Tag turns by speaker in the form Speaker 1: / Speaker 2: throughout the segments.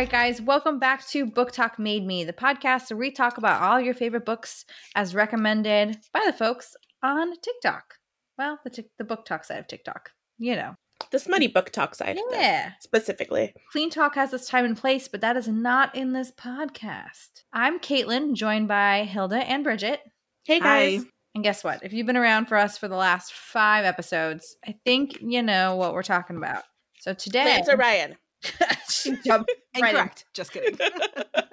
Speaker 1: right, guys, welcome back to BookTok Made Me, the podcast where we talk about all your favorite books as recommended by the folks on TikTok. Well, the, t- the BookTok side of TikTok, you know.
Speaker 2: The smutty BookTok side. though,
Speaker 1: Yeah.
Speaker 2: specifically.
Speaker 1: Clean Talk has its time and place, but that is not in this podcast. I'm Caitlin, joined by Hilda and Bridget.
Speaker 2: Hey
Speaker 3: Hi.
Speaker 2: guys.
Speaker 1: And guess what? If you've been around for us for the last five episodes, I think you know what we're talking about. So today,
Speaker 2: Lance Orion.
Speaker 1: She jumped right in.
Speaker 3: Just kidding.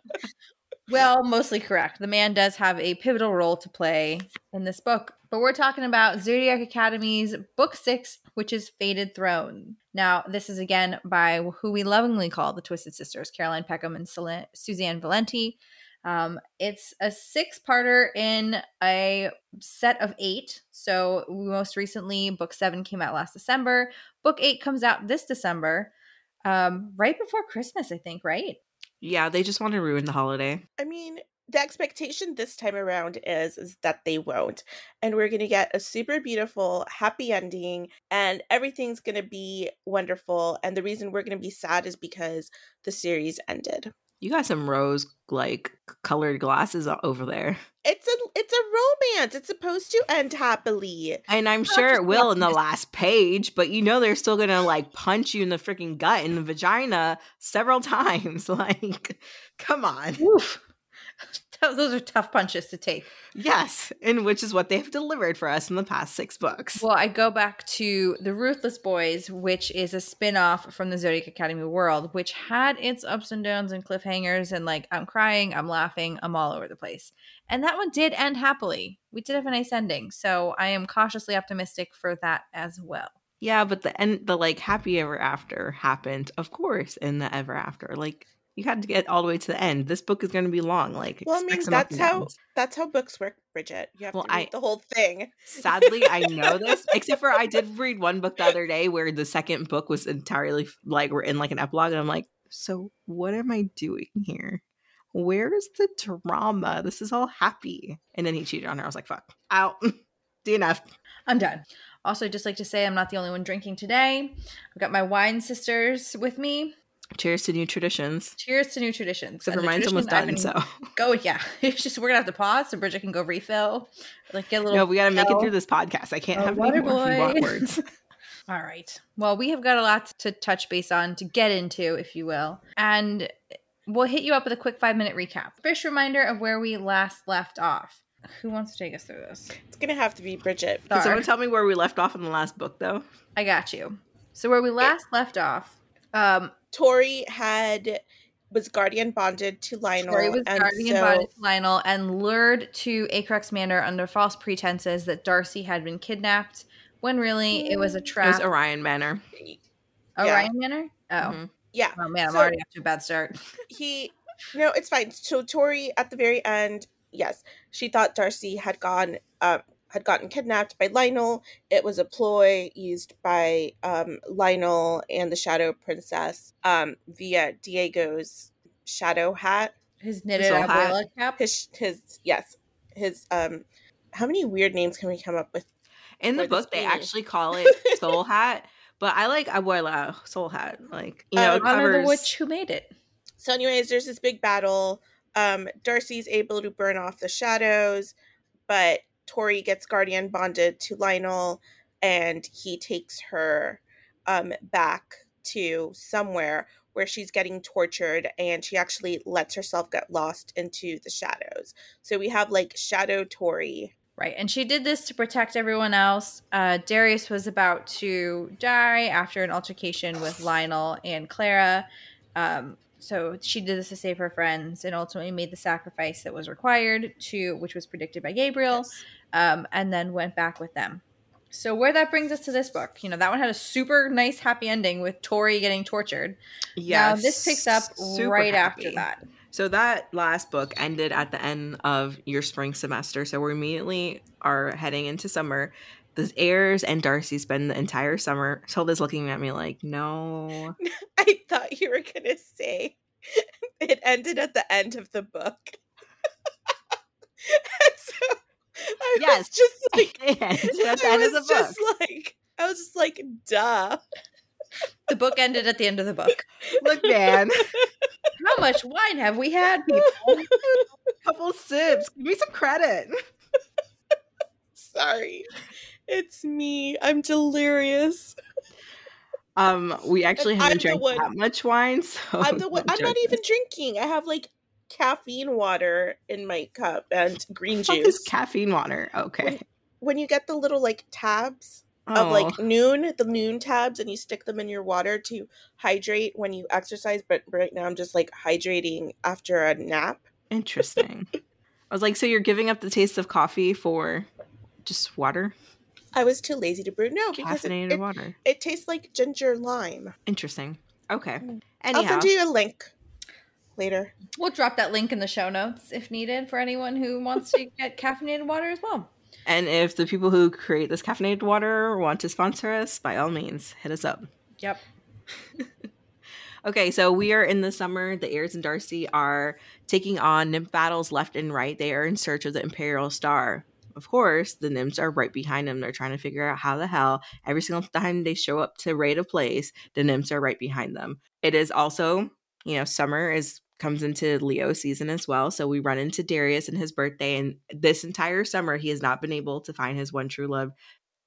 Speaker 1: well, mostly correct. The man does have a pivotal role to play in this book. But we're talking about Zodiac Academy's book six, which is Fated Throne. Now, this is again by who we lovingly call the Twisted Sisters, Caroline Peckham and Susanne Valenti. Um, it's a six parter in a set of eight. So, most recently, book seven came out last December. Book eight comes out this December, um, right before Christmas, I think, right?
Speaker 3: yeah, they just want to ruin the holiday.
Speaker 2: I mean, the expectation this time around is is that they won't. And we're going to get a super beautiful, happy ending and everything's going to be wonderful. And the reason we're going to be sad is because the series ended.
Speaker 3: You got some rose like colored glasses over there.
Speaker 2: It's a it's a romance. It's supposed to end happily.
Speaker 3: And I'm sure it will in the last page, but you know they're still gonna like punch you in the freaking gut in the vagina several times. Like, come on.
Speaker 1: Oof. Those are tough punches to take.
Speaker 3: Yes, and which is what they've delivered for us in the past six books.
Speaker 1: Well, I go back to The Ruthless Boys, which is a spin off from the Zodiac Academy world, which had its ups and downs and cliffhangers. And like, I'm crying, I'm laughing, I'm all over the place. And that one did end happily. We did have a nice ending. So I am cautiously optimistic for that as well.
Speaker 3: yeah, but the end, the like happy ever after happened, of course, in the ever after. Like, you had to get all the way to the end. This book is going to be long. Like,
Speaker 2: Well, I mean, that's how that's how books work, Bridget. You have
Speaker 3: Well,
Speaker 2: to read
Speaker 3: I-
Speaker 2: the whole thing.
Speaker 3: Sadly, I know this, except for I did read one book the other day where the second book was entirely like we're in like an epilogue, and I'm like, so what am I doing here? Where's the drama? This is all happy. And then he cheated on her. I was like, fuck, out, DNF.
Speaker 1: I'm done. Also, just like to say I'm not the only one drinking today. I've got my wine sisters with me.
Speaker 3: Cheers to new traditions.
Speaker 1: Cheers to new traditions.
Speaker 3: Except
Speaker 1: And
Speaker 3: for
Speaker 1: the
Speaker 3: mine's almost done,
Speaker 1: I've
Speaker 3: so
Speaker 1: oh, Go, yeah. It's just we're gonna have to pause so Bridget can go refill. Like get a little.
Speaker 3: no, we got to make it through this podcast. I can't
Speaker 1: Oh,
Speaker 3: have any
Speaker 1: water
Speaker 3: more if you want words.
Speaker 1: All right. Well, we have got a lot to touch base on to get into, if you will, and we'll hit you up with a quick five minute recap. First reminder of where we last left off. Who wants to take us through this?
Speaker 2: It's gonna have to be Bridget.
Speaker 3: Can someone tell me where we left off in the last book, though?
Speaker 1: I got you. So where we last left off, um,
Speaker 2: Tori had was guardian bonded to Lionel.
Speaker 1: Tori was
Speaker 2: and
Speaker 1: guarding
Speaker 2: so,
Speaker 1: bonded to Lionel and lured to Acrux Manor under false pretenses that Darcy had been kidnapped, when really it was a trap.
Speaker 3: It was Orion Manor.
Speaker 1: Orion Manor? Oh.
Speaker 3: Mhm.
Speaker 2: Yeah,
Speaker 1: Oh man, I'm
Speaker 2: So-
Speaker 1: already off to a bad start.
Speaker 2: he no, it's fine. So Tori at the very end, yes, she thought Darcy had gone um had gotten kidnapped by Lionel. It was a ploy used by um Lionel and the Shadow Princess um via Diego's shadow hat.
Speaker 1: His knitted
Speaker 3: Soul hat.
Speaker 1: abuela cap.
Speaker 2: His his yes, his um how many weird names can we come up with?
Speaker 3: In the book, they
Speaker 2: beanie.
Speaker 3: actually call it Soul Hat, but I like Abuela Soul Hat. Like, you know,
Speaker 2: Um,
Speaker 3: it
Speaker 1: Honor the
Speaker 3: covers-
Speaker 1: witch who made it.
Speaker 2: So, anyways, there's this big battle. Um, Darcy's able to burn off the shadows, but Tori gets guardian bonded to Lionel, and he takes her um, back to somewhere where she's getting tortured, and she actually lets herself get lost into the shadows. So we have like Shadow Tori.
Speaker 1: Right. And she did this to protect everyone else. Uh, Darius was about to die after an altercation with Lionel and Clara. Um, so she did this to save her friends and ultimately made the sacrifice that was required to, which was predicted by Gabriel,
Speaker 2: Yes.
Speaker 1: um, and then went back with them. So where that brings us to this book, you know, that one had a super nice happy ending with Tori getting tortured.
Speaker 3: Yeah,
Speaker 1: this picks up
Speaker 3: super
Speaker 1: right after that.
Speaker 3: So that last book ended at the end of your spring semester. So we immediately are heading into summer. The heirs and Darcy spend the entire summer. Tilda's looking at me like, no.
Speaker 2: I thought you were gonna say it ended at the end of the book. and so I
Speaker 3: Yes.
Speaker 2: was just like
Speaker 3: It ended at the
Speaker 2: I
Speaker 3: end of
Speaker 2: was
Speaker 3: the book.
Speaker 2: just like I was just like duh.
Speaker 1: The book ended at the end of the book.
Speaker 3: Look, man.
Speaker 1: How much wine have we had, people?
Speaker 3: couple sips. Give me some credit.
Speaker 2: Sorry. It's me. I'm delirious.
Speaker 3: Um, we actually
Speaker 2: And
Speaker 3: haven't
Speaker 2: I'm
Speaker 3: drank
Speaker 2: one-
Speaker 3: that much wine, so
Speaker 2: I'm the one I'm not even drinking. I have like caffeine water in my cup and green
Speaker 3: Fuck is
Speaker 2: juice.
Speaker 3: caffeine water. Okay.
Speaker 2: when you get the little like tabs
Speaker 3: Oh,
Speaker 2: of like Nuun, the Nuun tabs, and you stick them in your water to hydrate when you exercise. But right now, I'm just like hydrating after a nap.
Speaker 3: interesting. I was like, so you're giving up the taste of coffee for just water,
Speaker 2: I was too lazy to brew. No, because it,
Speaker 3: caffeinated
Speaker 2: it,
Speaker 3: water.
Speaker 2: it tastes like ginger lime.
Speaker 3: Interesting. Okay.
Speaker 2: Mm.
Speaker 3: Anyhow,
Speaker 2: I'll send you a link later.
Speaker 1: We'll drop that link in the show notes if needed for anyone who wants to get caffeinated water as well.
Speaker 3: and if the people who create this caffeinated water want to sponsor us, by all means, hit us up.
Speaker 1: Yep.
Speaker 3: Okay, so we are in the summer. The heirs and Darcy are taking on nymph battles left and right. They are in search of the Imperial Star. Of course, the nymphs are right behind them. They're trying to figure out how the hell every single time they show up to raid a place, the nymphs are right behind them. It is also, you know, summer is comes into Leo season as well. So we run into Darius and his birthday, and this entire summer he has not been able to find his one true love,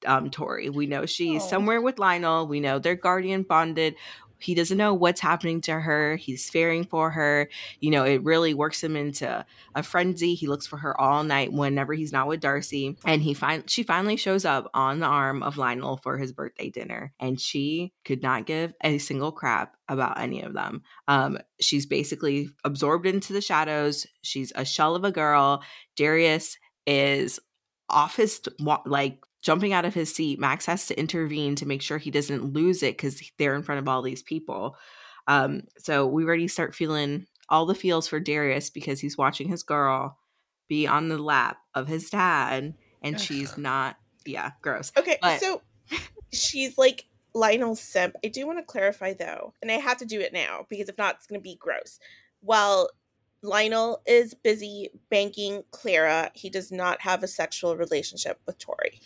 Speaker 3: um, Tori. We know she's
Speaker 1: Oh.
Speaker 3: somewhere with Lionel. We know they're guardian bonded. He doesn't know what's happening to her. He's fearing for her. You know, it really works him into a frenzy. He looks for her all night whenever he's not with Darcy. And he find she finally shows up on the arm of Lionel for his birthday dinner. And she could not give a single crap about any of them. Um, she's basically absorbed into the shadows. She's a shell of a girl. Darius is off his like jumping out of his seat. Max has to intervene to make sure he doesn't lose it because they're in front of all these people. Um, so we already start feeling all the feels for Darius because he's watching his girl be on the lap of his dad, and
Speaker 1: Ugh.
Speaker 3: she's not. Yeah, gross.
Speaker 2: Okay,
Speaker 3: But-
Speaker 2: so she's like Lionel's simp. I do want to clarify though, and I have to do it now because if not, it's going to be gross. While Lionel is busy banking Clara, he does not have a sexual relationship with Tori.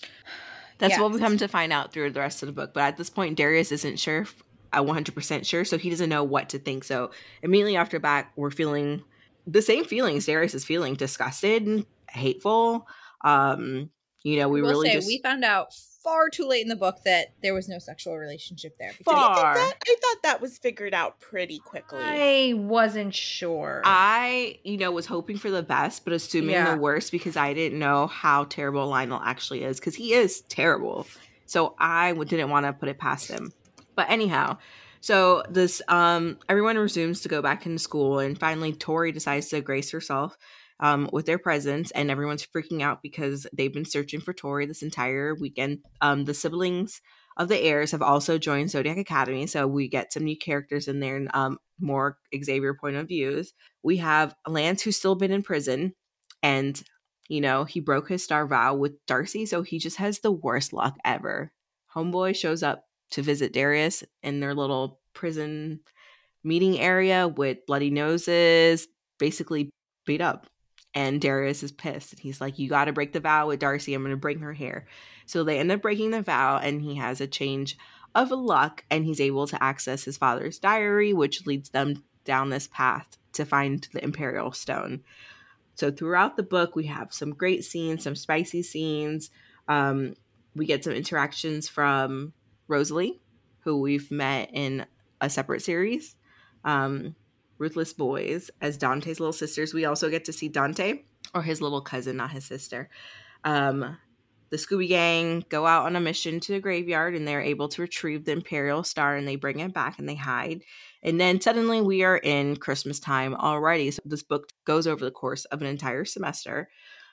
Speaker 3: That's what we come to find out through the rest of the book. But at this point, Darius isn't sure, if- uh, 100% sure, so he doesn't know what to think. So immediately after back, we're feeling the same feelings Darius is feeling disgusted and hateful. Um, you know, we
Speaker 1: will
Speaker 3: really
Speaker 1: say
Speaker 3: just
Speaker 1: we found out far too late in the book that there was no sexual relationship there.
Speaker 3: Far.
Speaker 2: Do think that? I thought that was figured out pretty quickly.
Speaker 1: I wasn't sure.
Speaker 3: I, you know, was hoping for the best, but assuming
Speaker 1: Yeah.
Speaker 3: the worst because I didn't know how terrible Lionel actually is because he is terrible. So I didn't want to put it past him. But anyhow, so this um everyone resumes to go back into school and finally Tori decides to grace herself um with their presence and everyone's freaking out because they've been searching for Tori this entire weekend. Um the siblings of the heirs have also joined Zodiac Academy, so we get some new characters in there and um more Xavier point of views. We have Lance who's still been in prison and you know, he broke his star vow with Darcy, so he just has the worst luck ever. Homeboy shows up to visit Darius in their little prison meeting area with bloody noses, basically beat up. And Darius is pissed. And he's like, You got to break the vow with Darcy. I'm going to bring her here. So they end up breaking the vow, and he has a change of luck, and he's able to access his father's diary, which leads them down this path to find the Imperial Stone. So throughout the book, we have some great scenes, some spicy scenes. Um, we get some interactions from Rosalie, who we've met in a separate series. Um, Ruthless Boys as Dante's little sisters. We also get to see Dante, or his little cousin, not his sister. Um, the Scooby Gang go out on a mission to the graveyard and they're able to retrieve the Imperial Star and they bring it back and they hide. And then suddenly we are in Christmas time already. So this book goes over the course of an entire semester.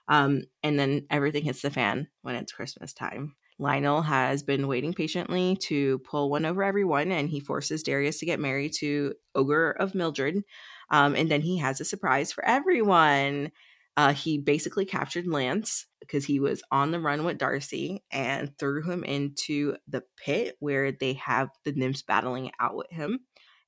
Speaker 3: Um, and then everything hits the fan when it's Christmas time. Lionel has been waiting patiently to pull one over everyone, and he forces Darius to get married to Ogre of Mildred. Um, and then he has a surprise for everyone. Uh, he basically captured Lance because he was on the run with Darcy and threw him into the pit where they have the nymphs battling out with him.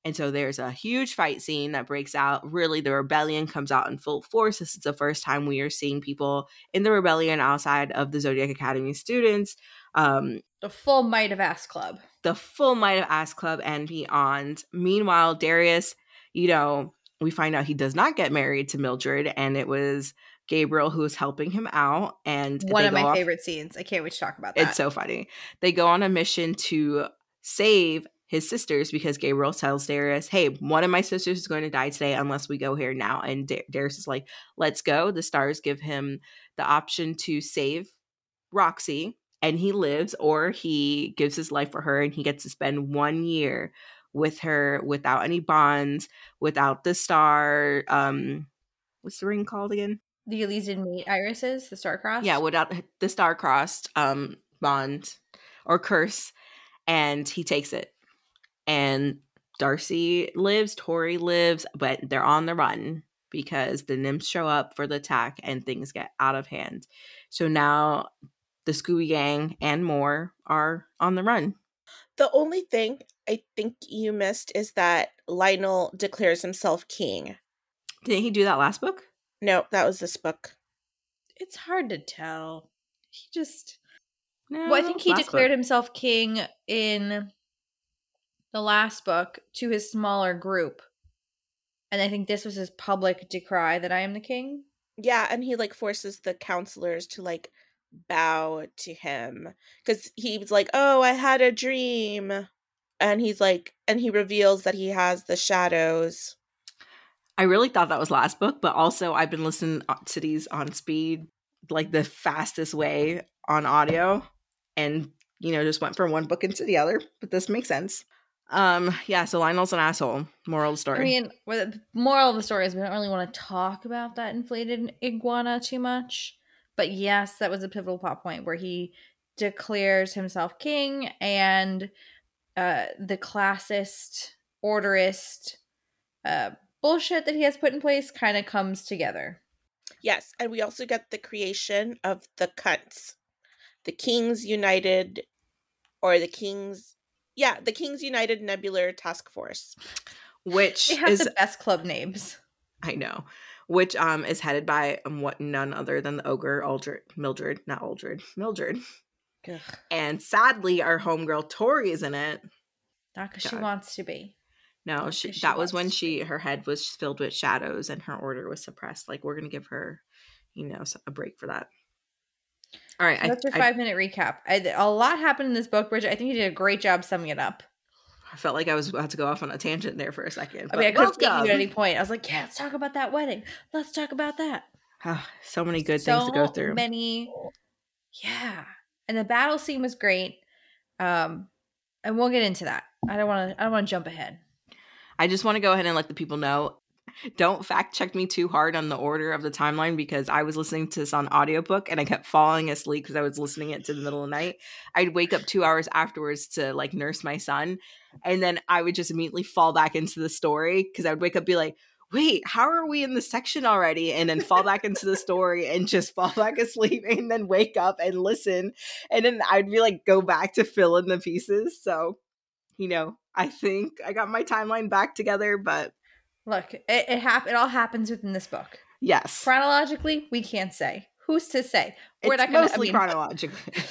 Speaker 3: And so there's a huge fight scene that breaks out. Really, the rebellion comes out in full force. This is the first time we are seeing people in the rebellion outside of the Zodiac Academy students. Um,
Speaker 1: the full might of Ass Club.
Speaker 3: the full might of Ass Club and beyond. Meanwhile, Darius, you know, we find out he does not get married to Mildred, and it was Gabriel who was helping him out. And
Speaker 1: One of my
Speaker 3: off-
Speaker 1: favorite scenes. I can't wait to talk about that.
Speaker 3: It's so funny. They go on a mission to save his sisters because Gabriel tells Darius, "Hey, one of my sisters is going to die today unless we go here now." And da- Darius is like, "Let's go." The stars give him the option to save Roxy, and he lives, or he gives his life for her, and he gets to spend one year with her without any bonds, without the star. Um, what's the ring called again?
Speaker 1: the Elysian Mate irises, the star-crossed.
Speaker 3: Yeah, without the star crossed um bond or curse, and he takes it. And Darcy lives, Tori lives, but they're on the run because the nymphs show up for the attack and things get out of hand. So now the Scooby Gang and more are on the run.
Speaker 2: The only thing I think you missed is that Lionel declares himself king.
Speaker 3: Didn't he do that last book?
Speaker 2: No, that was this book.
Speaker 1: it's hard to tell. He just
Speaker 3: No,
Speaker 1: well, I think he declared
Speaker 3: book.
Speaker 1: himself king in the last book to his smaller group. And I think this was his public decry that I am the king.
Speaker 2: Yeah, and he like forces the counselors to like bow to him because he was like, "Oh, I had a dream," and he's like, and he reveals that he has the shadows.
Speaker 3: I really thought that was last book, but also I've been listening uh, to these on speed, like the fastest way on audio, and you know just went from one book into the other. But this makes sense. Um, yeah. So Lionel's an asshole. Moral of the story.
Speaker 1: I mean, well, the moral of the story is we don't really want to talk about that inflated iguana too much. But yes, that was a pivotal plot point where he declares himself king and uh, the classist, orderist uh, bullshit that he has put in place kind of comes together.
Speaker 2: Yes, and we also get the creation of the cunts, the Kings United, or the Kings, yeah, the Kings United Nebular Task Force.
Speaker 3: which is
Speaker 1: the best club names.
Speaker 3: I know, which um is headed by um, what none other than the ogre Aldred, Mildred, not Aldred, Mildred,
Speaker 1: Ugh,
Speaker 3: and sadly our homegirl Tori is in it.
Speaker 1: not because she wants to be.
Speaker 3: No, she,
Speaker 1: she
Speaker 3: that was when she her head was filled with shadows and her order was suppressed. Like we're gonna give her, you know, a break for that. All right,
Speaker 1: So that's your
Speaker 3: I,
Speaker 1: five minute recap. I, a lot happened in this book, Bridget. I think you did a great job summing it up.
Speaker 3: I felt like I was about to go off on a tangent there for a second.
Speaker 1: I mean, I could have taken you at any point. I was like, yeah, let's talk about that wedding. Let's talk about that.
Speaker 3: Ah, so many good things to go through.
Speaker 1: Many, yeah. And the battle scene was great. Um, and we'll get into that. I don't want to. I don't want to jump ahead.
Speaker 3: I just want to go ahead and let the people know. Don't fact check me too hard on the order of the timeline because I was listening to this on audiobook and I kept falling asleep because I was listening it to the middle of the night. I'd wake up two hours afterwards to like nurse my son, and then I would just immediately fall back into the story because I would wake up be like, wait, how are we in this section already? And then fall back into the story and just fall back asleep and then wake up and listen. And then I'd be like, go back to fill in the pieces. So, you know, I think I got my timeline back together, but
Speaker 1: Look, it it, hap- it all happens within this book.
Speaker 3: yes,
Speaker 1: Chronologically, we can't say. Who's to say? We're
Speaker 3: it's
Speaker 1: not gonna.
Speaker 3: mostly
Speaker 1: I mean,
Speaker 3: chronologically.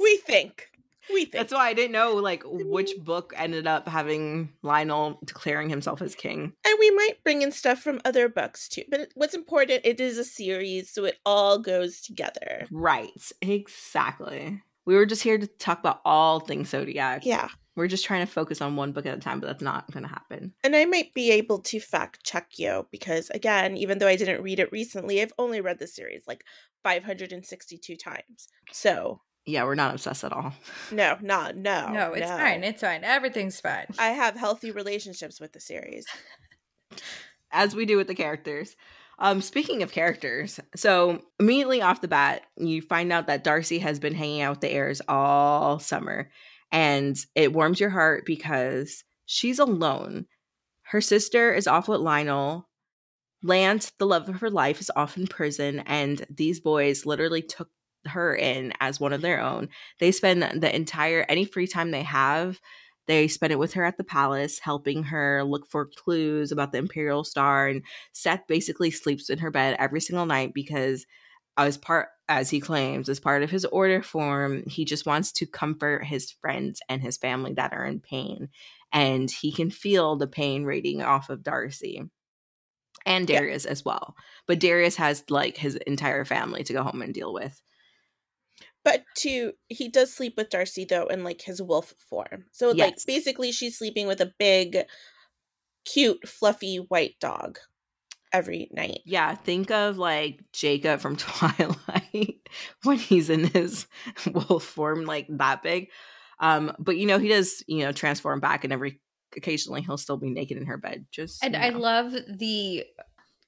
Speaker 2: We think. We think.
Speaker 3: That's why I didn't know like which book ended up having Lionel declaring himself as king.
Speaker 2: and we might bring in stuff from other books too. But what's important, it is a series, so it all goes together.
Speaker 3: Right, exactly. We were just here to talk about all things zodiac.
Speaker 2: Yeah.
Speaker 3: We're just trying to focus on one book at a time, but that's not going to happen.
Speaker 2: And I might be able to fact check you because, again, even though I didn't read it recently, I've only read the series like 562 times. So,
Speaker 3: Yeah, we're not obsessed at all.
Speaker 2: no, not, no.
Speaker 1: no, it's fine. It's fine. Everything's fine.
Speaker 2: I have healthy relationships with the series.
Speaker 3: as we do with the characters. Um, speaking of characters, so immediately off the bat, you find out that Darcy has been hanging out with the heirs all summer, and it warms your heart because she's alone. Her sister is off with Lionel. Lance, the love of her life, is off in prison, and these boys literally took her in as one of their own. They spend the entire any free time they have they spend it with her at the palace, helping her look for clues about the Imperial Star. And Seth basically sleeps in her bed every single night because, as part, as he claims, as part of his order form, he just wants to comfort his friends and his family that are in pain, and he can feel the pain radiating off of Darcy. and
Speaker 2: Yeah.
Speaker 3: Darius as well. But Darius has like his entire family to go home and deal with.
Speaker 2: But to he does sleep with Darcy though in like his wolf form. So like basically she's sleeping with a big, cute, fluffy white dog every night.
Speaker 3: Yeah, think of like Jacob from Twilight when he's in his wolf form, like that big. Um, but you know, he does, you know, transform back and every occasionally he'll still be naked in her bed. Just
Speaker 1: And
Speaker 3: you
Speaker 1: I love the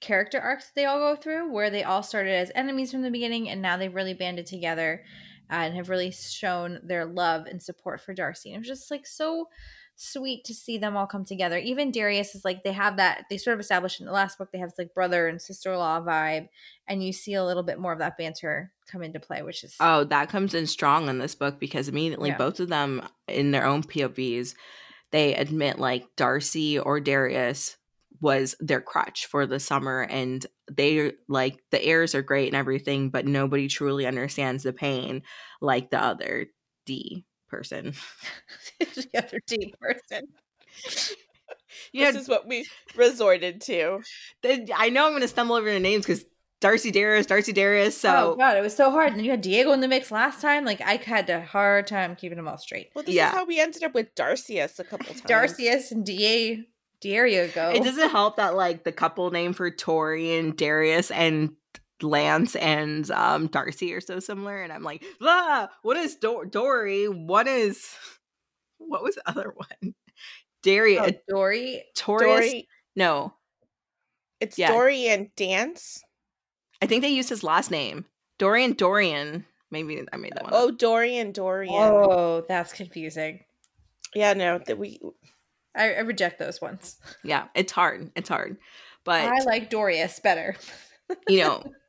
Speaker 1: character arcs they all go through, where they all started as enemies from the beginning, and now they've really banded together and have really shown their love and support for Darcy. And it was just like so sweet to see them all come together. Even Darius is like they have that they sort of established in the last book they have this like brother and sister in law vibe, and you see a little bit more of that banter come into play, which is
Speaker 3: Oh, that comes in strong in this book because immediately
Speaker 1: Yeah.
Speaker 3: both of them in their own POVs, they admit like Darcy or Darius was their crutch for the summer and they like the heirs are great and everything, but nobody truly understands the pain like the other D person.
Speaker 1: the other D person.
Speaker 3: Yeah,
Speaker 2: This is what we resorted to.
Speaker 3: I know I'm gonna stumble over the names because Darcy Darius, Darcy Darius. Oh, so
Speaker 1: oh god, it was so hard. And then you had Diego in the mix last time. Like I had a hard time keeping them all straight.
Speaker 2: Well, this
Speaker 3: Yeah.
Speaker 2: is how we ended up with Darcius a couple times.
Speaker 1: Darcius and Da Diego.
Speaker 3: It doesn't help that like the couple name for Tori and Darius and Lance and um Darcy are so similar, and I'm like, ah, what is Dor- Dory? What is what was the other one? Darius,
Speaker 1: Oh, Dory.
Speaker 3: Taurus?
Speaker 2: Dory.
Speaker 3: No,
Speaker 2: It's
Speaker 3: Yeah.
Speaker 2: Dory and Dance.
Speaker 3: I think they used his last name, Dorian. Dorian. Maybe I made that one.
Speaker 2: Oh,
Speaker 3: up.
Speaker 2: Dory and Dorian.
Speaker 1: Oh, that's confusing.
Speaker 2: Yeah, no, that we
Speaker 1: I, I reject those ones.
Speaker 3: yeah, it's hard. It's hard, but
Speaker 1: I like Dorius better.
Speaker 3: you know, l-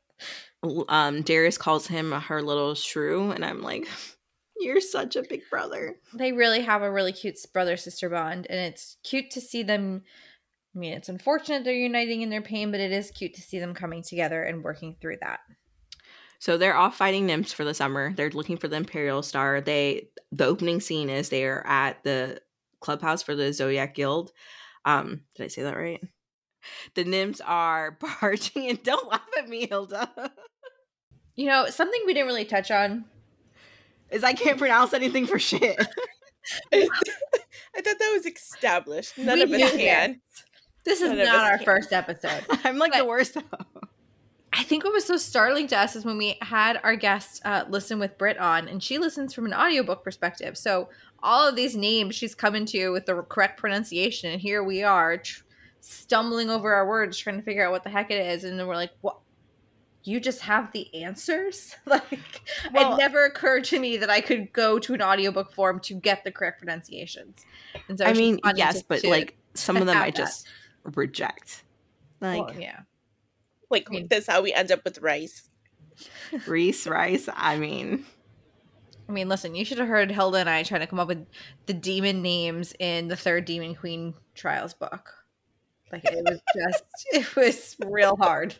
Speaker 3: um, Darius calls him her little shrew, and I'm like, you're such a big brother.
Speaker 1: They really have a really cute brother sister bond, and it's cute to see them. I mean, it's unfortunate they're uniting in their pain, but it is cute to see them coming together and working through that.
Speaker 3: So they're off fighting nymphs for the summer. They're looking for the Imperial Star. They the opening scene is they are at the clubhouse for the Zodiac Guild. Um, did I say that right? The nymphs are barging and don't laugh at me, Hilda.
Speaker 1: You know, something we didn't really touch on.
Speaker 3: Is I can't pronounce anything for shit.
Speaker 2: I thought that was established. None
Speaker 1: We
Speaker 2: of us
Speaker 1: knew
Speaker 2: can.
Speaker 1: This is
Speaker 2: None
Speaker 1: not our
Speaker 2: can.
Speaker 1: first episode.
Speaker 3: I'm like the
Speaker 1: But-
Speaker 3: worst.
Speaker 1: I think what was so startling to us is when we had our guest uh, listen with Brit on, and she listens from an audiobook perspective. So all of these names she's coming to with the correct pronunciation, and here we are tr- stumbling over our words, trying to figure out what the heck it is, and then we're like, "What? You just have the answers?" like
Speaker 3: Well-
Speaker 1: it never occurred to me that I could go to an audiobook form to get the correct pronunciations. And so
Speaker 3: I
Speaker 1: it's
Speaker 3: mean, yes,
Speaker 1: to-
Speaker 3: but
Speaker 1: to-
Speaker 3: like some of them
Speaker 1: have
Speaker 3: I
Speaker 1: that.
Speaker 3: just reject. Like
Speaker 1: well, yeah.
Speaker 2: Like
Speaker 1: I mean-
Speaker 2: that's how we end up with rice.
Speaker 3: Reese Rice. I mean,
Speaker 1: I mean, listen, you should have heard Hilda and I trying to come up with the demon names in the third Demon Queen Trials book. Like it was just, it was real hard.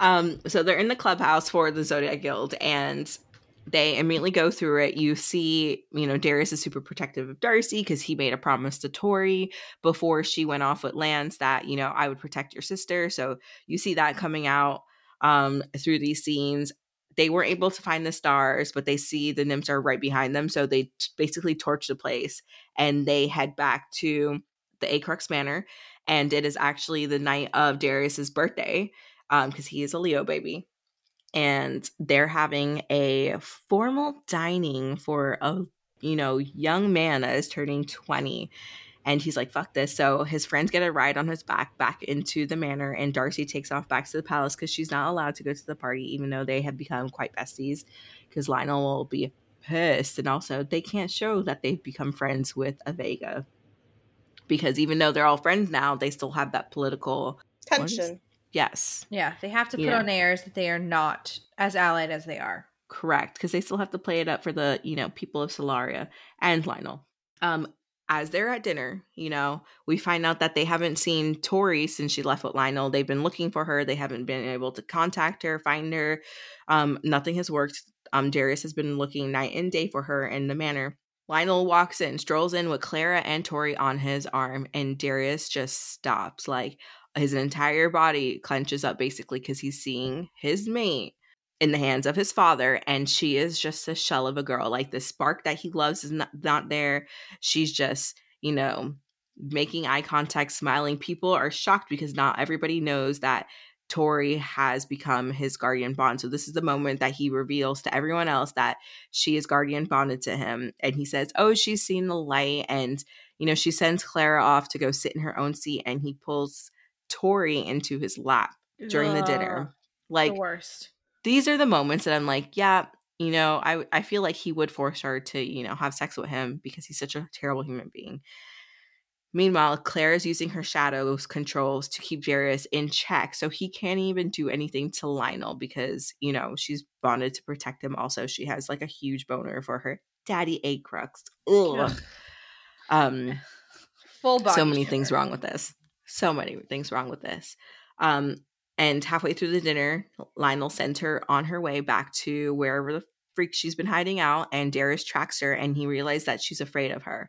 Speaker 3: Um, so they're in the clubhouse for the Zodiac Guild, and they immediately go through it. You see, you know, Darius is super protective of Darcy because he made a promise to Tori before she went off with Lance that, you know, I would protect your sister. So you see that coming out um through these scenes. They weren't able to find the stars, but they see the nymphs are right behind them. So they t- basically torch the place and they head back to the Acrux Manor. And it is actually the night of Darius's birthday um because he is a leo baby and they're having a formal dining for a you know young man that is turning 20 and he's like fuck this so his friends get a ride on his back back into the manor and darcy takes off back to the palace because she's not allowed to go to the party even though they have become quite besties because lionel will be pissed and also they can't show that they've become friends with a vega because even though they're all friends now they still have that political What is-
Speaker 2: Tension.
Speaker 3: yes
Speaker 1: Yeah, they have to put
Speaker 3: Yeah.
Speaker 1: on airs that they are not as allied as they are.
Speaker 3: Correct, because they still have to play it up for the you know people of Solaria and Lionel. Um, as they're at dinner, you know, we find out that they haven't seen Tori since she left with Lionel. They've been looking for her. They haven't been able to contact her, find her. Um, nothing has worked. Um, Darius has been looking night and day for her in the manor. Lionel walks in, strolls in with Clara and Tori on his arm, and Darius just stops. Like, his entire body clenches up basically because he's seeing his mate in the hands of his father and she is just a shell of a girl. Like the spark that he loves is not, not there. She's just you know making eye contact smiling. People are shocked because not everybody knows that tori has become his guardian bond. So this is the moment that he reveals to everyone else that she is guardian bonded to him. And he says oh she's seen the light. And you know she sends clara off to go sit in her own seat and he pulls tori into his lap during the dinner. Like
Speaker 1: the worst.
Speaker 3: these are the moments that I'm like, yeah, you know, I I feel like he would force her to, you know, have sex with him because he's such a terrible human being. Meanwhile, Claire is using her shadows controls to keep Darius in check, so he can't even do anything to Lionel because, you know, she's bonded to protect him. Also, she has like a huge boner for her daddy Acrux. Ugh.
Speaker 1: Ugh.
Speaker 3: Um,
Speaker 1: Full body.
Speaker 3: so many things wrong with this so many things wrong with this um and halfway through the dinner lionel sends her on her way back to wherever the freak she's been hiding out and darius tracks her and he realizes that she's afraid of her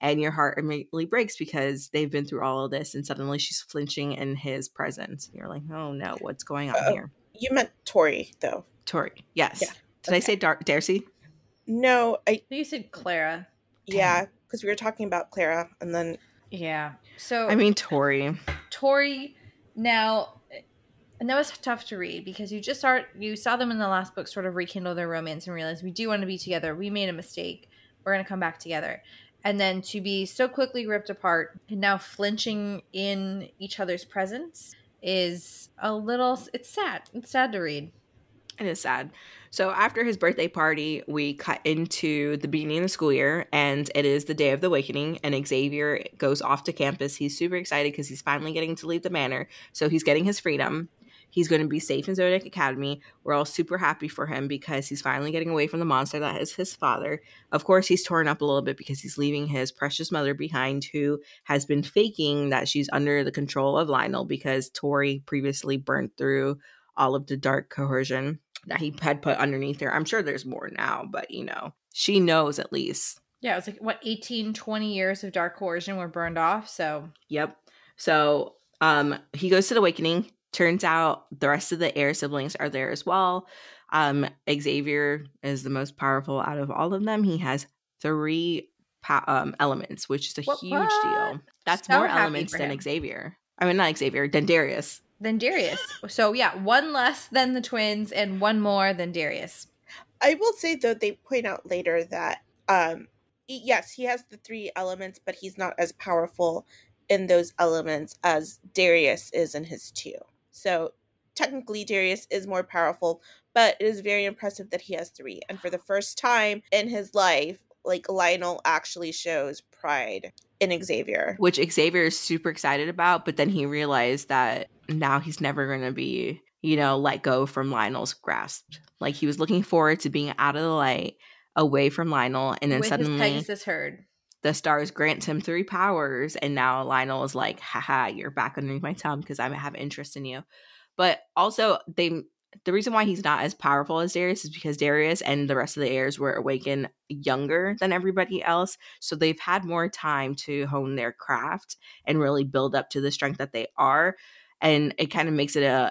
Speaker 3: and your heart immediately breaks because they've been through all of this and suddenly she's flinching in his presence you're like oh no what's going on
Speaker 2: Uh-oh.
Speaker 3: here
Speaker 2: You meant Tori, though.
Speaker 3: tori yes
Speaker 2: Yeah,
Speaker 3: did i say Dar- darcy
Speaker 2: No, I
Speaker 1: I think you said Clara.
Speaker 2: yeah, because we were talking about Clara, and then
Speaker 1: Yeah. So
Speaker 3: i mean tori
Speaker 1: Tori now and that was tough to read because you just start you saw them in the last book sort of rekindle their romance and realize we do want to be together. We made a mistake. We're gonna come back together. And then to be so quickly ripped apart and now flinching in each other's presence is a little it's sad. It's sad to read.
Speaker 3: It is sad. So after his birthday party, we cut into the beginning of the school year, and it is the day of the awakening. And Xavier goes off to campus. He's super excited because he's finally getting to leave the manor. So he's getting his freedom. He's going to be safe in Zodiac Academy. We're all super happy for him because he's finally getting away from the monster that is his father. Of course, he's torn up a little bit because he's leaving his precious mother behind, who has been faking that she's under the control of Lionel because Tori previously burnt through all of the dark coercion that he had put underneath her. I'm sure there's more now, but you know, she knows at least.
Speaker 1: Yeah, it was like what 18, 20 years of dark coercion were burned off. So
Speaker 3: Yep. So um he goes to the awakening. Turns out the rest of the heir siblings are there as well. Um Xavier is the most powerful out of all of them. He has three pa- um, elements, which is a
Speaker 1: What-
Speaker 3: huge
Speaker 1: what?
Speaker 3: deal. That's
Speaker 1: So
Speaker 3: more elements than
Speaker 1: him.
Speaker 3: Xavier. I mean, not Xavier, than Darius.
Speaker 1: then Darius. so yeah, one less than the twins and one more than Darius.
Speaker 2: I will say though they point out later that um yes, he has the three elements, but he's not as powerful in those elements as Darius is in his two. So technically Darius is more powerful, but it is very impressive that he has three. And for the first time in his life, like Lionel actually shows pride in Xavier.
Speaker 3: which Xavier is super excited about, but then he realized that now he's never going to be, you know, let go from Lionel's grasp. Like he was looking forward to being out of the light, away from Lionel, and then
Speaker 1: with his
Speaker 3: suddenly
Speaker 1: Pegasus herd.
Speaker 3: The stars grant him three powers, and now Lionel is like, haha, you're back underneath my thumb because I have interest in you. But also, they the reason why he's not as powerful as Darius is because Darius and the rest of the heirs were awakened younger than everybody else. So they've had more time to hone their craft and really build up to the strength that they are. And it kind of makes it a,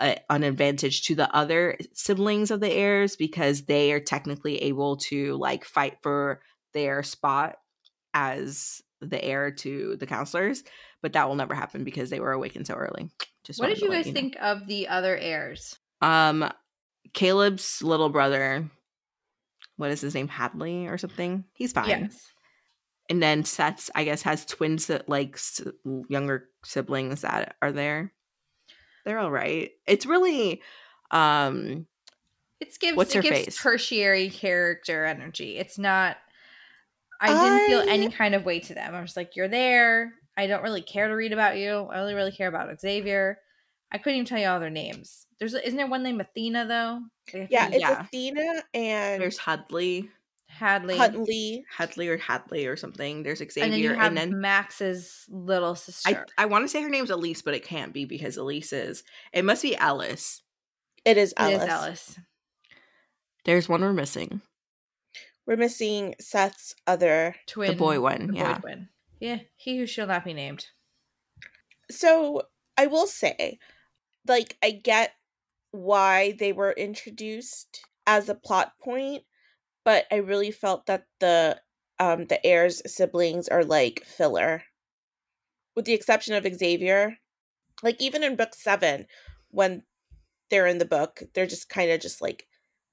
Speaker 3: a an advantage to the other siblings of the heirs because they are technically able to like fight for their spot as the heir to the counselors. But that will never happen because they were awakened so early. Just
Speaker 1: What did you guys
Speaker 3: know.
Speaker 1: think of the other heirs?
Speaker 3: Um, Caleb's little brother, what is his name, Hadley or something? He's fine.
Speaker 1: Yes.
Speaker 3: And then Seth's, I guess, has twins that like younger siblings that are there. They're all right. It's really, um,
Speaker 1: It gives
Speaker 3: What's
Speaker 1: it
Speaker 3: her
Speaker 1: gives
Speaker 3: face?
Speaker 1: tertiary character energy. It's not I didn't feel any kind of way to them. I was like, You're there. I don't really care to read about you. I only really care about Xavier. I couldn't even tell you all their names. There's isn't there one named Athena though?
Speaker 2: Yeah,
Speaker 1: Athena-
Speaker 2: it's
Speaker 3: Yeah.
Speaker 2: Athena and
Speaker 3: there's Hadley,
Speaker 1: Hadley.
Speaker 2: Huntley.
Speaker 3: Hadley or Hadley or something. There's Xavier,
Speaker 1: and then you
Speaker 3: and then,
Speaker 1: Max's little sister.
Speaker 3: I want to say her name's Elise, but it can't be because Elise is. It must be Alice.
Speaker 2: It is Alice.
Speaker 1: is Alice.
Speaker 3: There's one we're missing.
Speaker 2: We're missing Seth's other.
Speaker 1: Twin
Speaker 3: boy one,
Speaker 1: the boy
Speaker 3: yeah.
Speaker 1: twin. Yeah, he who shall not be named.
Speaker 2: So I will say, like, I get why they were introduced as a plot point, but I really felt that the um the heirs siblings are like filler. With the exception of Xavier. Like even in book 7 when they're in the book, they're just kind of just like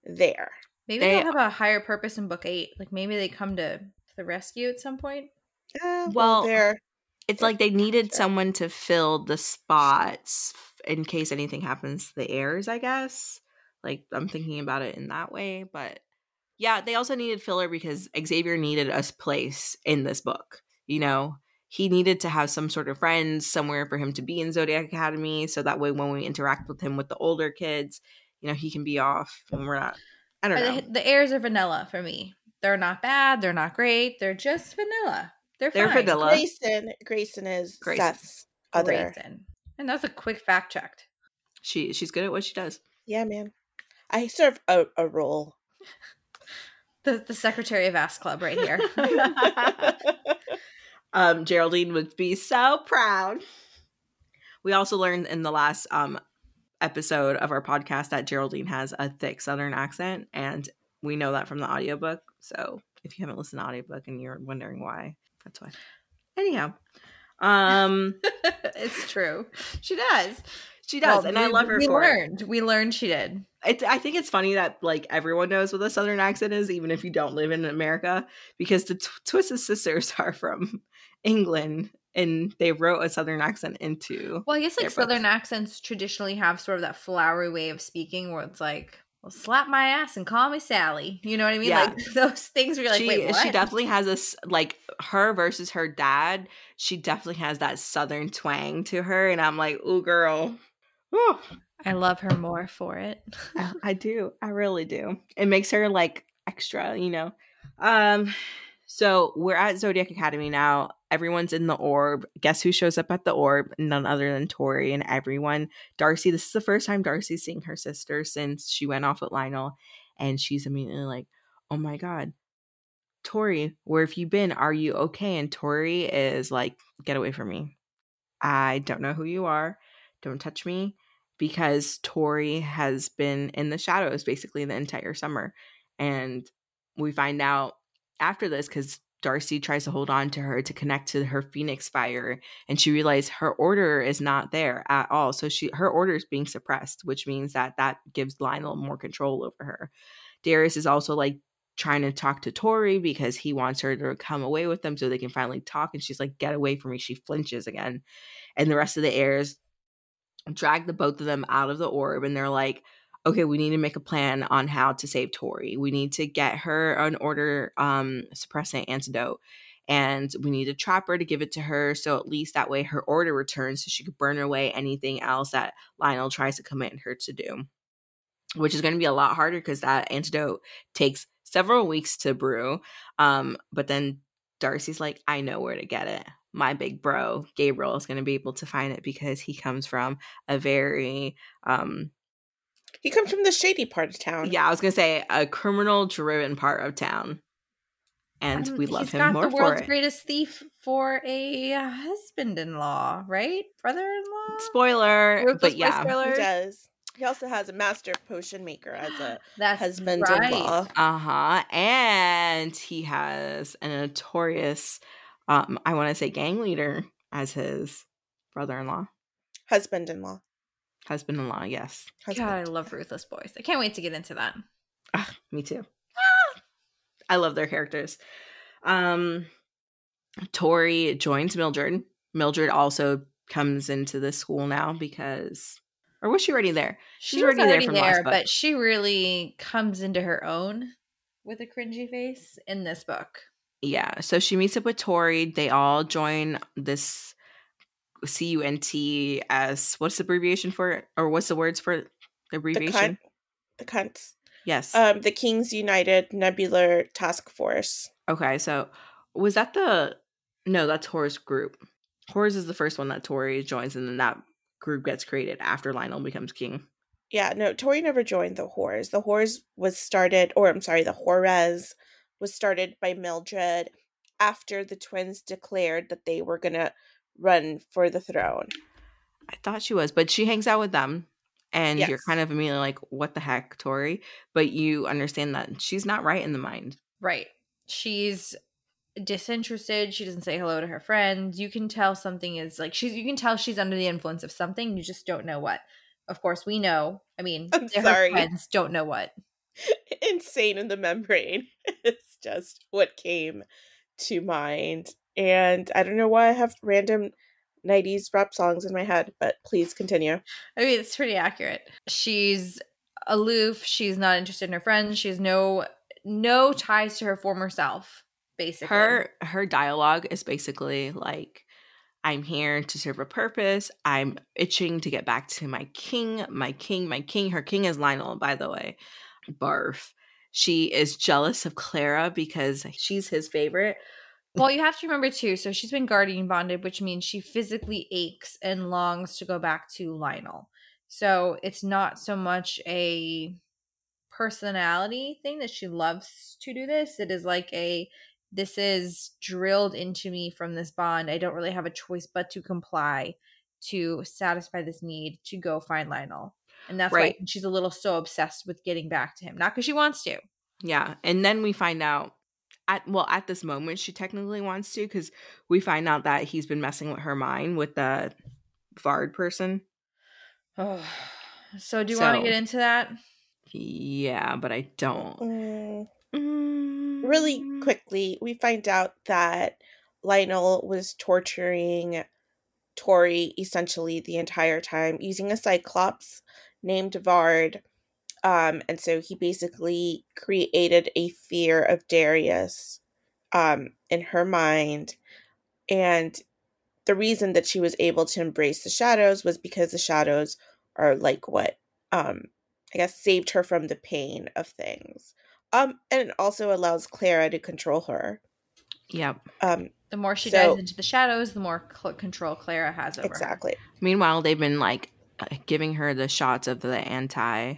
Speaker 2: there.
Speaker 1: Maybe
Speaker 3: They-
Speaker 1: they'll have a higher purpose in book eight. Like maybe they come to the rescue at some point.
Speaker 2: Uh,
Speaker 3: Well,
Speaker 2: they're
Speaker 3: It's like they needed
Speaker 2: sure.
Speaker 3: someone to fill the spots in case anything happens to the heirs, I guess. Like I'm thinking about it in that way, but yeah, they also needed filler because Xavier needed a place in this book. You know, he needed to have some sort of friends somewhere for him to be in Zodiac Academy, so that way when we interact with him with the older kids, you know, he can be off and we're not. I don't know.
Speaker 1: the, the heirs are vanilla for me. They're not bad. They're not great. They're just vanilla. They're
Speaker 3: They're
Speaker 1: fine.
Speaker 3: vanilla.
Speaker 2: Grayson. Grayson is
Speaker 3: Grayson.
Speaker 2: Seth's other.
Speaker 1: Grayson. And that's a quick fact checked.
Speaker 3: She she's good at what she does.
Speaker 2: Yeah, man. I serve a, a role.
Speaker 1: The, the secretary of Ass Club right here.
Speaker 3: um, Geraldine would be so proud. We also learned in the last um, episode of our podcast that Geraldine has a thick Southern accent, and we know that from the audiobook. So if you haven't listened to the audiobook and you're wondering why, that's why. Anyhow, um,
Speaker 1: it's true. She does.
Speaker 3: she does,
Speaker 1: Well,
Speaker 3: and I love her
Speaker 1: We
Speaker 3: for it.
Speaker 1: learned. We learned she did.
Speaker 3: It's, I think it's funny that like everyone knows what a southern accent is, even if you don't live in America, because the Tw- Twisted Sisters are from England and they wrote a southern accent into.
Speaker 1: Well, I guess like Southern
Speaker 3: books.
Speaker 1: accents traditionally have sort of that flowery way of speaking where it's like, well, slap my ass and call me Sally. You know what I mean?
Speaker 3: Yeah.
Speaker 1: Like those things where you're like,
Speaker 3: she
Speaker 1: wait, what?
Speaker 3: she definitely has this like her versus her dad. She definitely has that southern twang to her, and I'm like, ooh, girl. Ooh.
Speaker 1: I love her more for it.
Speaker 3: I, I do. I really do. It makes her like extra, you know. Um so we're at Zodiac Academy now. Everyone's in the orb. Guess who shows up at the orb? None other than Tori and everyone. Darcy, this is the first time Darcy's seeing her sister since she went off with Lionel. And she's immediately like, Oh my god. Tori, where have you been? Are you okay? And Tori is like, Get away from me. I don't know who you are. Don't touch me because Tori has been in the shadows basically the entire summer. And we find out after this because Darcy tries to hold on to her to connect to her Phoenix fire, and she realizes her order is not there at all. So she her order is being suppressed, which means that that gives Lionel more control over her. Darius is also like trying to talk to Tori because he wants her to come away with them so they can finally talk. And she's like, "Get away from me!" She flinches again, and the rest of the heirs drag the both of them out of the orb and they're like okay we need to make a plan on how to save tori. We need to get her an order um suppressant antidote and we need to trap her to give it to her so at least that way her order returns so she could burn away anything else that lionel tries to command her to do. Which is going to be a lot harder because that antidote takes several weeks to brew um but then darcy's like i know where to get it. My big bro gabriel is going to be able to find it because he comes from a very um
Speaker 2: He comes from the shady part of town.
Speaker 3: yeah i was going to say a criminal driven part of town and
Speaker 1: Um,
Speaker 3: we love
Speaker 1: he's
Speaker 3: him
Speaker 1: got
Speaker 3: more
Speaker 1: the
Speaker 3: for
Speaker 1: world's
Speaker 3: it
Speaker 1: greatest thief for a husband-in-law, right? Brother-in-law.
Speaker 3: spoiler
Speaker 1: Ruthless
Speaker 3: but
Speaker 1: boy
Speaker 3: yeah
Speaker 2: He does. He also has a master potion maker as a
Speaker 1: That's
Speaker 2: husband-in-law.
Speaker 3: uh-huh and he has a notorious um i want to say gang leader as his brother-in-law
Speaker 2: Husband in law.
Speaker 3: husband-in-law yes
Speaker 1: God, I love Ruthless Boys. I can't wait to get into that.
Speaker 3: Ah, me too. I love their characters. Um Tori joins Mildred. Mildred also comes into the school now because or was she already there?
Speaker 1: She
Speaker 3: She's
Speaker 1: was
Speaker 3: already there
Speaker 1: already
Speaker 3: from
Speaker 1: there,
Speaker 3: last book.
Speaker 1: but she really comes into her own with a cringy face in this book.
Speaker 3: Yeah. So she meets up with Tori. They all join this CUNT as what's the abbreviation for it? Or what's the words for the
Speaker 2: The
Speaker 3: abbreviation?
Speaker 2: cunt. The cunts.
Speaker 3: yes.
Speaker 2: Um, the King's United Nebular Task Force.
Speaker 3: Okay, so was that the no? That's Horus group. Horus is the first one that Tori joins, and then that group gets created after Lionel becomes king.
Speaker 2: Yeah, no, Tori never joined the Whores. The Whores was started, or I'm sorry, the Horez was started by Mildred after the twins declared that they were gonna run for the throne.
Speaker 3: I thought she was, but she hangs out with them. And you're kind of immediately like, what the heck, Tori? But you understand that she's not right in the mind.
Speaker 1: Right. She's disinterested. She doesn't say hello to her friends. You can tell something is like she's you can tell she's under the influence of something. You just don't know what. Of course, we know. I mean,
Speaker 2: I'm sorry.
Speaker 1: her friends don't know what.
Speaker 2: insane in the membrane it's just what came to mind and i don't know why i have random 90s rap songs in my head but please continue
Speaker 1: I mean, it's pretty accurate. She's aloof. She's not interested in her friends. She has no no ties to her former self. Basically,
Speaker 3: Her her dialogue is basically like, I'm here to serve a purpose. I'm itching to get back to my king, my king, my king. Her king is Lionel, by the way. Barf. She is jealous of Clara because she's his favorite.
Speaker 1: Well, you have to remember too. So she's been guardian bonded, which means she physically aches and longs to go back to Lionel. So it's not so much a personality thing that she loves to do this. It is like a this is drilled into me from this bond. I don't really have a choice but to comply to satisfy this need to go find Lionel. And that's
Speaker 3: Right.
Speaker 1: why she's a little so obsessed with getting back to him. Not because she wants to.
Speaker 3: Yeah. And then we find out at well, at this moment she technically wants to because we find out that he's been messing with her mind with the Vard person.
Speaker 1: Oh. So do you want to get into that?
Speaker 3: Yeah, but I don't.
Speaker 2: Mm,
Speaker 3: Mm.
Speaker 2: really quickly we find out that lionel was torturing tori essentially the entire time using a cyclops named vard um, and so he basically created a fear of darius um, in her mind and the reason that she was able to embrace the shadows was because the shadows are like what um i guess saved her from the pain of things um and it also allows clara to control her
Speaker 3: Yep.
Speaker 2: um
Speaker 1: The more she
Speaker 2: So-
Speaker 1: dives into the shadows, the more cl- control Clara has over her.
Speaker 2: exactly
Speaker 3: Meanwhile, they've been like uh, giving her the shots of the anti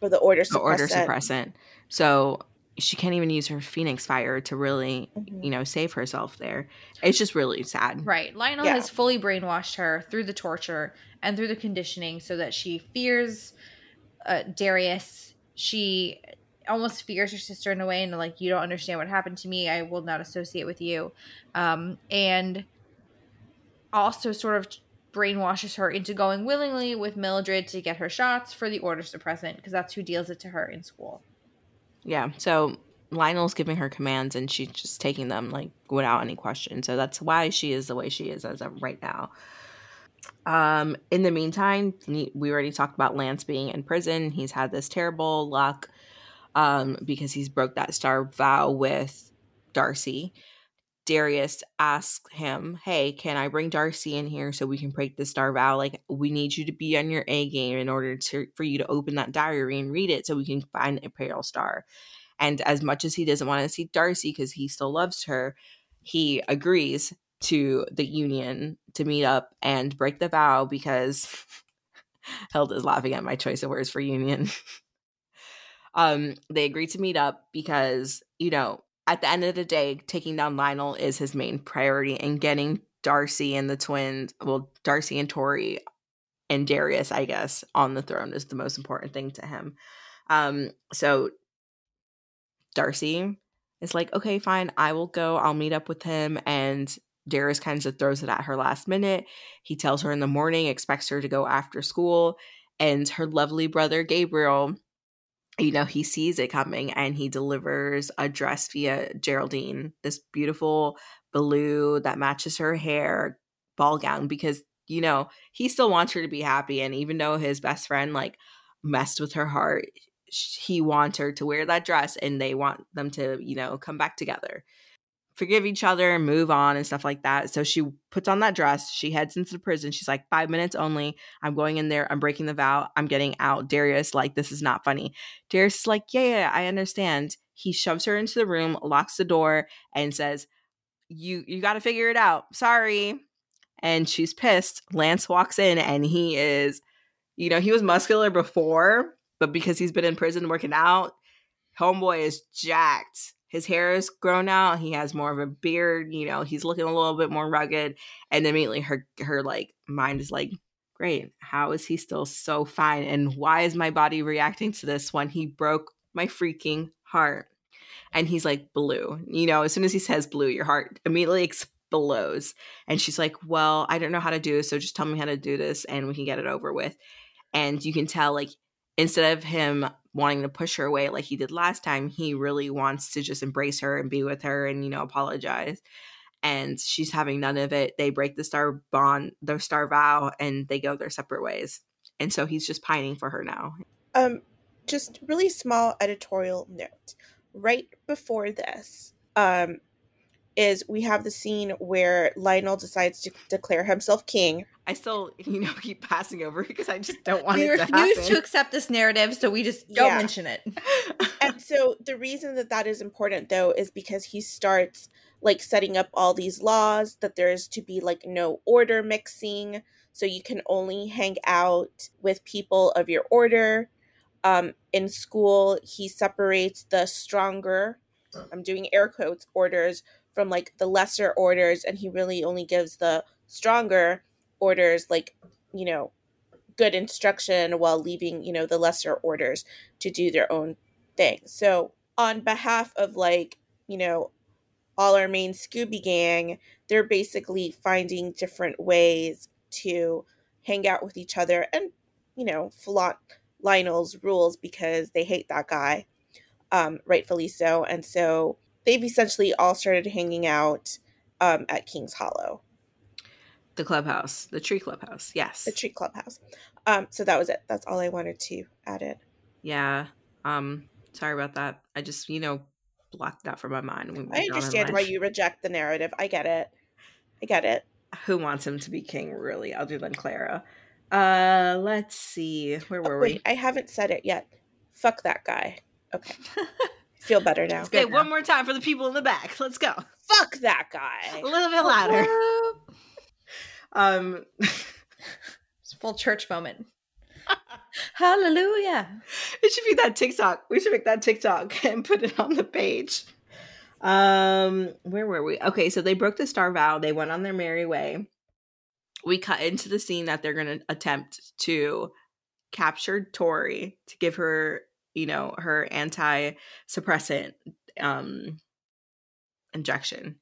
Speaker 2: or the order
Speaker 3: the order
Speaker 2: suppressant.
Speaker 3: suppressant. So she can't even use her phoenix fire to really,
Speaker 2: Mhm.
Speaker 3: you know, save herself there. It's just really sad.
Speaker 1: Right. Lionel
Speaker 2: Yeah.
Speaker 1: has fully brainwashed her through the torture and through the conditioning so that she fears uh, Darius. She almost fears her sister in a way and like you don't understand what happened to me. I will not associate with you. Um, and also sort of brainwashes her into going willingly with Mildred to get her shots for the order suppressant because that's who deals it to her in school.
Speaker 3: Yeah. So Lionel's giving her commands and she's just taking them like without any question. So that's why she is the way she is as of right now. Um, in the meantime, we already talked about Lance being in prison. He's had this terrible luck um, because he's broke that star vow with Darcy. Darius asks him, "Hey, can I bring Darcy in here so we can break the star vow? Like, we need you to be on your A game in order to for you to open that diary and read it so we can find the Imperial Star." And as much as he doesn't want to see Darcy because he still loves her, he agrees to the union to meet up and break the vow because Hilda's laughing at my choice of words for union. um, they agree to meet up because, you know, at the end of the day, taking down Lionel is his main priority and getting Darcy and the twins, well, Darcy and Tori and Darius, I guess, on the throne is the most important thing to him. Um, so Darcy is like, okay, fine, I will go. I'll meet up with him. And Darius kind of throws it at her last minute. He tells her in the morning, expects her to go after school. And her lovely brother, Gabriel, you know, he sees it coming and he delivers a dress via Geraldine, this beautiful blue that matches her hair ball gown because, you know, he still wants her to be happy. And even though his best friend, like, messed with her heart, he wants her to wear that dress and they want them to, you know, come back together, forgive each other and move on and stuff like that. So she puts on that dress. She heads into the prison. She's like, five minutes only. I'm going in there. I'm breaking the vow. I'm getting out. Darius, like, this is not funny. Darius is like, yeah, yeah, I understand. He shoves her into the room, locks the door, and says, you you got to figure it out. Sorry. And she's pissed. Lance walks in and he is, you know, he was muscular before, but because he's been in prison working out, homeboy is jacked. His hair is grown out. He has more of a beard. You know, he's looking a little bit more rugged. And immediately her her like mind is like, great. How is he still so fine? And why is my body reacting to this when he broke my freaking heart? And he's like, Blue. You know, as soon as he says blue, your heart immediately explodes. And she's like, Well, I don't know how to do this. So just tell me how to do this and we can get it over with. And you can tell, like, instead of him wanting to push her away like he did last time, he really wants to just embrace her and be with her and, you know, apologize. And she's having none of it. They break the star bond, their star vow, and they go their separate ways. And so he's just pining for her now.
Speaker 2: Um, just really small editorial note. Right before this, um, is we have the scene where Lionel decides to declare himself king.
Speaker 3: I still, you know, keep passing over because I just don't want
Speaker 1: we
Speaker 3: it to
Speaker 1: refuse to accept this narrative, so we just don't
Speaker 2: Yeah.
Speaker 1: mention it.
Speaker 2: and so the reason that that is important though is because he starts like setting up all these laws that there's to be like no order mixing so you can only hang out with people of your order um, in school he separates the stronger i'm doing air quotes orders from like the lesser orders and he really only gives the stronger orders like you know good instruction while leaving you know the lesser orders to do their own thing. So, on behalf of like, you know, all our main Scooby gang, they're basically finding different ways to hang out with each other and, you know, flaunt Lionel's rules because they hate that guy, um, rightfully so. And so they've essentially all started hanging out um, at King's Hollow,
Speaker 3: the clubhouse, the tree clubhouse. Yes.
Speaker 2: the tree clubhouse. Um, so that was it. That's all I wanted to add in.
Speaker 3: Yeah. Um, sorry about that. I just, you know, blocked that from my mind. we
Speaker 2: I
Speaker 3: moved on in
Speaker 2: understand why you reject the narrative. I get it. I get it.
Speaker 3: Who wants him to be king, really, other than Clara? Uh, let's see. Where were
Speaker 2: Oh, Wait,
Speaker 3: we?
Speaker 2: I haven't said it yet. Fuck that guy. Okay. Feel better now.
Speaker 3: Okay, one more time for the people in the back. Let's go.
Speaker 2: Fuck that guy.
Speaker 3: A little bit louder. Um,
Speaker 1: It's a full church moment. Hallelujah.
Speaker 3: it should be that TikTok. We should make that TikTok and put it on the page. Um, where were we? Okay, so they broke the star vow. They went on their merry way. We cut into the scene that they're going to attempt to capture Tori to give her, you know, her anti-suppressant um injection.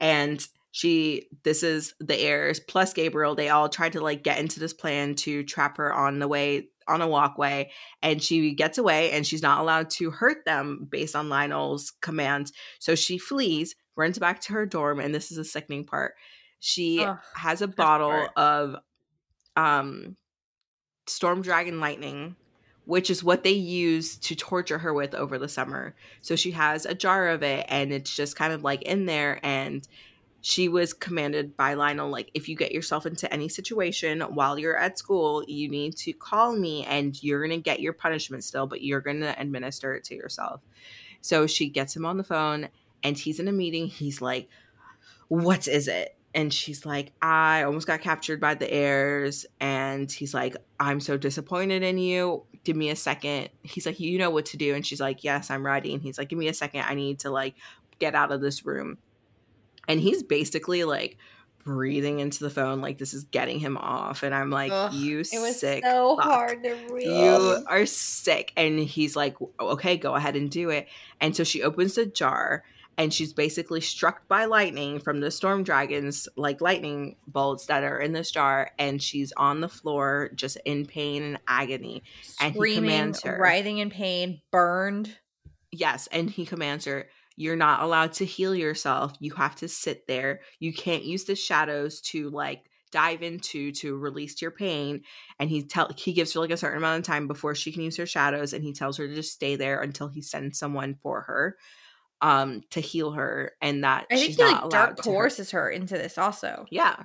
Speaker 3: And she this is the heirs plus Gabriel. They all tried to like get into this plan to trap her on the way on a walkway and she gets away and she's not allowed to hurt them based on Lionel's commands. So she flees, runs back to her dorm, and this is a sickening part. She
Speaker 1: Ugh,
Speaker 3: has a bottle of um storm dragon lightning which is what they use to torture her with over the summer so she has a jar of it and it's just kind of like in there and she was commanded by Lionel like if you get yourself into any situation while you're at school you need to call me and you're going to get your punishment still but you're going to administer it to yourself. So she gets him on the phone and he's in a meeting. He's like what is it? And she's like i almost got captured by the heirs. And he's like i'm so disappointed in you. Give me a second. He's like you know what to do. And she's like yes i'm ready. And he's like give me a second. I need to like get out of this room and he's basically like breathing into the phone like this is getting him off and i'm like
Speaker 1: Ugh,
Speaker 3: you
Speaker 1: It was
Speaker 3: sick
Speaker 1: so
Speaker 3: fuck.
Speaker 1: hard to read.
Speaker 3: you are sick and he's like okay go ahead and do it and so she opens the jar and she's basically struck by lightning from the storm dragons like lightning bolts that are in this jar and she's on the floor just in pain and agony and he
Speaker 1: Screaming,
Speaker 3: commands her.
Speaker 1: writhing in pain, burned.
Speaker 3: yes and he commands her you're not allowed to heal yourself you have to sit there you can't use the shadows to like dive into to release your pain and he tell he gives her like a certain amount of time before she can use her shadows and he tells her to just stay there until he sends someone for her um to heal her and that
Speaker 1: I think
Speaker 3: she's
Speaker 1: he
Speaker 3: not
Speaker 1: like
Speaker 3: allowed
Speaker 1: coerces her into this also.
Speaker 3: yeah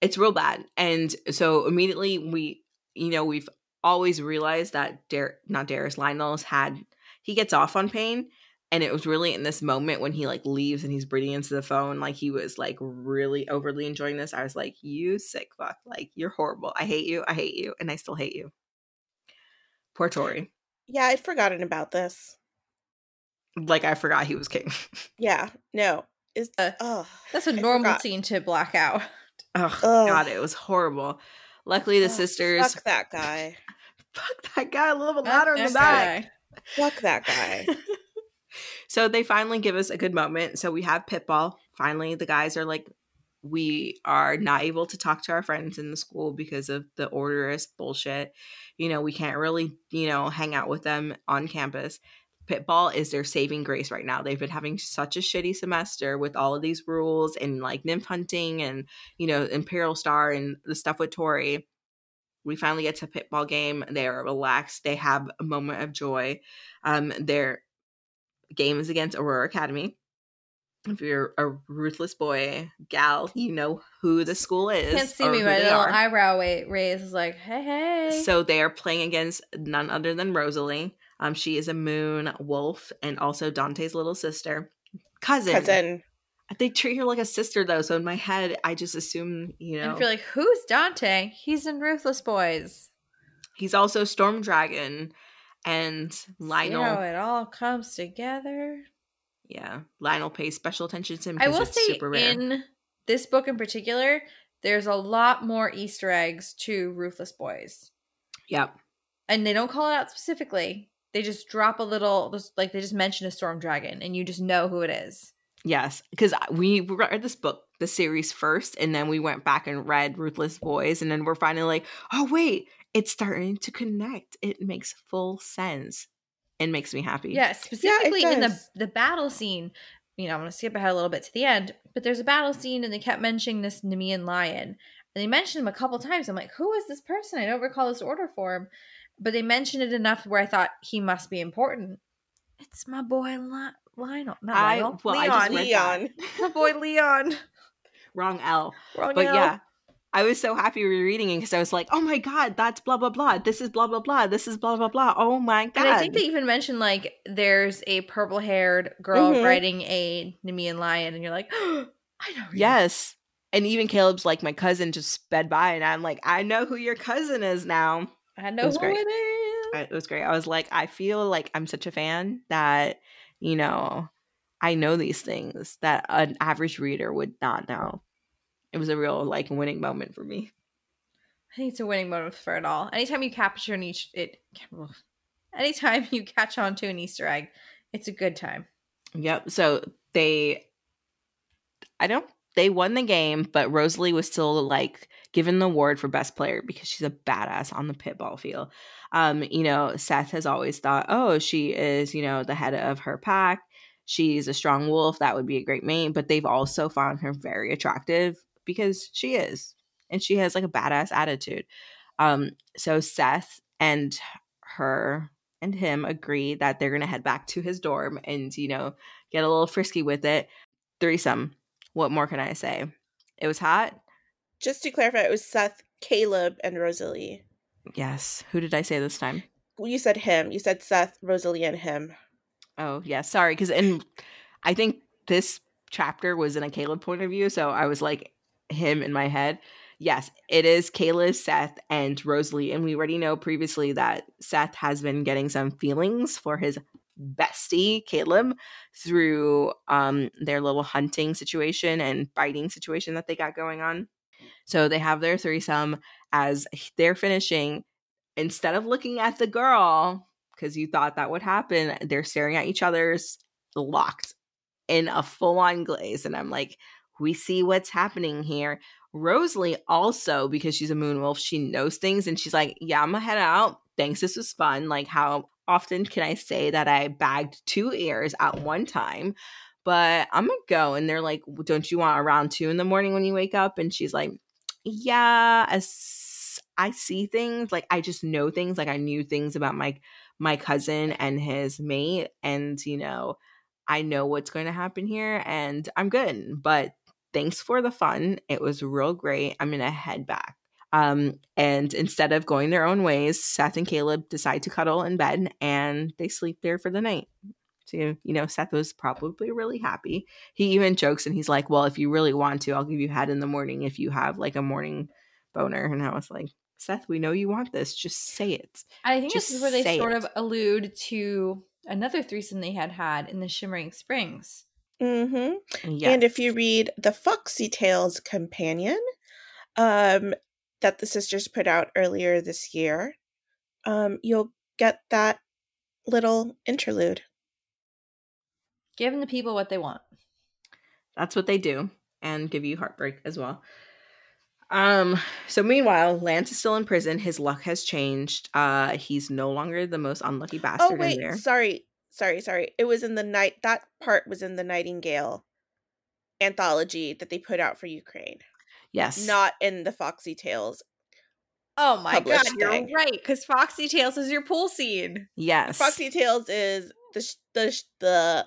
Speaker 3: it's real bad and so immediately we you know we've always realized that Dar- not Darius Lionel's had he gets off on pain and it was really in this moment when he like leaves and he's breathing into the phone like he was like really overly enjoying this i was like you sick fuck like you're horrible i hate you i hate you and i still hate you poor tori
Speaker 2: Yeah, I'd forgotten about this.
Speaker 3: like i forgot he was king
Speaker 2: Yeah, no. It's
Speaker 1: Uh,
Speaker 2: oh,
Speaker 1: That's a
Speaker 2: I
Speaker 1: normal
Speaker 2: forgot.
Speaker 1: scene to black out.
Speaker 3: oh
Speaker 2: Ugh.
Speaker 3: god it was horrible Luckily, the
Speaker 2: Oh,
Speaker 3: sisters.
Speaker 2: Fuck that guy.
Speaker 3: Fuck that guy. A little bit louder in the
Speaker 1: that
Speaker 3: back.
Speaker 1: guy.
Speaker 2: Fuck that guy.
Speaker 3: so they finally give us a good moment. So we have Pitball. Finally, the guys are like, we are not able to talk to our friends in the school because of the orderist bullshit. You know, we can't really, you know, hang out with them on campus. Pitball is their saving grace right now. They've been having such a shitty semester with all of these rules and like nymph hunting and, you know, Imperial Star and the stuff with Tori. We finally get to Pitball game. They are relaxed. They have a moment of joy. Um, their game is against Aurora Academy. If you're a ruthless boy, gal, you know who the school is.
Speaker 1: Can't see me.
Speaker 3: who
Speaker 1: My little
Speaker 3: are.
Speaker 1: eyebrow wa- raise is like, hey, hey.
Speaker 3: So they are playing against none other than Rosalie. Um, she is a moon wolf and also Dante's little sister. Cousin.
Speaker 2: Cousin.
Speaker 3: They treat her like a sister though, so in my head I just assume, you
Speaker 1: and
Speaker 3: know,
Speaker 1: if you're like, who's Dante? He's in Ruthless Boys.
Speaker 3: he's also Storm Dragon and
Speaker 1: See how it all comes together.
Speaker 3: Yeah. Lionel pays special attention to him
Speaker 1: I will say, in this book in particular, there's a lot more Easter eggs to Ruthless Boys.
Speaker 3: yep.
Speaker 1: And they don't call it out specifically. They just drop a little, like they just mention a storm dragon, and you just know who it is.
Speaker 3: Yes, because we read this book, the series first, and then we went back and read Ruthless Boys, and then we're finally like, oh wait, it's starting to connect. It makes full sense. It makes me happy.
Speaker 1: Yeah, specifically in the the battle scene. You know, I'm gonna skip ahead a little bit to the end, but there's a battle scene, and they kept mentioning this Nemean lion, and they mentioned him a couple times. I'm like, who is this person? I don't recall this order form, but they mentioned it enough where I thought he must be important. It's my boy Li- Lionel, not
Speaker 3: I
Speaker 1: Lionel.
Speaker 3: well, I just
Speaker 1: Leon.
Speaker 3: read that.
Speaker 2: Leon.
Speaker 1: my boy Leon.
Speaker 3: Wrong L.
Speaker 1: Wrong
Speaker 3: But
Speaker 1: L.
Speaker 3: yeah, I was so happy rereading it because I was like, oh my god, that's blah blah blah. This is blah blah blah. This is blah blah blah. Oh my god.
Speaker 1: And I think they even mentioned like there's a purple haired girl
Speaker 2: Mhm.
Speaker 1: riding a Nemean lion, and you're like, I know. you.
Speaker 3: yes. And even Caleb's like, my cousin just sped by, and I'm like, I know who your cousin is now.
Speaker 1: I know
Speaker 3: was
Speaker 1: who
Speaker 3: great.
Speaker 1: it is.
Speaker 3: It was great. I was like, I feel like I'm such a fan that, you know, I know these things that an average reader would not know. It was a real like winning moment for me.
Speaker 1: I think it's a winning moment for it all. Anytime you capture an each it, anytime you catch on to an Easter egg, it's a good time.
Speaker 3: Yep. So they, I don't, they won the game, but Rosalie was still like given the award for best player because she's a badass on the pitball field. Um, you know, Seth has always thought, oh, she is, you know, the head of her pack. She's a strong wolf. That would be a great mate. But they've also found her very attractive because she is. And she has like a badass attitude. Um, so Seth and her and him agree that they're gonna head back to his dorm and, you know, get a little frisky with it. Threesome. What more can I say? It was hot.
Speaker 2: Just to clarify, it was Seth, Caleb, and Rosalie.
Speaker 3: Yes. Who did I say this time?
Speaker 2: Well, you said him. You said Seth, Rosalie, and him.
Speaker 3: Oh, yeah. Sorry. Because in, I think this chapter was in a Caleb point of view. So I was like him in my head. Yes, it is Caleb, Seth, and Rosalie. And we already know previously that Seth has been getting some feelings for his bestie, Caleb, through um, their little hunting situation and biting situation that they got going on. So they have their threesome as they're finishing. Instead of looking at the girl, because you thought that would happen, they're staring at each other's locked in a full on glaze. And I'm like, we see what's happening here. Rosalie also, because she's a moon wolf, she knows things and she's like, Yeah, I'm gonna head out. Thanks, this was fun. Like, how often can I say that I bagged two ears at one time? But I'm gonna go. And they're like, Don't you want around two in the morning when you wake up? And she's like, Yeah, as I see things, like I just know things, like I knew things about my my cousin and his mate, and you know, I know what's going to happen here, and I'm good. But thanks for the fun. It was real great. I'm gonna head back. Um, and instead of going their own ways, Seth and Caleb decide to cuddle in bed and they sleep there for the night. So, you know, Seth was probably really happy. He even jokes and he's like, Well, if you really want to, I'll give you head in the morning if you have like a morning boner. And I was like, Seth, we know you want this. Just say it.
Speaker 1: I think
Speaker 3: Just
Speaker 1: this is where they sort
Speaker 3: it.
Speaker 1: of allude to another threesome they had had in the Shimmering Springs.
Speaker 2: Mm-hmm.
Speaker 3: Yeah.
Speaker 2: And if you read the Foxy Tales companion, um, that the sisters put out earlier this year, um, you'll get that little interlude.
Speaker 1: Giving the people what they want.
Speaker 3: That's what they do, and give you heartbreak as well. Um, so meanwhile, Lance is still in prison. His luck has changed. Uh he's no longer the most unlucky bastard
Speaker 2: Oh
Speaker 3: in
Speaker 2: wait,
Speaker 3: there.
Speaker 2: sorry, sorry, sorry. It was in the night. That part was in the Nightingale anthology that they put out for Ukraine,
Speaker 3: Yes.
Speaker 2: not in the Foxy Tales.
Speaker 1: Oh my god,
Speaker 2: Published
Speaker 1: you're right. Because Foxy Tales is your pool scene.
Speaker 3: yes.
Speaker 2: Foxy Tales is the sh- the sh- the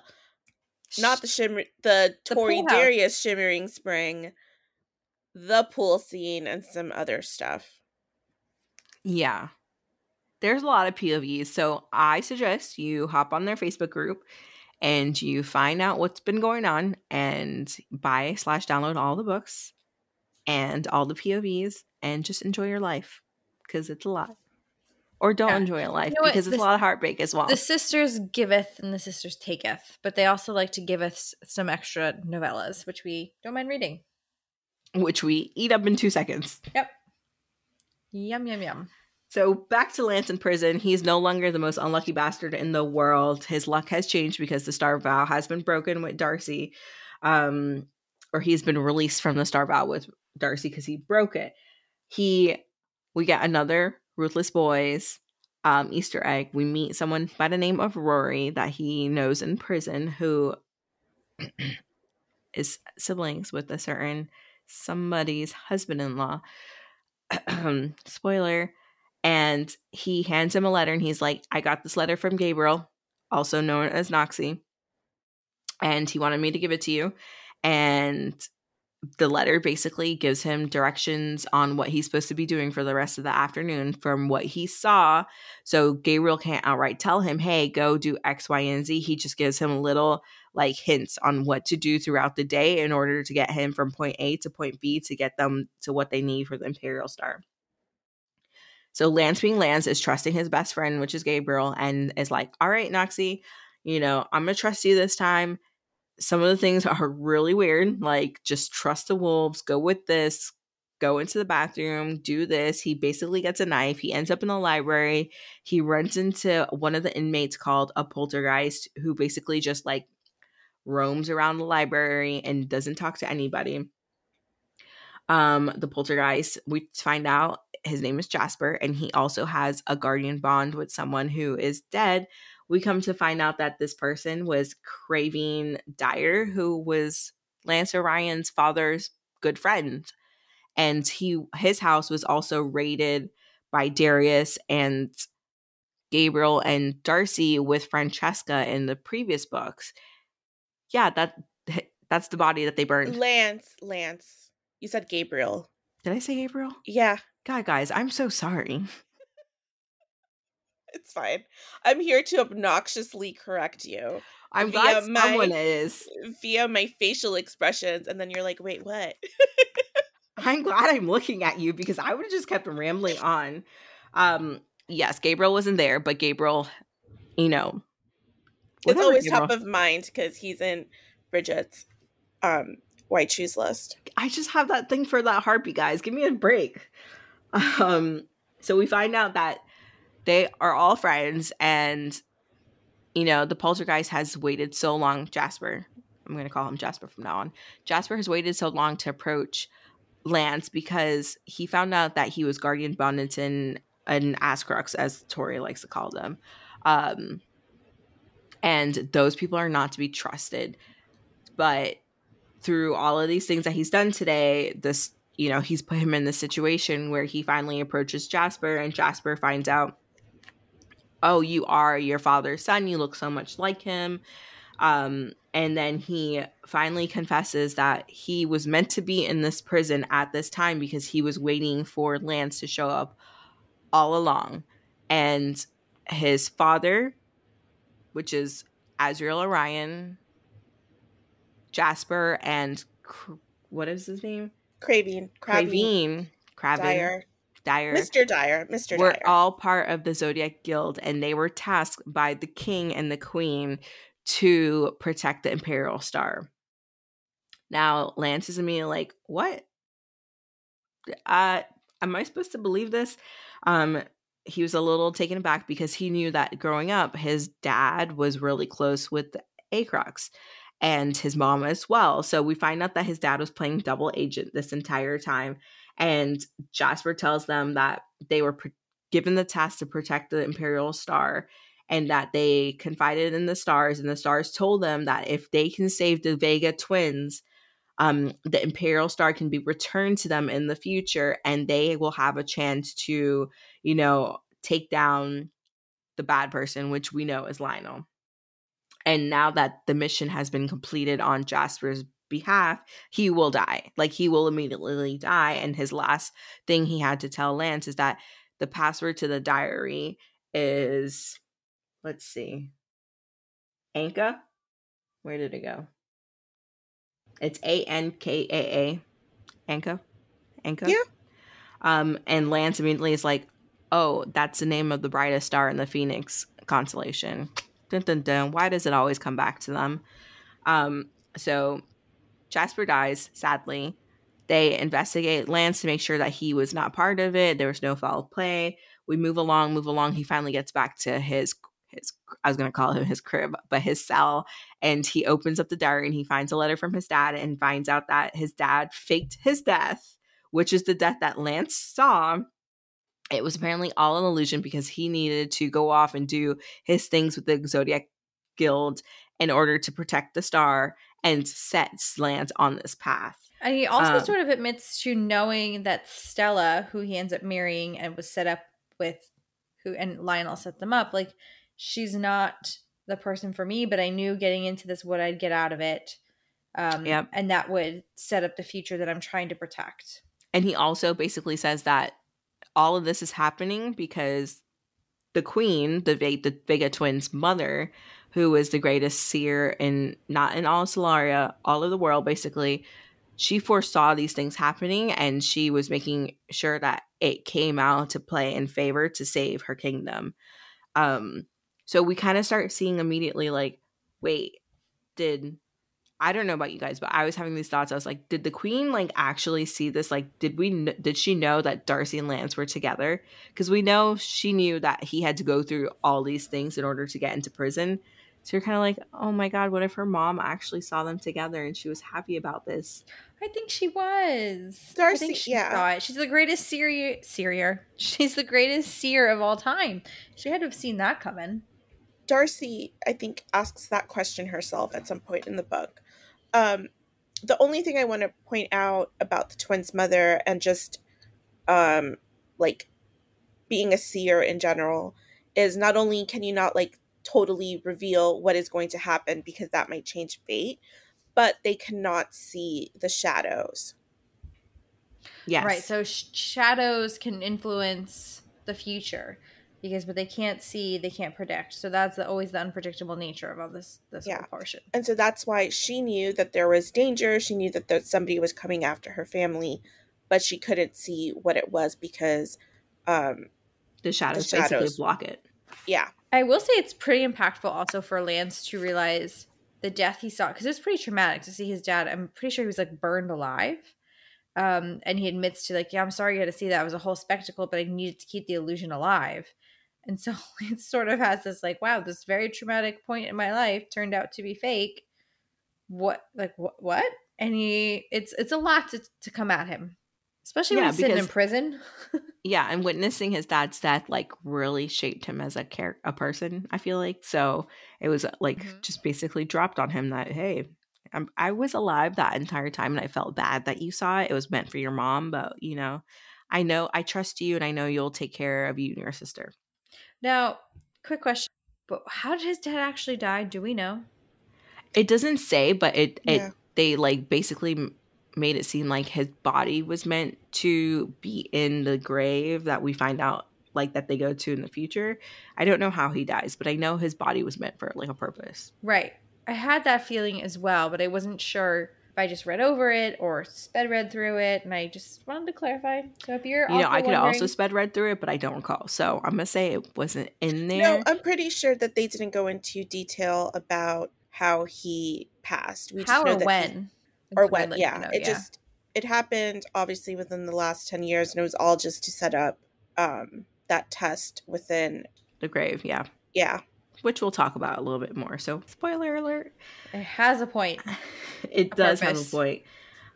Speaker 2: not the shimmer the
Speaker 1: The
Speaker 2: Tori. Darius shimmering spring, the pool scene and some other stuff.
Speaker 3: Yeah. There's a lot of POVs. So I suggest you hop on their Facebook group and you find out what's been going on and buy slash download all the books and all the POVs and just enjoy your life because it's a lot. Or don't
Speaker 1: Yeah.
Speaker 3: enjoy your life
Speaker 1: know what?
Speaker 3: because it's a lot of heartbreak as well.
Speaker 1: The sisters giveth and the sisters taketh, but they also like to give us some extra novellas, which we don't mind reading.
Speaker 3: which we eat up in two seconds.
Speaker 1: Yep. Yum yum yum.
Speaker 3: So back to Lance in prison. He's no longer the most unlucky bastard in the world. His luck has changed because the star vow has been broken with Darcy. Um, or he's been released from the star vow with Darcy because he broke it. He we get another Ruthless Boys um Easter egg. We meet someone by the name of Roary that he knows in prison who is siblings with a certain somebody's husband-in-law. Spoiler and he hands him a letter and he's like i got this letter from gabriel also known as noxie and he wanted me to give it to you. And the letter basically gives him directions on what he's supposed to be doing for the rest of the afternoon from what he saw. So gabriel can't outright tell him hey go do x y and z. He just gives him a little like hints on what to do throughout the day in order to get him from point a to point b to get them to what they need for the imperial star so Lance being Lance is trusting his best friend, which is Gabriel, and is like, all right, Noxie, you know, I'm gonna trust you this time. Some of the things are really weird, like just trust the wolves, go with this, go into the bathroom, do this. He basically gets a knife. He ends up in the library. He runs into one of the inmates called a poltergeist, who basically just like roams around the library and doesn't talk to anybody. Um, the poltergeist, we find out his name is Jasper, and he also has a guardian bond with someone who is dead. We come to find out that this person was Craving Dyer, who was Lance Orion's father's good friend. And he his house was also raided by Darius and Gabriel and Darcy with Francesca in the previous books. Yeah, that that's the body that they burned.
Speaker 2: Lance, Lance. You said Gabriel.
Speaker 3: Did I say Gabriel?
Speaker 2: Yeah,
Speaker 3: God, guys, I'm so sorry.
Speaker 2: it's fine. I'm here to obnoxiously correct you
Speaker 3: I'm
Speaker 2: Via
Speaker 3: glad
Speaker 2: my-
Speaker 3: someone is.
Speaker 2: via my facial expressions, and then you're like, wait, what?
Speaker 3: I'm glad I'm looking at you because I would have just kept rambling on. Um, yes, Gabriel wasn't there, but Gabriel, you know,
Speaker 2: it's always
Speaker 3: Gabriel.
Speaker 2: top of mind because he's in Bridget's um white shoes list.
Speaker 3: I just have that thing for that harpy, guys. Give me a break. Um, so we find out that they are all friends, and you know, the poltergeist has waited so long. Jasper, I'm going to call him Jasper from now on. Jasper has waited so long to approach Lance because he found out that he was guardian bonded in an Ascrux, as Tori likes to call them. Um, and those people are not to be trusted. But through all of these things that he's done today, this, you know, he's put him in this situation where he finally approaches Jasper, and Jasper finds out, oh, you are your father's son. You look so much like him. Um, and then he finally confesses that he was meant to be in this prison at this time because he was waiting for Lance to show up all along. And his father, which is Azriel Orion, Jasper, and what is his name?
Speaker 2: Craving,
Speaker 3: Cravine. Craven.
Speaker 2: Dyer,
Speaker 3: Dyer
Speaker 2: Mr. Dyer, Mr.
Speaker 3: were
Speaker 2: Dyer.
Speaker 3: all part of the Zodiac Guild, and they were tasked by the king and the queen to protect the Imperial Star. Now, Lance is immediately like, "What? Uh, am I supposed to believe this? Um, he was a little taken aback because he knew that growing up, his dad was really close with the Acrux and his mom as well. So we find out that his dad was playing double agent this entire time. And Jasper tells them that they were given the task to protect the Imperial Star and that they confided in the stars. And the stars told them that if they can save the Vega twins, um, the Imperial Star can be returned to them in the future and they will have a chance to, you know, take down the bad person, which we know is Lionel. And now that the mission has been completed on Jasper's behalf, he will die. Like he will immediately die. And his last thing he had to tell Lance is that the password to the diary is, let's see, Ankaa. Where did it go? It's A N K A A. Ankaa. Ankaa.
Speaker 2: Yeah.
Speaker 3: Um, and Lance immediately is like, "Oh, that's the name of the brightest star in the Phoenix constellation." Dun dun dun. Why does it always come back to them? Um, so Jasper dies, sadly. They investigate Lance to make sure that he was not part of it. There was no foul play. We move along, move along. He finally gets back to his his I was gonna call him his crib, but his cell, and he opens up the diary and he finds a letter from his dad and finds out that his dad faked his death, which is the death that Lance saw. It was apparently all an illusion because he needed to go off and do his things with the Zodiac Guild in order to protect the star and set Lance on this path.
Speaker 1: And he also
Speaker 3: Um,
Speaker 1: sort of admits to knowing that Stella, who he ends up marrying and was set up with, who and Lionel set them up, like she's not the person for me. But I knew getting into this what I'd get out of it, um,
Speaker 3: Yep.
Speaker 1: and that would set up the future that I'm trying to protect.
Speaker 3: And he also basically says that all of this is happening because the queen, the, Ve- the Vega twins' mother, who is the greatest seer in not in all of Solaria, all of the world, basically, she foresaw these things happening and she was making sure that it came out to play in favor to save her kingdom. Um, so we kind of start seeing immediately like, wait, did I don't know about you guys, but I was having these thoughts. I was like, did the queen like actually see this? Like, did we kn- did she know that Darcy and Lance were together? Because we know she knew that he had to go through all these things in order to get into prison. So you're kind of like, oh my god, what if her mom actually saw them together and she was happy about this?
Speaker 1: I think she was. I
Speaker 2: Darcy-
Speaker 1: think she
Speaker 2: yeah.
Speaker 1: saw it. She's the greatest seer. Seer. She's the greatest seer of all time. She had to have seen that coming.
Speaker 2: Darcy, I think, asks that question herself at some point in the book. Um, the only thing I want to point out about the twins' mother and just um, like being a seer in general is not only can you not like totally reveal what is going to happen because that might change fate, but they cannot see the shadows.
Speaker 3: Yes,
Speaker 1: Right. So sh- shadows can influence the future because, but they can't see, they can't predict. So that's the, always the unpredictable nature of all this this
Speaker 2: Yeah.
Speaker 1: whole portion.
Speaker 2: And so that's why she knew that there was danger. She knew that there, somebody was coming after her family, but she couldn't see what it was because, um,
Speaker 3: the shadows,
Speaker 2: shadows.
Speaker 3: basically block it.
Speaker 2: yeah,
Speaker 1: I will say it's pretty impactful also for Lance to realize the death he saw because it's pretty traumatic to see his dad. I'm pretty sure he was like burned alive. Um, and he admits to like, yeah, I'm sorry you had to see that. It was a whole spectacle, but I needed to keep the illusion alive. And so it sort of has this like, wow, this very traumatic point in my life turned out to be fake. What like what what? And he it's it's a lot to, to come at him. Especially when
Speaker 3: Yeah,
Speaker 1: he's sitting in prison.
Speaker 3: Yeah, and witnessing his dad's death like really shaped him as a care a person. I feel like so it was like
Speaker 1: Mhm.
Speaker 3: just basically dropped on him that hey, I'm, I was alive that entire time, and I felt bad that you saw it. It was meant for your mom, but you know, I know I trust you, and I know you'll take care of you and your sister.
Speaker 1: Now, quick question. But how did his dad actually die? Do we know?
Speaker 3: It doesn't say, but it it
Speaker 2: Yeah.
Speaker 3: they like basically made it seem like his body was meant to be in the grave that we find out like that they go to in the future. I don't know how he dies, but I know his body was meant for like a purpose.
Speaker 1: Right. I had that feeling as well, but I wasn't sure if I just read over it or sped read through it, and I just wanted to clarify. So if you're,
Speaker 3: You know, I could also sped read through it, but I don't recall. So I'm gonna say it wasn't in there.
Speaker 2: No, I'm pretty sure that they didn't go into detail about how he passed. We just
Speaker 1: how
Speaker 2: know
Speaker 1: or
Speaker 2: that he-
Speaker 1: when,
Speaker 2: or
Speaker 1: That's what I'd
Speaker 2: when. yeah,
Speaker 1: know,
Speaker 2: it just it happened obviously within the last 10 years and it was all just to set up um that test within
Speaker 3: The grave, yeah.
Speaker 2: yeah
Speaker 3: Which we'll talk about a little bit more. So, spoiler alert.
Speaker 1: It has a point.
Speaker 3: it
Speaker 1: A
Speaker 3: does have a point.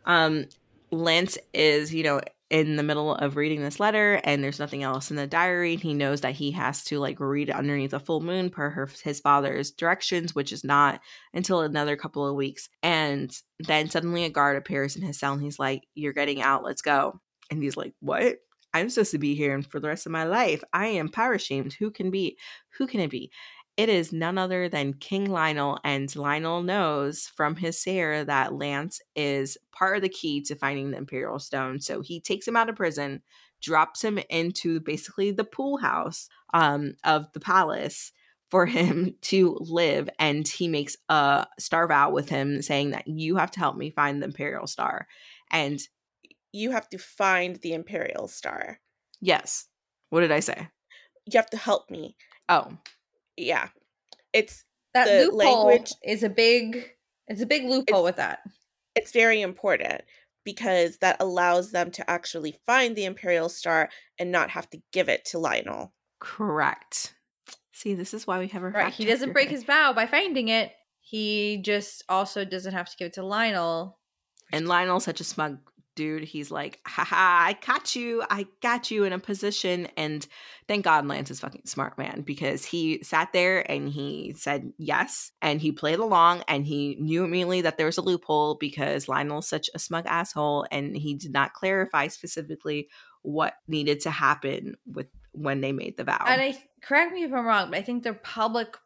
Speaker 3: Um, Lance is, you know, in the middle of reading this letter, and there's nothing else in the diary. He knows that he has to like read underneath a full moon per her, his father's directions, which is not until another couple of weeks. And then suddenly a guard appears in his cell, and he's like, "You're getting out. Let's go." And he's like, "What?" I'm supposed to be here and for the rest of my life. I am power shamed. Who can be? Who can it be? It is none other than King Lionel, and Lionel knows from his seer that Lance is part of the key to finding the Imperial Stone. So he takes him out of prison, drops him into basically the pool house um, of the palace for him to live, and he makes a star vow with him, saying that you have to help me find the Imperial Star. And
Speaker 2: you have to find the imperial star
Speaker 3: yes, what did I say?
Speaker 2: you have to help me
Speaker 3: Oh,
Speaker 2: yeah it's
Speaker 1: That
Speaker 2: The
Speaker 1: loophole
Speaker 2: language-
Speaker 1: is a big it's a big loophole
Speaker 2: It's-
Speaker 1: with that.
Speaker 2: it's very important because that allows them to actually find the imperial star and not have to give it to lionel
Speaker 3: correct. See, this is why we have our
Speaker 1: Right. He doesn't break his vow by finding it. He just also doesn't have to give it to Lionel.
Speaker 3: And Lionel's such a smug dude. He's like, haha, I got you. I got you in a position. And thank God Lance is fucking smart, man, because he sat there and he said yes. And he played along and he knew immediately that there was a loophole because Lionel's such a smug asshole. And he did not clarify specifically what needed to happen with when they made the vow.
Speaker 1: And I correct me if I'm wrong, but I think the public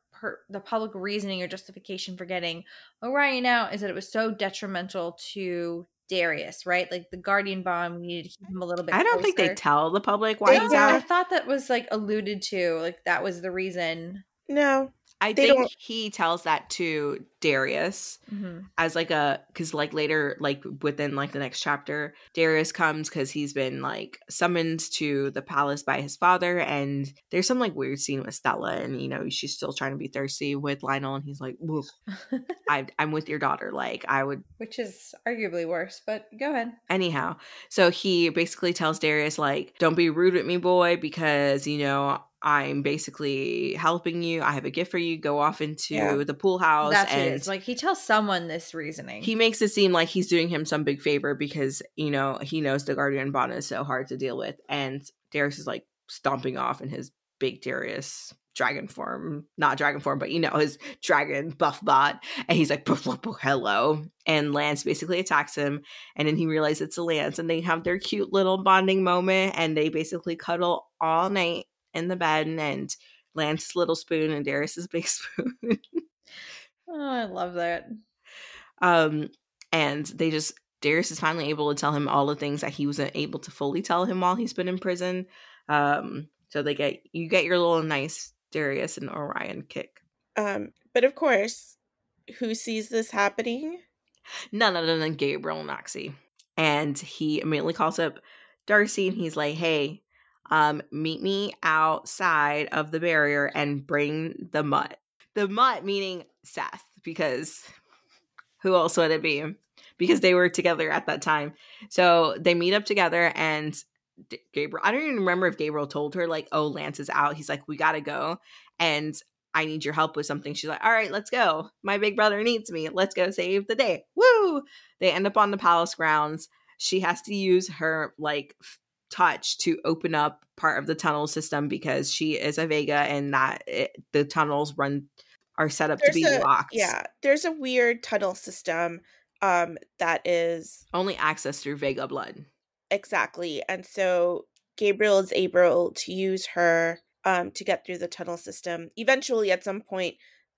Speaker 1: the public reasoning or justification for getting Orion out is that it was so detrimental to Darius, right? Like the Guardian bond we needed to keep him a little bit.
Speaker 3: I don't think they tell the public why
Speaker 2: They
Speaker 3: he's
Speaker 1: No,
Speaker 3: out.
Speaker 1: I thought that was like alluded to. Like that was the reason.
Speaker 2: no
Speaker 3: I
Speaker 2: They
Speaker 3: think
Speaker 2: don't-
Speaker 3: he tells that to Darius
Speaker 1: Mhm.
Speaker 3: as like a because like later like within like the next chapter darius comes because he's been like summoned to the palace by his father and there's some like weird scene with stella and you know she's still trying to be thirsty with lionel and he's like "Ugh, I, i'm with your daughter like i would
Speaker 1: Which is arguably worse, but go ahead.
Speaker 3: anyhow so he basically tells darius like don't be rude with me boy because you know i'm basically helping you. I have a gift for you. Go off into
Speaker 2: Yeah.
Speaker 3: the pool house
Speaker 1: That's
Speaker 3: and
Speaker 1: it is. Like he tells someone this reasoning.
Speaker 3: he makes it seem like he's doing him some big favor because you know he knows the guardian bond is so hard to deal with. And darius is like stomping off in his big darius dragon form. Not dragon form but you know his dragon buff bot. And he's like "Poof, poof, poof, hello. And lance basically attacks him. And then he realizes it's a lance. And they have their cute little bonding moment. And they basically cuddle all night in the bed and lance's little spoon and darius's big spoon
Speaker 1: oh, I love that.
Speaker 3: Um, and they just Darius is finally able to tell him all the things that he wasn't able to fully tell him while he's been in prison. Um, so they get you get your little nice Darius and Orion kick.
Speaker 2: um but of course who sees this happening
Speaker 3: None other than Gabriel Noxie. And he immediately calls up Darcy and he's like, Hey, um, meet me outside of the barrier and bring the mutt. The mutt meaning Seth, because who else would it be? Because they were together at that time. So they meet up together and Gabriel, I don't even remember if Gabriel told her, like, oh, Lance is out. He's like, we gotta go. And I need your help with something. She's like, all right, let's go. My big brother needs me. Let's go save the day. Woo! They end up on the palace grounds. She has to use her like touch to open up part of the tunnel system because she is a Vega and that it, the tunnels run are set up to be
Speaker 2: a,
Speaker 3: locked.
Speaker 2: yeah there's a weird tunnel system um that is
Speaker 3: Only access through Vega blood.
Speaker 2: exactly and so gabriel is able to use her um to get through the tunnel system eventually at some point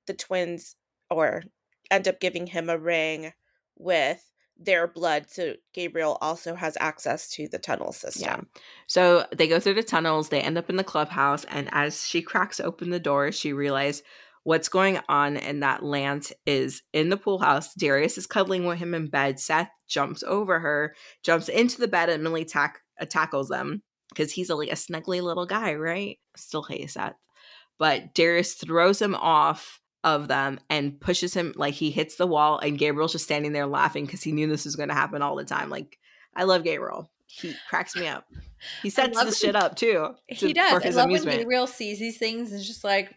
Speaker 2: the twins or end up giving him a ring with their blood so gabriel also has access to the tunnel system Yeah.
Speaker 3: So they go through the tunnels, they end up in the clubhouse, and as she cracks open the door, she realizes what's going on and that Lance is in the pool house. Darius is cuddling with him in bed. Seth jumps over her, jumps into the bed, and Millie tack- uh, tackles them because he's a, like a snuggly little guy, right? Still hate Seth. But Darius throws him off of them and pushes him like he hits the wall and Gabriel's just standing there laughing because he knew this was going to happen all the time. Like I love Gabriel. He cracks me up. He sets this shit up too.
Speaker 1: he does. I love
Speaker 3: amusement.
Speaker 1: when Gabriel sees these things and just like,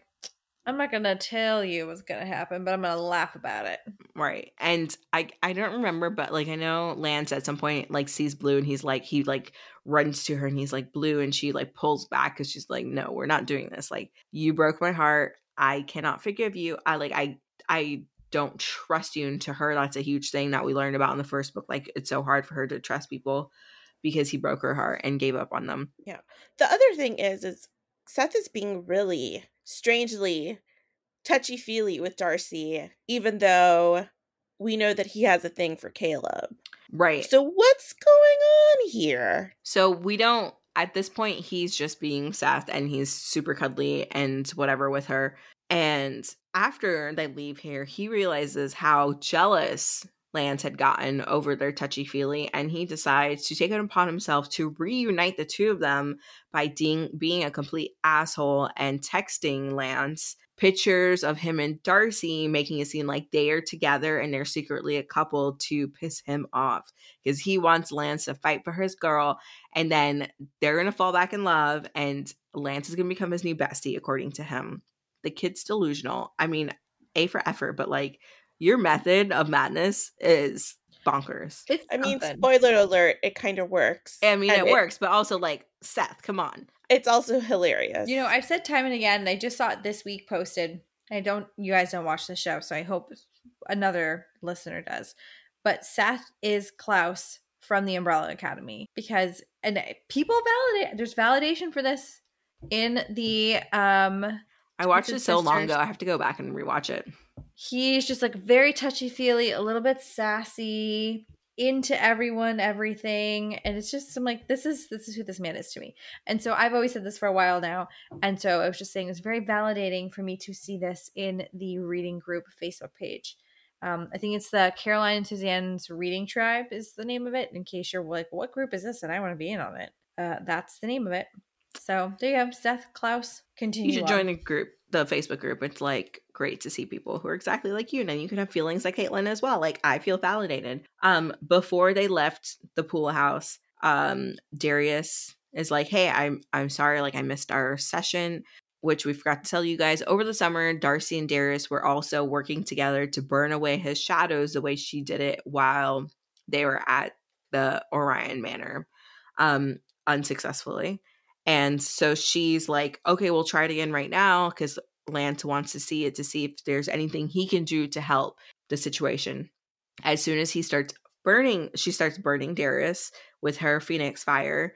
Speaker 1: I'm not gonna tell you what's gonna happen, but I'm gonna laugh about it.
Speaker 3: Right. And I I don't remember, but like I know Lance at some point like sees Blue and he's like he like runs to her and he's like Blue and she like pulls back because she's like, No, we're not doing this. Like you broke my heart. I cannot forgive you. I like I I don't trust you. And to her, that's a huge thing that we learned about in the first book. Like it's so hard for her to trust people because he broke her heart and gave up on them.
Speaker 2: Yeah the other thing is, is Seth is being really strangely touchy feely with Darcy, even though we know that he has a thing for Caleb.
Speaker 3: Right.
Speaker 2: So what's going on here?
Speaker 3: So we don't at this point he's just being Seth and he's super cuddly and whatever with her. And after they leave here, he realizes how jealous Lance had gotten over their touchy feely, and he decides to take it upon himself to reunite the two of them by being being a complete asshole and texting Lance pictures of him and Darcy making it seem like they are together and they're secretly a couple to piss him off because he wants Lance to fight for his girl and then they're gonna fall back in love and Lance is gonna become his new bestie according to him. The kid's delusional. I mean, A for effort, but like your method of madness is bonkers.
Speaker 1: It's
Speaker 2: I mean, spoiler alert, it kind of works.
Speaker 3: I mean,
Speaker 2: And
Speaker 3: it works, but also like Seth, come on.
Speaker 2: It's also hilarious.
Speaker 1: You know, I've said time and again, I just saw it this week posted. I don't, you guys don't watch the show, so I hope another listener does. But Seth is Klaus from the Umbrella Academy because, and people validate, there's validation for this in the, um,
Speaker 3: I watched
Speaker 1: Twisted
Speaker 3: it so long ago. I have to go back and rewatch it.
Speaker 1: he's just like very touchy feely, a little bit sassy, into everyone, everything, and it's just I'm like, this is this is who this man is to me. And so I've always said this for a while now, and so I was just saying it's very validating for me to see this in the reading group Facebook page. Um, I think it's the Caroline and Susanne's Reading Tribe is the name of it. In case you're like, what group is this? And I want to be in on it. Uh, that's the name of it. So there you have Seth Klaus. Continue.
Speaker 3: You should
Speaker 1: on.
Speaker 3: join the group, the Facebook group. It's like great to see people who are exactly like you, and you can have feelings like Caitlin as well. Like I feel validated. Um, before they left the pool house, um, Darius is like, "Hey, I'm I'm sorry. Like I missed our session." Which we forgot to tell you guys over the summer, Darcy and Darius were also working together to burn away his shadows the way she did it while they were at the Orion Manor, um, unsuccessfully. And so she's like, okay, we'll try it again right now because Lance wants to see it to see if there's anything he can do to help the situation. As soon as he starts burning, she starts burning Darius with her Phoenix fire.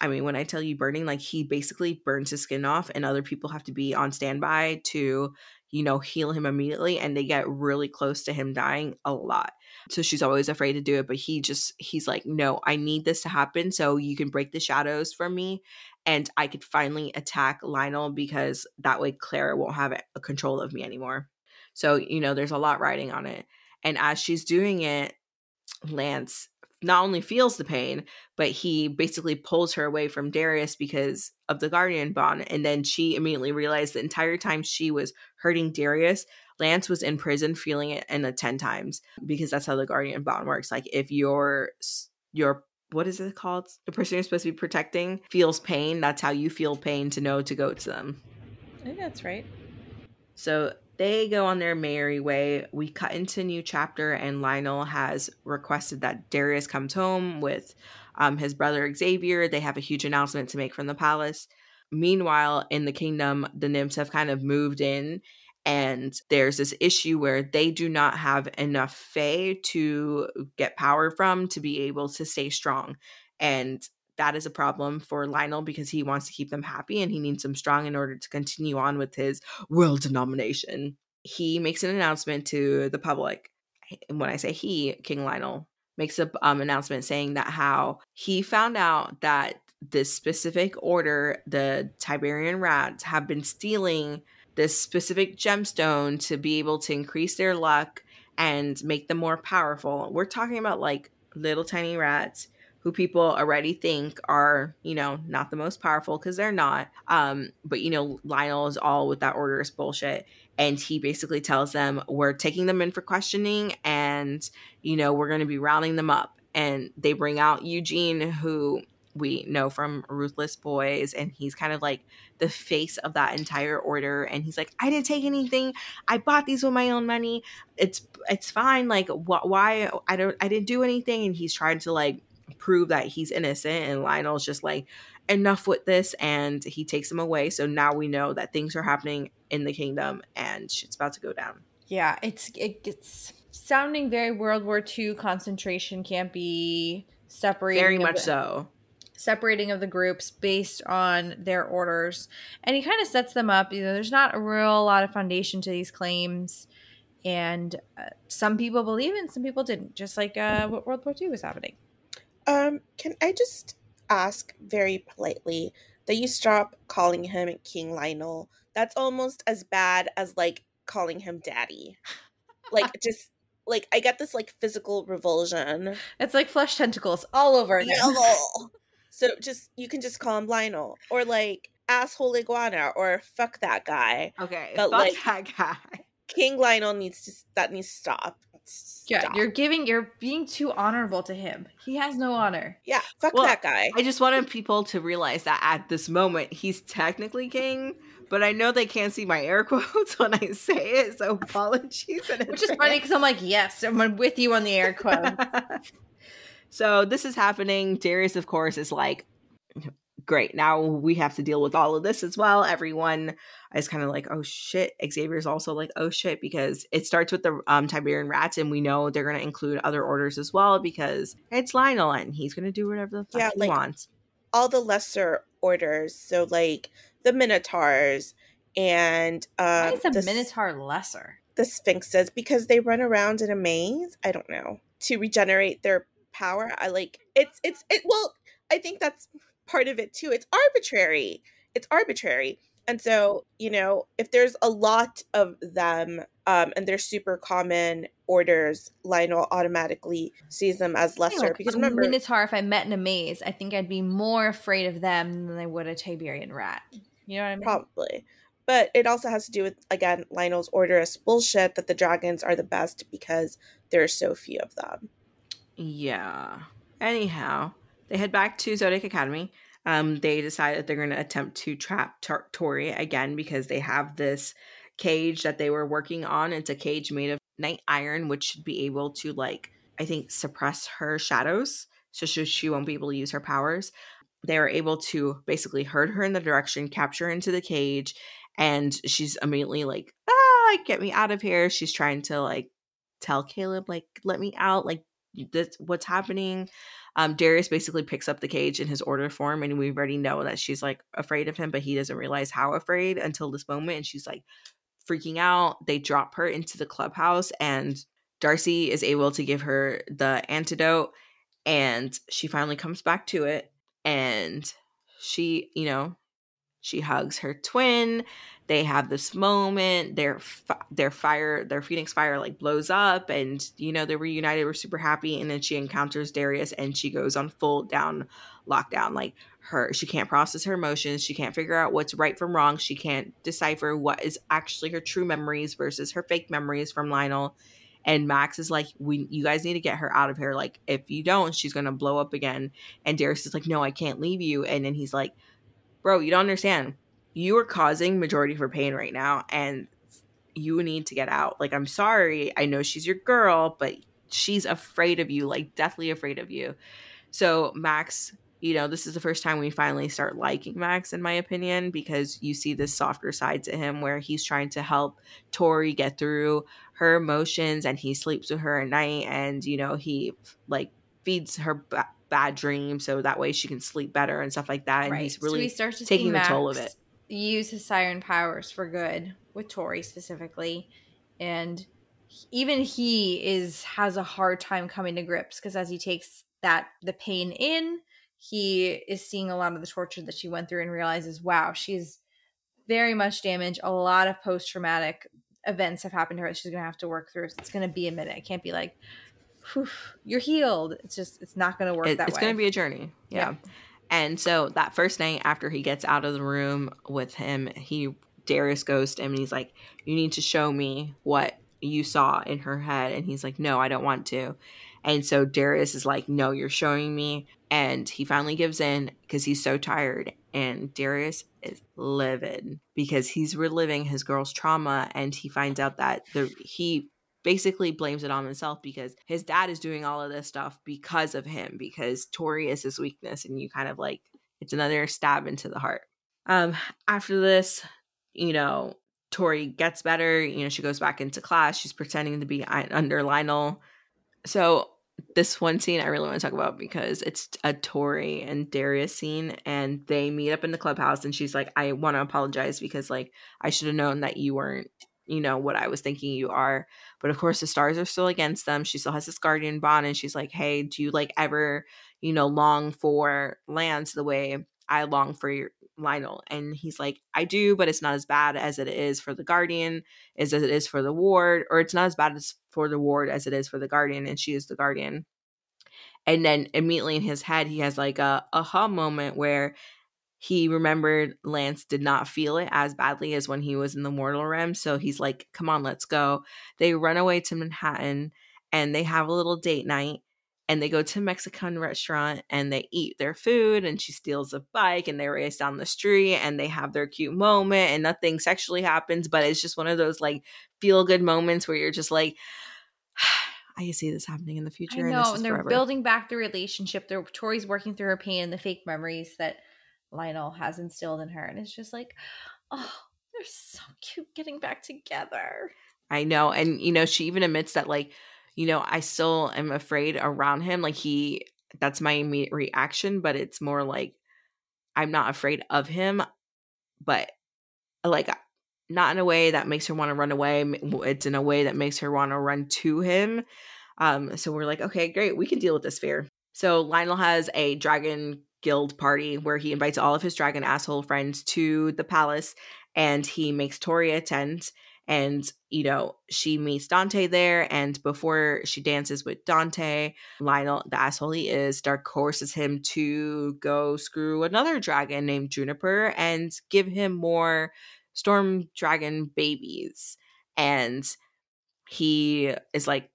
Speaker 3: I mean, when I tell you burning, like he basically burns his skin off, and other people have to be on standby to, you know, heal him immediately. And they get really close to him dying a lot. So she's always afraid to do it. But he just, he's like, no, I need this to happen so you can break the shadows from me and I could finally attack Lionel because that way Clara won't have a control of me anymore. So, you know, there's a lot riding on it. And as she's doing it, Lance not only feels the pain, but he basically pulls her away from Darius because of the guardian bond. And then she immediately realized the entire time she was hurting Darius, Lance was in prison feeling it in a 10 times because that's how the guardian bond works. Like if your your what is it called? The person you're supposed to be protecting feels pain. That's how you feel pain to know to go to them.
Speaker 1: I think that's right.
Speaker 3: So they go on their merry way. We cut into a new chapter, and Lionel has requested that Darius comes home with um, his brother Xavier. They have a huge announcement to make from the palace. Meanwhile, in the kingdom, the nymphs have kind of moved in, and there's this issue where they do not have enough Fae to get power from to be able to stay strong. And that is a problem for Lionel because he wants to keep them happy and he needs them strong in order to continue on with his world denomination. He makes an announcement to the public. And when I say he, King Lionel makes an um, announcement saying that how he found out that this specific order, the Tiberian rats, have been stealing this specific gemstone to be able to increase their luck and make them more powerful. We're talking about like little tiny rats who people already think are, you know, not the most powerful because they're not. Um, but you know, Lionel is all with that orderist bullshit. And he basically tells them we're taking them in for questioning and, you know, we're gonna be rounding them up. and they bring out Eugene, who we know from Ruthless Boys, and he's kind of like the face of that entire order. And he's like, "I didn't take anything. I bought these with my own money. It's it's fine. Like, wh- why? I don't. I didn't do anything." And he's trying to like prove that he's innocent. And Lionel's just like, "Enough with this," and he takes him away. So now we know that things are happening in the kingdom, and shit's about to go down.
Speaker 1: Yeah, it's it gets sounding very World War II concentration camp be separating
Speaker 3: Very much so.
Speaker 1: Separating of the groups based on their orders and he kind of sets them up you know there's not a real lot of foundation to these claims and uh, some people believe it and some people didn't just like uh, what world war ii was happening
Speaker 2: Um, can I just ask very politely that you stop calling him King Lionel? That's almost as bad as like calling him daddy. Like just like I get this like physical revulsion.
Speaker 1: it's like flesh tentacles all over him.
Speaker 2: So just you can just call him Lionel or like asshole iguana or fuck that guy.
Speaker 3: Okay,
Speaker 2: But,
Speaker 3: fuck
Speaker 2: like-
Speaker 3: that guy.
Speaker 2: King Lionel needs to that needs to stop.
Speaker 1: yeah you're giving you're being too honorable to him he has no honor
Speaker 2: yeah, fuck
Speaker 3: Well,
Speaker 2: that guy.
Speaker 3: I just wanted people to realize that at this moment he's technically king, but I know they can't see my air quotes when I say it, so apologies.
Speaker 1: which is funny because i'm like yes i'm with you on the air quote
Speaker 3: advance. so this is happening. Darius, of course, is like, great. Now we have to deal with all of this as well. Everyone is kind of like, oh shit. Xavier's also like, oh shit, because it starts with the um, Tiberian rats, and we know they're going to include other orders as well because it's Lionel and he's going to do whatever the fuck
Speaker 2: Yeah,
Speaker 3: he
Speaker 2: like-
Speaker 3: wants.
Speaker 2: all the lesser orders, so like the Minotaurs and
Speaker 1: why
Speaker 2: um,
Speaker 1: is a
Speaker 2: the,
Speaker 1: minotaur lesser
Speaker 2: the Sphinxes because they run around in a maze. I don't know to regenerate their power. I like it's it's it. Well, I think that's part of it too. It's arbitrary. It's arbitrary. And so, you know, if there's a lot of them um, and they're super common orders, Lionel automatically sees them as lesser. Because remember,
Speaker 1: Minotaur, if I met in a maze, I think I'd be more afraid of them than I would a Tiberian rat. You know what I mean?
Speaker 2: Probably. But it also has to do with, again, Lionel's orderist bullshit that the dragons are the best because there are so few of them.
Speaker 3: Yeah. Anyhow, they head back to Zodiac Academy. Um, they decide that they're going to attempt to trap Tori again because they have this cage that they were working on. It's a cage made of night iron, which should be able to, like, I think, suppress her shadows. So she, she won't be able to use her powers. They are able to basically herd her in the direction, capture her into the cage, and she's immediately like, ah, get me out of here. She's trying to, like, tell Caleb, like, let me out. Like, this what's happening um darius basically picks up the cage in his order form and we already know that she's like afraid of him but he doesn't realize how afraid until this moment and she's like freaking out. They drop her into the clubhouse and darcy is able to give her the antidote and she finally comes back to it and she you know she hugs her twin. They have this moment. Their their fire their phoenix fire like blows up and you know they're reunited. We're super happy. And then she encounters darius and she goes on full down lockdown. Like her she can't process her emotions. She can't figure out what's right from wrong. She can't decipher what is actually her true memories versus her fake memories from lionel. And max is like we you guys need to get her out of here. Like if you don't she's gonna blow up again. And darius is like no i can't leave you. And then he's like bro you don't understand. You are causing majority of her pain right now and you need to get out. Like i'm sorry. I know she's your girl but she's afraid of you like deathly afraid of you. So max you know this is the first time we finally start liking max in my opinion because you see this softer side to him where he's trying to help tori get through her emotions and he sleeps with her at night and you know he like feeds her ba- bad dreams so that way she can sleep better and stuff like that and
Speaker 1: right.
Speaker 3: he's
Speaker 1: so
Speaker 3: really
Speaker 1: start to
Speaker 3: taking the toll of it.
Speaker 1: Use his siren powers for good with Tori specifically, and even he is has a hard time coming to grips because as he takes that the pain in, he is seeing a lot of the torture that she went through and realizes, wow, she's very much damaged. A lot of post traumatic events have happened to her that she's gonna have to work through. It's gonna be a minute. It can't be like, "Phew, you're healed. It's just it's not gonna work
Speaker 3: It-
Speaker 1: that
Speaker 3: it's
Speaker 1: way.
Speaker 3: It's going to be a journey. Yeah. And so that first night after he gets out of the room with him, he Darius goes to him and he's like, "You need to show me what you saw in her head. And he's like, no, I don't want to. And so Darius is like, no, you're showing me. And he finally gives in because he's so tired. And Darius is livid because he's reliving his girl's trauma. And he finds out that the he basically blames it on himself because his dad is doing all of this stuff because of him, because Tori is his weakness. And you kind of like, it's another stab into the heart. Um, after this, you know, Tori gets better. You know, she goes back into class. She's pretending to be under Lionel. So this one scene I really want to talk about because it's a Tori and Darius scene, and they meet up in the clubhouse, and she's like, "I want to apologize because like I should have known that you weren't." You know what I was thinking you are, but of course the stars are still against them. She still has this guardian bond, and she's like, "Hey, do you like ever, you know, long for Lance the way I long for your, Lionel. And he's like, I do, but it's not as bad as it is for the Guardian, is as it is for the Ward, or it's not as bad as for the Ward as it is for the Guardian, and she is the Guardian. And then immediately in his head, he has like a aha moment where he remembered Lance did not feel it as badly as when he was in the mortal realm. So he's like, come on, let's go. They run away to Manhattan and they have a little date night and they go to a Mexican restaurant and they eat their food and she steals a bike and they race down the street and they have their cute moment and nothing sexually happens, but it's just one of those like feel good moments where you're just like I can see this happening in the future.
Speaker 1: I know, and, and they're forever. building back the relationship. They're Tori's working through her pain and the fake memories that Lionel has instilled in her. And it's just like, oh, they're so cute getting back together.
Speaker 3: I know. And you know, she even admits that like you know, I still am afraid around him. Like he, that's my immediate reaction, but it's more like I'm not afraid of him, but like not in a way that makes her want to run away. It's in a way that makes her want to run to him. Um, so we're like, okay, great, we can deal with this fear. So Lionel has a dragon guild party where he invites all of his dragon asshole friends to the palace and he makes Tori attend and you know she meets dante there and before she dances with dante lionel the asshole he is dark coerces him to go screw another dragon named juniper and give him more storm dragon babies. And he is like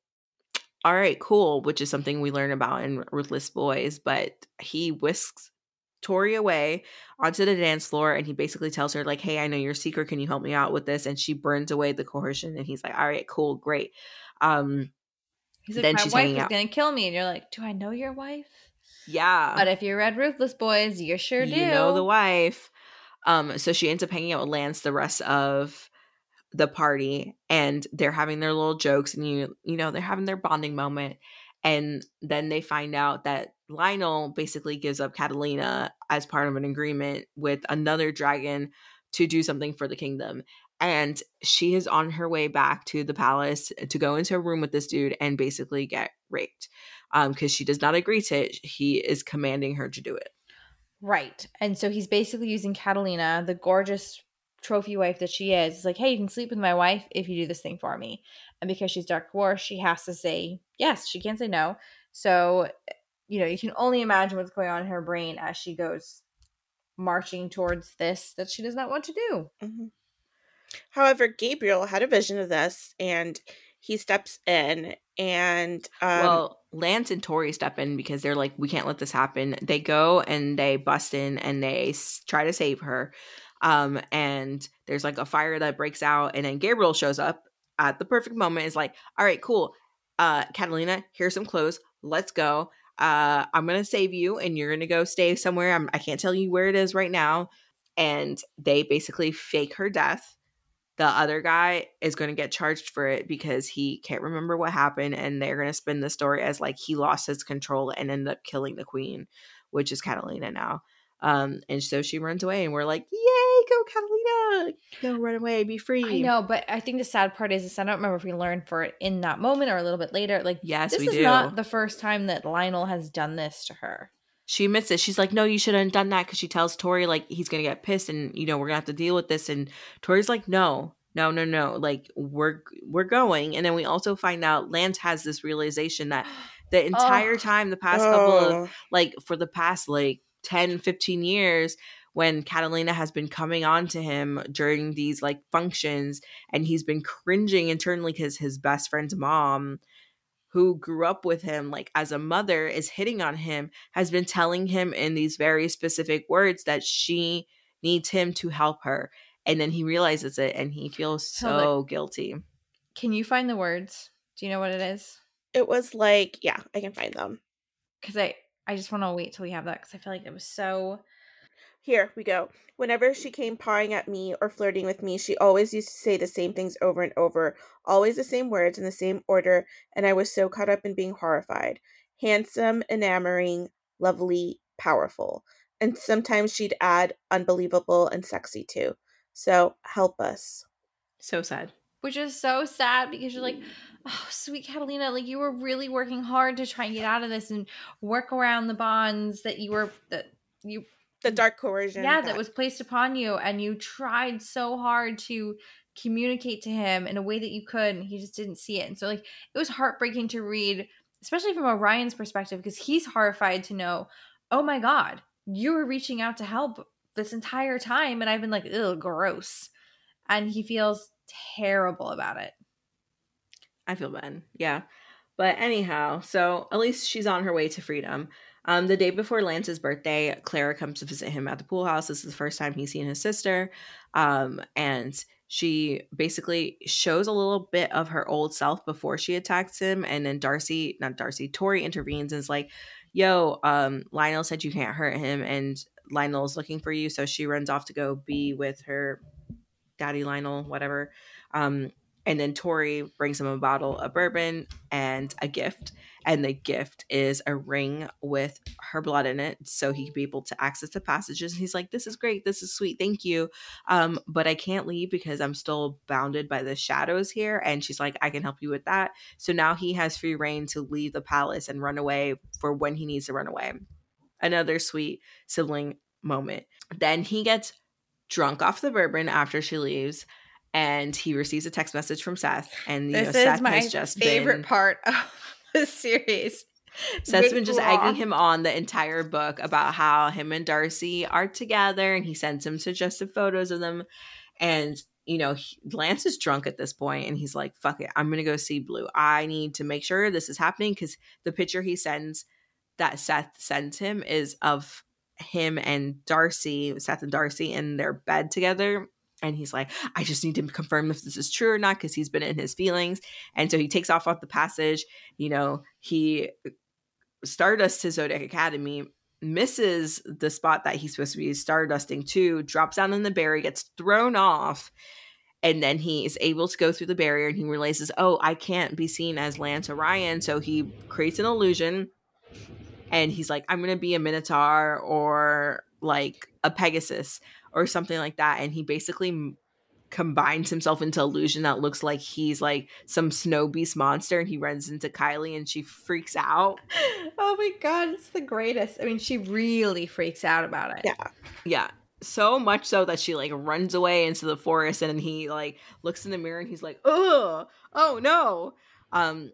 Speaker 3: all right cool which is something we learn about in ruthless boys but he whisks Tori away onto the dance floor and he basically tells her like hey I know your secret can you help me out with this? And she burns away the coercion and he's like all right cool great. Um
Speaker 1: he's like then my wife is out. gonna kill me. And you're like do I know your wife?
Speaker 3: Yeah.
Speaker 1: but if you read Ruthless Boys you sure do
Speaker 3: you know the wife. Um so she ends up hanging out with Lance the rest of the party and they're having their little jokes and you you know they're having their bonding moment and then they find out that Lionel basically gives up Catalina as part of an agreement with another dragon to do something for the kingdom. And she is on her way back to the palace to go into a room with this dude and basically get raped. Um, because she does not agree to it. He is commanding her to do it.
Speaker 1: Right. And so he's basically using Catalina, the gorgeous trophy wife that she is, it's like, hey, you can sleep with my wife if you do this thing for me. And because she's Dark Dwarf, she has to say yes. She can't say no. So you know, you can only imagine what's going on in her brain as she goes marching towards this that she does not want to do.
Speaker 2: Mm-hmm. However, Gabriel had a vision of this and he steps in and um,
Speaker 3: well lance and tori step in because they're like we can't let this happen they go and they bust in and they s- try to save her um and there's like a fire that breaks out and then gabriel shows up at the perfect moment is like all right cool uh catalina here's some clothes let's go uh, I'm to save you and you're to go stay somewhere. I'm, I can't tell you where it is right now. And they basically fake her death. The other guy is to get charged for it because he can't remember what happened. And they're to spin the story as like he lost his control and ended up killing the queen, which is Catalina now. Um, and so she runs away, and we're like, "Yay, go Catalina! Go run away, be free."
Speaker 1: I know, but I think the sad part is, is I don't remember if we learned for it in that moment or a little bit later. Like,
Speaker 3: yes,
Speaker 1: this
Speaker 3: is
Speaker 1: do. not the first time that Lionel has done this to her.
Speaker 3: She admits it. She's like, "No, you shouldn't have done that," because she tells Tori like he's gonna get pissed, and you know we're gonna have to deal with this. And Tori's like, "No, no, no, no. Like we're we're going." And then we also find out Lance has this realization that the entire oh. time, the past oh. couple of like for the past like 10, 15 years, when Catalina has been coming on to him during these like functions and he's been cringing internally because his best friend's mom who grew up with him like as a mother is hitting on him has been telling him in these very specific words that she needs him to help her and then he realizes it and he feels so guilty
Speaker 1: Can you find the words? Do you know what it is?
Speaker 2: It was like, yeah, I can find them.
Speaker 1: Because I I just want to wait till we have that because I feel like it was so.
Speaker 2: Here we go. Whenever she came pawing at me or flirting with me, she always used to say the same things over and over, always the same words in the same order, and I was so caught up in being horrified. Handsome, enamoring, lovely, powerful. And sometimes she'd add unbelievable and sexy too. So help us.
Speaker 3: so sad
Speaker 1: Which is so sad because you're like, oh, sweet Catalina, like you were really working hard to try and get out of this and work around the bonds that you were that you
Speaker 2: The dark coercion.
Speaker 1: yeah that was placed upon you and you tried so hard to communicate to him in a way that you could and he just didn't see it and so like it was heartbreaking to read especially from orion's perspective because he's horrified to know oh my god you were reaching out to help this entire time and i've been like ugh gross and he feels terrible about it
Speaker 3: I feel bad. Yeah. But anyhow, so at least she's on her way to freedom. Um, the day before Lance's birthday, Clara comes to visit him at the pool house. This is the first time he's seen his sister. Um, and she basically shows a little bit of her old self before she attacks him. And then Darcy, not Darcy, Tori intervenes and is like, yo, um, Lionel said you can't hurt him. And Lionel's looking for you. So she runs off to go be with her daddy, Lionel, whatever. Um, and then Tori brings him a bottle of bourbon and a gift. And the gift is a ring with her blood in it. So he can be able to access the passages. And he's like, This is great. This is sweet. Thank you. Um, but I can't leave because I'm still bounded by the shadows here. And she's like, I can help you with that. So now he has free reign to leave the palace and run away for when he needs to run away. Another sweet sibling moment. Then he gets drunk off the bourbon after she leaves and he receives a text message from Seth, and you
Speaker 1: this
Speaker 3: know,
Speaker 1: is
Speaker 3: Seth
Speaker 1: my
Speaker 3: has just
Speaker 1: favorite
Speaker 3: been,
Speaker 1: part of the series
Speaker 3: Seth's
Speaker 1: Good
Speaker 3: been just
Speaker 1: law.
Speaker 3: egging him on the entire book about how him and Darcy are together, and he sends him suggestive photos of them, and you know he, Lance is drunk at this point, and he's like, "Fuck it, I'm gonna go see Blue. I need to make sure this is happening because the picture he sends that Seth sends him is of him and Darcy, Seth and Darcy in their bed together." And he's like, I just need to confirm if this is true or not because he's been in his feelings. And so he takes off off the passage. You know, he Stardust to Zodiac Academy, misses the spot that he's supposed to be stardusting to, drops down in the barrier, gets thrown off. And then he is able to go through the barrier and he realizes, oh, I can't be seen as Lance Orion. So he creates an illusion and he's like, I'm to be a Minotaur or like a Pegasus or something like that. And he basically m- combines himself into illusion that looks like he's like some snow beast monster and he runs into Kylie and she freaks out.
Speaker 1: oh my god it's the greatest i mean she really freaks out about it
Speaker 2: Yeah.
Speaker 3: Yeah. So much so that she like runs away into the forest and he like looks in the mirror and he's like, oh, oh no. Um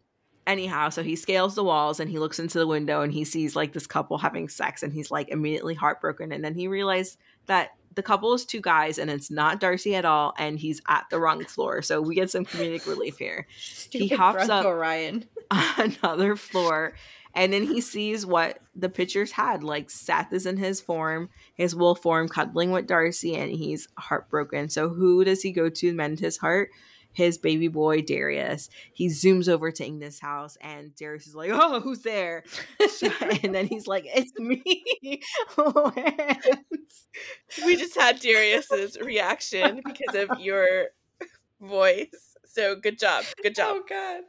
Speaker 3: anyhow, so he scales the walls and he looks into the window and he sees like this couple having sex and he's like immediately heartbroken. And then he realized that the couple is two guys and it's not Darcy at all and he's at the wrong floor. So we get some comedic relief here.
Speaker 1: Stupid
Speaker 3: hops
Speaker 1: drunk
Speaker 3: up-
Speaker 1: orion
Speaker 3: another floor and then he sees what the pictures had. Like seth is in his form his wolf form cuddling with darcy and he's heartbroken. So who does he go to mend his heart his baby boy darius he zooms over to ignis house and darius is like oh who's there and then he's like it's me Lance."
Speaker 2: We just had Darius's reaction because of your voice. So good job. Good job.
Speaker 1: oh god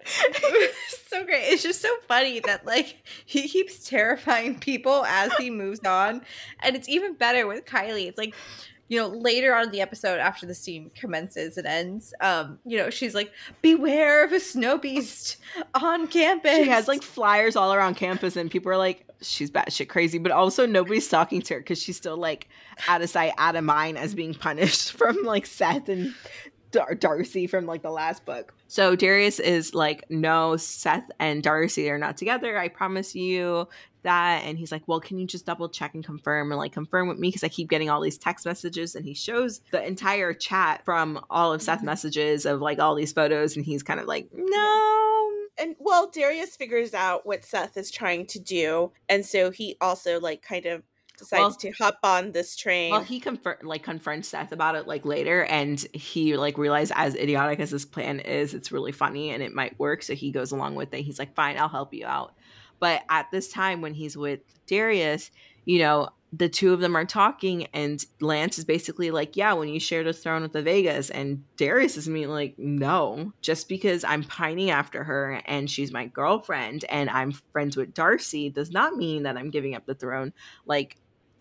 Speaker 1: so great it's just so funny that like he keeps terrifying people as he moves on and it's even better with kylie it's like you know later on in the episode after the scene commences and ends um you know she's like beware of a snow beast on campus
Speaker 3: she has like flyers all around campus and people are like she's batshit crazy. But also nobody's talking to her because she's still like out of sight out of mind as being punished from like seth and Dar- darcy from like the last book. So darius is like no seth and darcy are not together i promise you that. And he's like well can you just double check and confirm and like confirm with me? Because i keep getting all these text messages and he shows the entire chat from all of seth's messages of like all these photos. And he's kind of like no.
Speaker 2: And well, Darius figures out what Seth is trying to do, and so he also like kind of decides
Speaker 3: Well-
Speaker 2: to hop on this train.
Speaker 3: well he confr- like confronts seth about it like later. And he like realized as idiotic as this plan is it's really funny and it might work. So he goes along with it. He's like fine i'll help you out but at this time when he's with darius you know the two of them are talking and lance is basically like yeah when you shared a throne with the vegas and darius is immediately like no just because i'm pining after her and she's my girlfriend and i'm friends with darcy does not mean that i'm giving up the throne like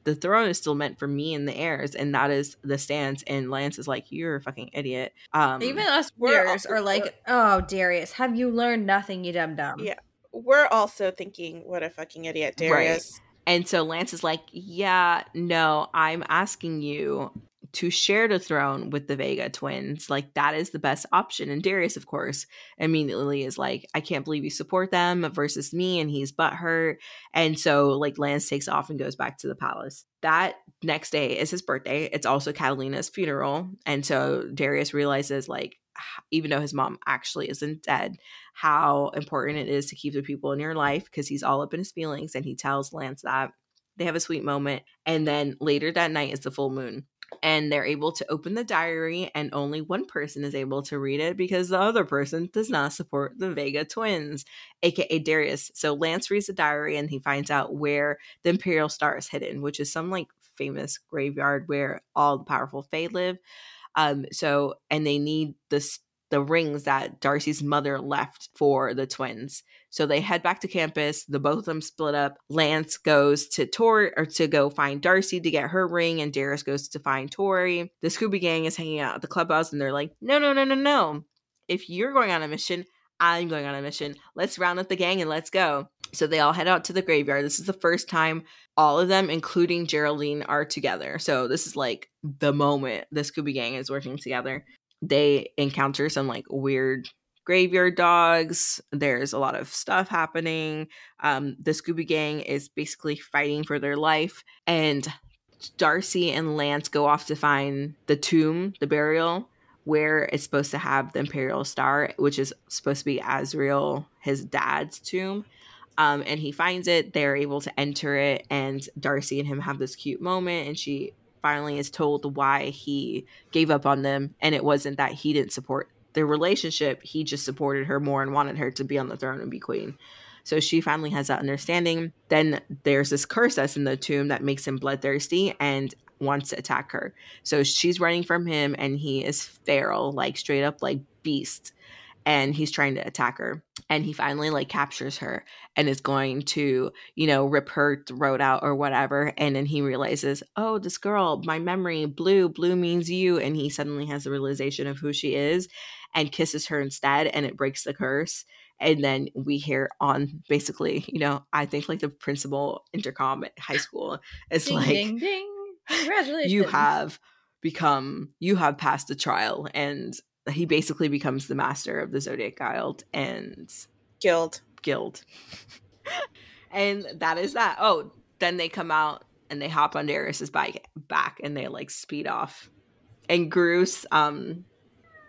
Speaker 3: the throne is still meant for me and the heirs, and that is the stance. And Lance is like, "You're a fucking idiot." Um,
Speaker 1: Even us
Speaker 2: also-
Speaker 1: are like, "Oh, Darius, have you learned nothing, you dumb dumb?"
Speaker 2: Yeah. We're also thinking, what a fucking idiot, Darius.
Speaker 3: and so Lance is like, "Yeah, no, I'm asking you to share the throne with the Vega twins. Like that is the best option." And Darius, of course, immediately is like, "I can't believe you support them versus me," and he's butthurt. And so like Lance takes off and goes back to the palace. That next day is his birthday. It's also Catalina's funeral. And so Darius realizes like even though his mom actually isn't dead, how important it is to keep the people in your life because he's all up in his feelings and he tells Lance that. They have a sweet moment. And then later that night is the full moon. And they're able to open the diary, and only one person is able to read it because the other person does not support the Vega twins, aka Darius. So Lance reads the diary and he finds out where the Imperial Star is hidden, which is some like famous graveyard where all the powerful Fae live. Um, so and they need this the rings that Darcy's mother left for the twins. So they head back to campus. The both of them split up. Lance goes to Tori or to go find Darcy to get her ring, and Darius goes to find Tori. The Scooby Gang is hanging out at the clubhouse, and they're like, "No, no, no, no, no! If you're going on a mission, I'm going on a mission. Let's round up the gang and let's go." So they all head out to the graveyard. This is the first time all of them, including Geraldine, are together. So this is like the moment the Scooby Gang is working together. They encounter some like weird graveyard dogs. There's a lot of stuff happening. Um, the Scooby Gang is basically fighting for their life, and Darcy and Lance go off to find the tomb, the burial, where it's supposed to have the Imperial Star, which is supposed to be Azriel, his dad's tomb. Um, and he finds it. They're able to enter it, and Darcy and him have this cute moment, and she finally is told why he gave up on them, and it wasn't that he didn't support their relationship; he just supported her more and wanted her to be on the throne and be queen. So she finally has that understanding. Then there's this curse that's in the tomb that makes him bloodthirsty and wants to attack her. So she's running from him, and he is feral, like straight up like beast, and he's trying to attack her. And he finally like captures her and is going to, you know, rip her throat out or whatever. And then he realizes, oh, this girl, my memory, blue, blue means you. And he suddenly has the realization of who she is and kisses her instead, and it breaks the curse. And then we hear on basically, you know, I think like the principal intercom at high school is
Speaker 1: Ding,
Speaker 3: like,
Speaker 1: ding, ding. Congratulations.
Speaker 3: you have become you have passed the trial and he basically becomes the master of the zodiac guild and
Speaker 2: Guild.
Speaker 3: guild and that is that oh then they come out and they hop on Darius's bike back and they like speed off and Bruce um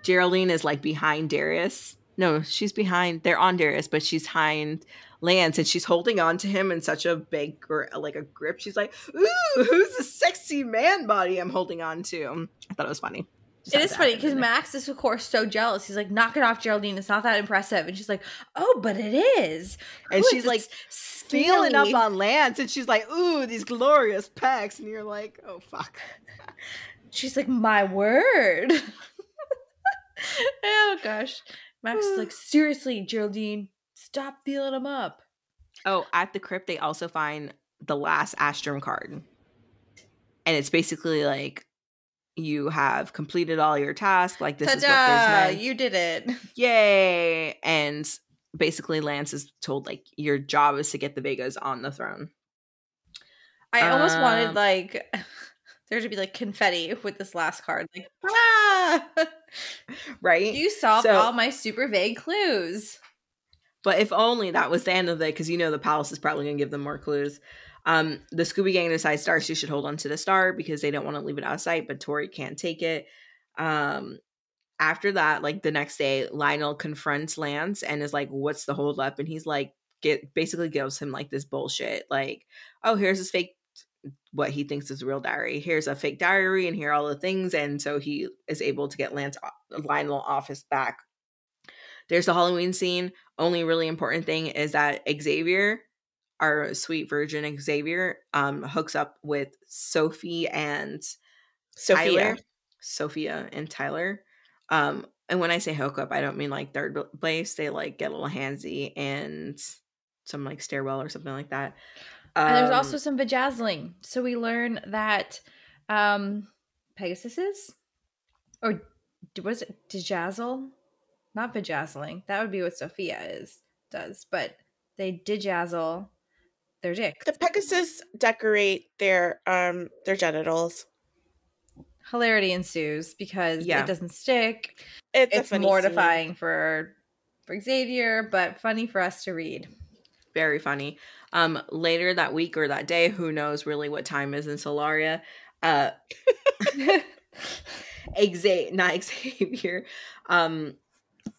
Speaker 3: Geraldine is like behind Darius no she's behind they're on Darius but she's behind Lance and she's holding on to him in such a big gri- like a grip she's like ooh who's the sexy man body I'm holding on to I thought it was funny Just
Speaker 1: It is funny because. Max is, of course, so jealous. He's like, knock it off, Geraldine. It's not that impressive. And she's like, oh, but it is.
Speaker 3: and she's like
Speaker 1: this
Speaker 3: feeling up on Lance, and she's like, "Ooh, these glorious pecs," and you're like, "Oh fuck."
Speaker 1: She's like, my word. oh, gosh. Max is like, seriously, Geraldine, stop feeling them up.
Speaker 3: Oh, at the crypt, they also find the last Astrum card, and it's basically like you have completed all your tasks. Like this is what
Speaker 1: Ta-da!
Speaker 3: this meant.
Speaker 1: You did it.
Speaker 3: Yay! And basically, Lance is told like your job is to get the Vegas on the throne.
Speaker 1: I almost
Speaker 3: Um,
Speaker 1: wanted, like, there to be, like, confetti with this last card. Like, ah!
Speaker 3: Right?
Speaker 1: you solved
Speaker 3: So-
Speaker 1: all my super vague clues.
Speaker 3: But if only that was the end of it, because you know the palace is probably going to give them more clues. Um, the Scooby Gang decides Darcy should hold on to the star because they don't want to leave it out of sight, but Tori can't take it. Um, after that, like the next day, Lionel confronts Lance and is like, "What's the holdup?" And he's like, "Get basically gives him like this bullshit, like, oh, here's this fake." what he thinks is real diary. Here's a fake diary and here are all the things. And so he is able to get Lance Lionel off his back. There's the Halloween scene. Only really important thing is that Xavier our sweet virgin Xavier um hooks up with Sophie and
Speaker 2: Sophia.
Speaker 3: Tyler. Sophia and Tyler. Um and when I say hook up, I don't mean like third place. They like get a little handsy and some like stairwell or something like that.
Speaker 1: Um, and there's also some bejazzling. So we learn that um Pegasus is or was it dejazzle? Not bejazzling. That would be what Sophia is does, but they dejazzle their dicks.
Speaker 2: The Pegasus decorate their um their genitals.
Speaker 1: Hilarity ensues because
Speaker 3: Yeah.
Speaker 1: it doesn't stick.
Speaker 2: It's,
Speaker 1: It's mortifying for for Xavier, but funny for us to read.
Speaker 3: very funny. Um later that week or that day, who knows really what time is in Solaria. Uh Xavier, not Xavier. Um,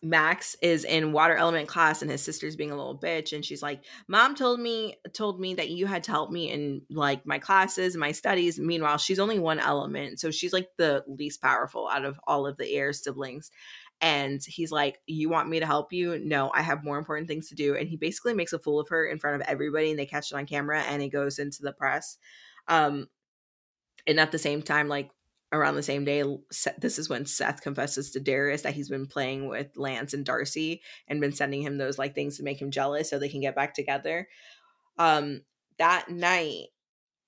Speaker 3: Max is in water element class, and his sister's being a little bitch, and she's like, "Mom told me told me that you had to help me in like my classes, my studies." Meanwhile, she's only one element, so she's like the least powerful out of all of the air siblings. And he's like, "You want me to help you? No, I have more important things to do." And he basically makes a fool of her in front of everybody, and they catch it on camera, and it goes into the press. Um, and at the same time, like around the same day, this is when Seth confesses to Darius that he's been playing with Lance and Darcy and been sending him those like things to make him jealous so they can get back together. Um, that night,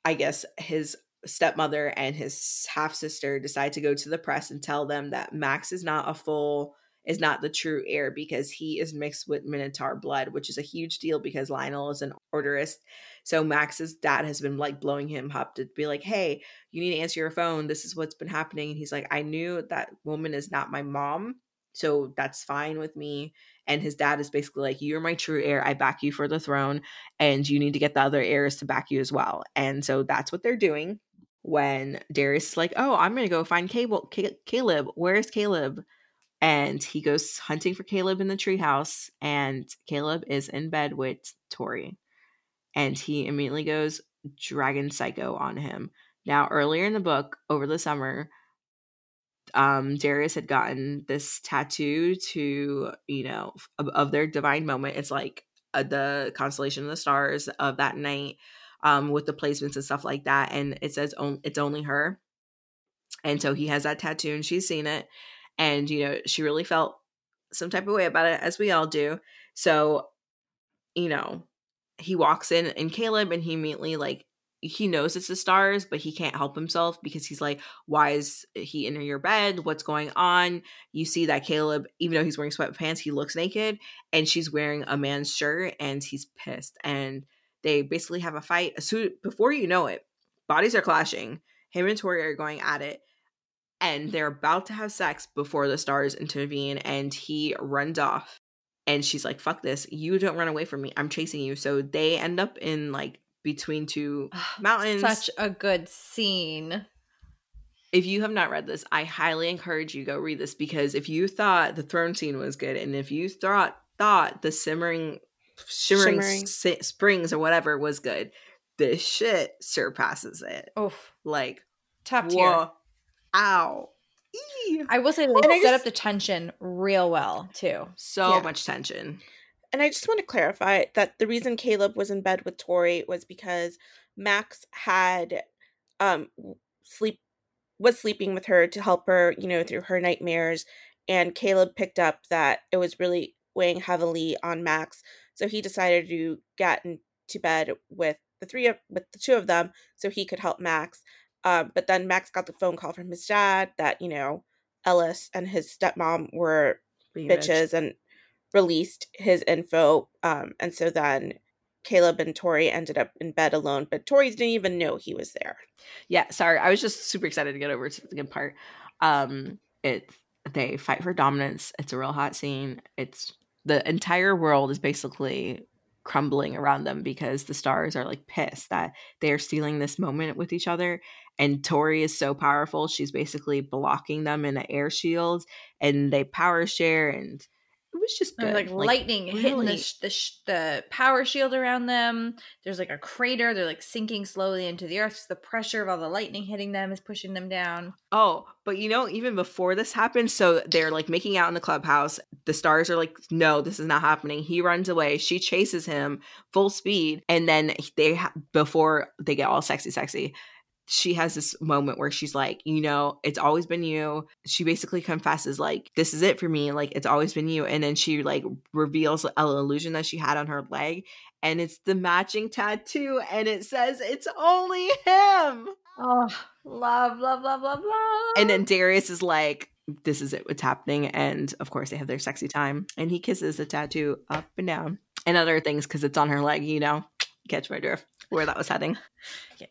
Speaker 3: I guess his stepmother and his half sister decide to go to the press and tell them that Max is not a full is not the true heir because he is mixed with Minotaur blood, which is a huge deal because Lionel is an orderist. So Max's dad has been like blowing him up to be like, "Hey, you need to answer your phone. This is what's been happening." And he's like, "I knew that woman is not my mom, so that's fine with me." And his dad is basically like, "You're my true heir. I back you for the throne, and you need to get the other heirs to back you as well." And so that's what they're doing. When Darius is like, "Oh, I'm gonna go find Cable, Ca- Caleb. Where's Caleb?" And he goes hunting for Caleb in the treehouse, and Caleb is in bed with Tori and he immediately goes dragon psycho on him. Now, earlier in the book, over the summer, um, Darius had gotten this tattoo to, you know, of, of their divine moment. It's like uh, the constellation of the stars of that night um, with the placements and stuff like that. And it says on, it's only her. And so he has that tattoo and she's seen it. And, you know, she really felt some type of way about it, as we all do. So, you know, he walks in and Caleb and he immediately like he knows it's the stars, but he can't help himself because he's like, Why is he in your bed? What's going on? You see that Caleb, even though he's wearing sweatpants, he looks naked and she's wearing a man's shirt and he's pissed. And they basically have a fight. So before you know it, bodies are clashing. Him and Tori are going at it. And they're about to have sex before the stars intervene, and he runs off and she's like fuck this you don't run away from me i'm chasing you so they end up in like between two mountains
Speaker 1: Such a good scene.
Speaker 3: if you have not read this i highly encourage you go read this because if you thought the throne scene was good and if you thought thought the simmering shimmering,
Speaker 2: Shimmering.
Speaker 3: s- springs or whatever was good this shit surpasses it
Speaker 1: Oof.
Speaker 3: like
Speaker 1: Top tier.
Speaker 3: Whoa ow Eee.
Speaker 1: I will say they
Speaker 2: And
Speaker 1: set
Speaker 2: just-
Speaker 1: up the tension real well too.
Speaker 3: so
Speaker 2: Yeah.
Speaker 3: much tension
Speaker 2: And I just want to clarify that the reason Caleb was in bed with Tori was because Max had um sleep was sleeping with her to help her, you know, through her nightmares and Caleb picked up that it was really weighing heavily on Max. So he decided to get into bed with the three of with the two of them so he could help Max. Um, but then Max got the phone call from his dad that, you know, Ellis and his stepmom were
Speaker 3: Being a bitch.
Speaker 2: bitches and released his info. Um, and so then Caleb and Tori ended up in bed alone, but Tori didn't even know he was there.
Speaker 3: yeah sorry i was just super excited to get over to the good part um it's they fight for dominance it's a real hot scene it's the entire world is basically crumbling around them because the stars are like pissed that they are stealing this moment with each other and Tori is so powerful she's basically blocking them in an air shield and they power share and it was just good.
Speaker 1: like, lightning hitting the, sh- the, sh- the power shield around them. There's like a crater. They're like sinking slowly into the earth. So the pressure of all the lightning hitting them is pushing them down.
Speaker 3: Oh, but you know, even before this happens, so they're like making out in the clubhouse. The stars are like, no, this is not happening. He runs away. She chases him full speed. And then they, ha- before they get all sexy, sexy, she has this moment where she's like, you know, it's always been you. She basically confesses, like, this is it for me. Like, it's always been you. And then she like reveals an illusion that she had on her leg. And it's the matching tattoo. And it says, it's only him.
Speaker 1: Oh, love, love, love, love, love.
Speaker 3: And then Darius is like, this is it, what's happening. And of course, they have their sexy time. And he kisses the tattoo up and down and other things because it's on her leg, you know, catch my drift where that was heading.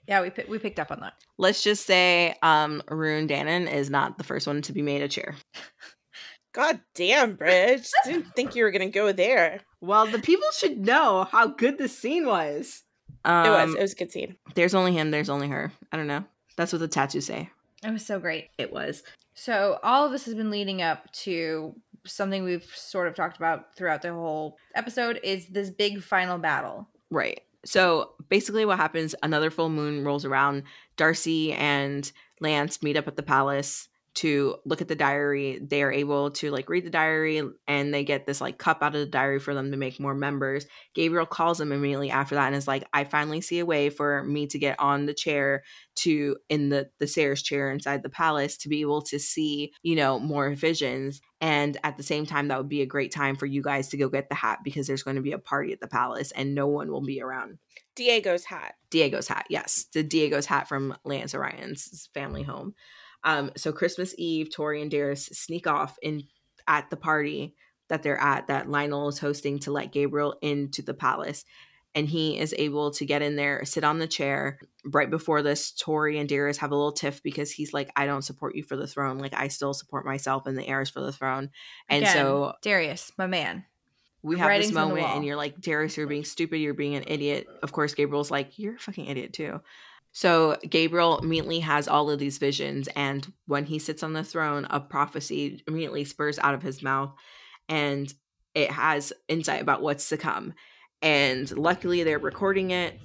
Speaker 1: Yeah, we we picked up on that.
Speaker 3: Let's just say um Ruhn Danaan is not the first one to be made a chair.
Speaker 2: God damn, Bridge. Didn't think you were gonna go there.
Speaker 3: Well, the people should know how good this scene was. Um,
Speaker 2: it was. It was a good scene.
Speaker 3: There's only him, there's only her. I don't know. That's what the tattoos say.
Speaker 1: It was so great.
Speaker 3: It was.
Speaker 1: So all of this has been leading up to something we've sort of talked about throughout the whole episode is this big final battle.
Speaker 3: Right. So basically, what happens? Another full moon rolls around. Darcy and Lance meet up at the palace to look at the diary. They are able to like read the diary and they get this like cup out of the diary for them to make more members. Gabriel calls them immediately after that and is like, I finally see a way for me to get on the chair to in the the Sayers chair inside the palace to be able to see, you know, more visions. And at the same time, that would be a great time for you guys to go get the hat because there's going to be a party at the palace and no one will be around.
Speaker 2: Diego's hat.
Speaker 3: Diego's hat, yes. The Diego's hat from Lance Orion's family home. Um, so Christmas Eve, Tori and Darius sneak off in at the party that they're at that Lionel is hosting to let Gabriel into the palace. And he is able to get in there, sit on the chair. Right before this, Tori and Darius have a little tiff because he's like, I don't support you for the throne. Like, I still support myself and the heirs for the throne. And
Speaker 1: Again,
Speaker 3: so
Speaker 1: Darius, my man.
Speaker 3: we have
Speaker 1: Writings
Speaker 3: this moment and you're like darius you're being stupid you're being an idiot of course gabriel's like you're a fucking idiot too so gabriel immediately has all of these visions and when he sits on the throne a prophecy immediately spurs out of his mouth and it has insight about what's to come and luckily they're recording it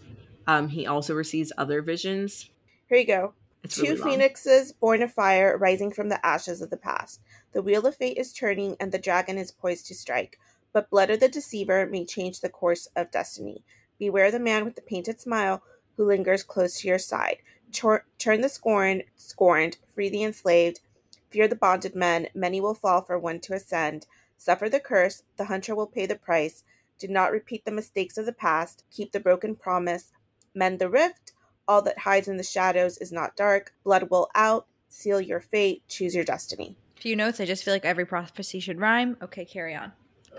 Speaker 3: um he also receives other visions
Speaker 2: Here you go.
Speaker 3: it's
Speaker 2: Two
Speaker 3: really
Speaker 2: phoenixes born of fire rising from the ashes of the past. The wheel of fate is turning and the dragon is poised to strike. But blood of the deceiver may change the course of destiny. Beware the man with the painted smile who lingers close to your side. Tor- turn the scorn, scorned, free the enslaved. Fear the bonded men, many will fall for one to ascend. Suffer the curse, the hunter will pay the price. Do not repeat the mistakes of the past. Keep the broken promise. Mend the rift. All that hides in the shadows is not dark. Blood will out. Seal your fate. Choose your destiny.
Speaker 1: Few notes. I just feel like every prophecy should rhyme. Okay, carry on.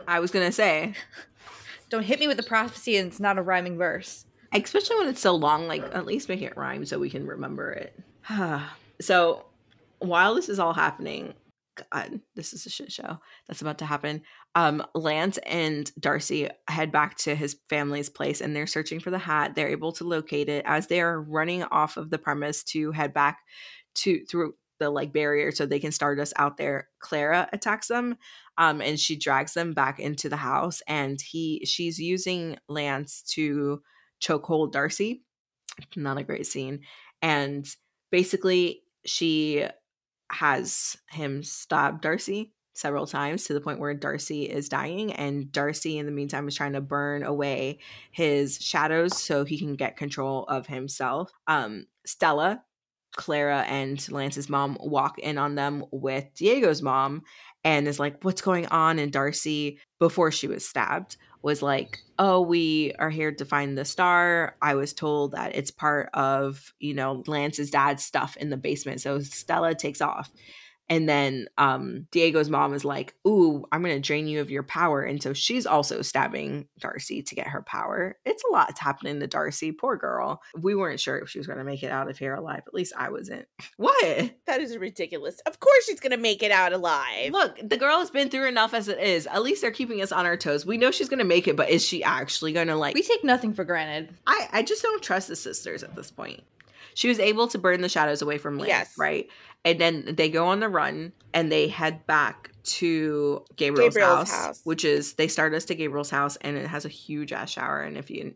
Speaker 3: i was gonna say
Speaker 1: Don't hit me with the prophecy and it's not a rhyming verse.
Speaker 3: Especially when it's so long like at least make it rhyme so we can remember it. So while this is all happening god this is a shit show that's about to happen um lance and darcy head back to his family's place and they're searching for the hat. They're able to locate it as they are running off of the premise to head back to through the like barrier so they can start us out there. Clara attacks them um and she drags them back into the house and he she's using lance to chokehold Darcy. Not a great scene. And basically, she has him stab Darcy several times to the point where Darcy is dying. And Darcy, in the meantime, is trying to burn away his shadows so he can get control of himself. Um, Stella, Clara, and Lance's mom walk in on them with Diego's mom and is like, What's going on? And Darcy, before she was stabbed, was like, "Oh, we are here to find the star." I was told that it's part of, you know, Lance's dad's stuff in the basement. So Stella takes off. And then um, Diego's mom is like, Ooh, I'm going to drain you of your power. And so she's also stabbing Darcy to get her power. It's a lot happening to Darcy. Poor girl. We weren't sure if she was going to make it out of here alive. At least I wasn't. What?
Speaker 2: That is ridiculous. Of course she's going to make it out alive.
Speaker 3: Look, the girl has been through enough as it is. At least they're keeping us on our toes. We know she's going to make it, but is she actually going to like.
Speaker 1: We take nothing for granted.
Speaker 3: I, I just don't trust the sisters at this point. She was able to burn the shadows away from Lance,
Speaker 2: Yes.
Speaker 3: right? And then they go on the run and they head back to Gabriel's,
Speaker 2: Gabriel's
Speaker 3: house,
Speaker 2: house.
Speaker 3: which is they start us to Gabriel's house and it has a huge ass shower. And if you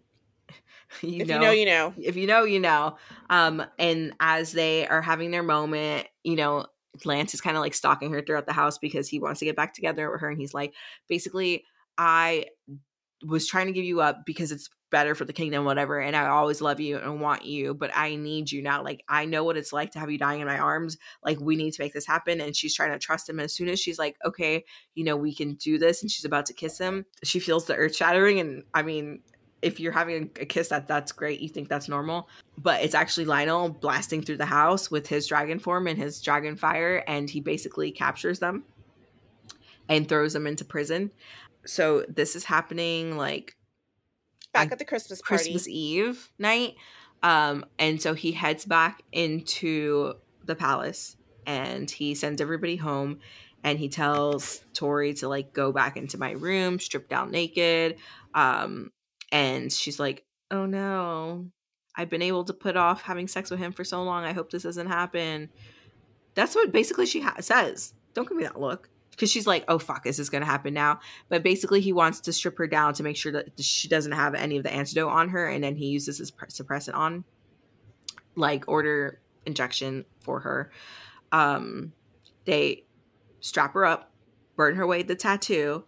Speaker 3: you
Speaker 2: if
Speaker 3: know,
Speaker 2: you know, you know.
Speaker 3: if you know, you know. Um, and as they are having their moment, you know, Lance is kind of like stalking her throughout the house because he wants to get back together with her. And he's like, basically, I was trying to give you up because it's better for the kingdom, whatever. And I always love you and want you, but I need you now. Like, I know what it's like to have you dying in my arms. Like, we need to make this happen. And she's trying to trust him. As soon as she's like, okay, you know, we can do this, and she's about to kiss him, she feels the earth shattering. And I mean, if you're having a kiss that that's great you think that's normal but it's actually lionel blasting through the house with his dragon form and his dragon fire and he basically captures them and throws them into prison so this is happening like
Speaker 2: Back at the Christmas party.
Speaker 3: christmas eve night um and so he heads back into the palace and he sends everybody home and he tells tori to like go back into my room strip down naked um and she's like oh no. I've been able to put off having sex with him for so long. I hope this doesn't happen. That's what basically she ha- says. Don't give me that look because she's like oh fuck is this gonna happen now? But basically he wants to strip her down to make sure that she doesn't have any of the antidote on her and then he uses his pr- suppressant on like order injection for her. Um they strap her up burn her with the tattoo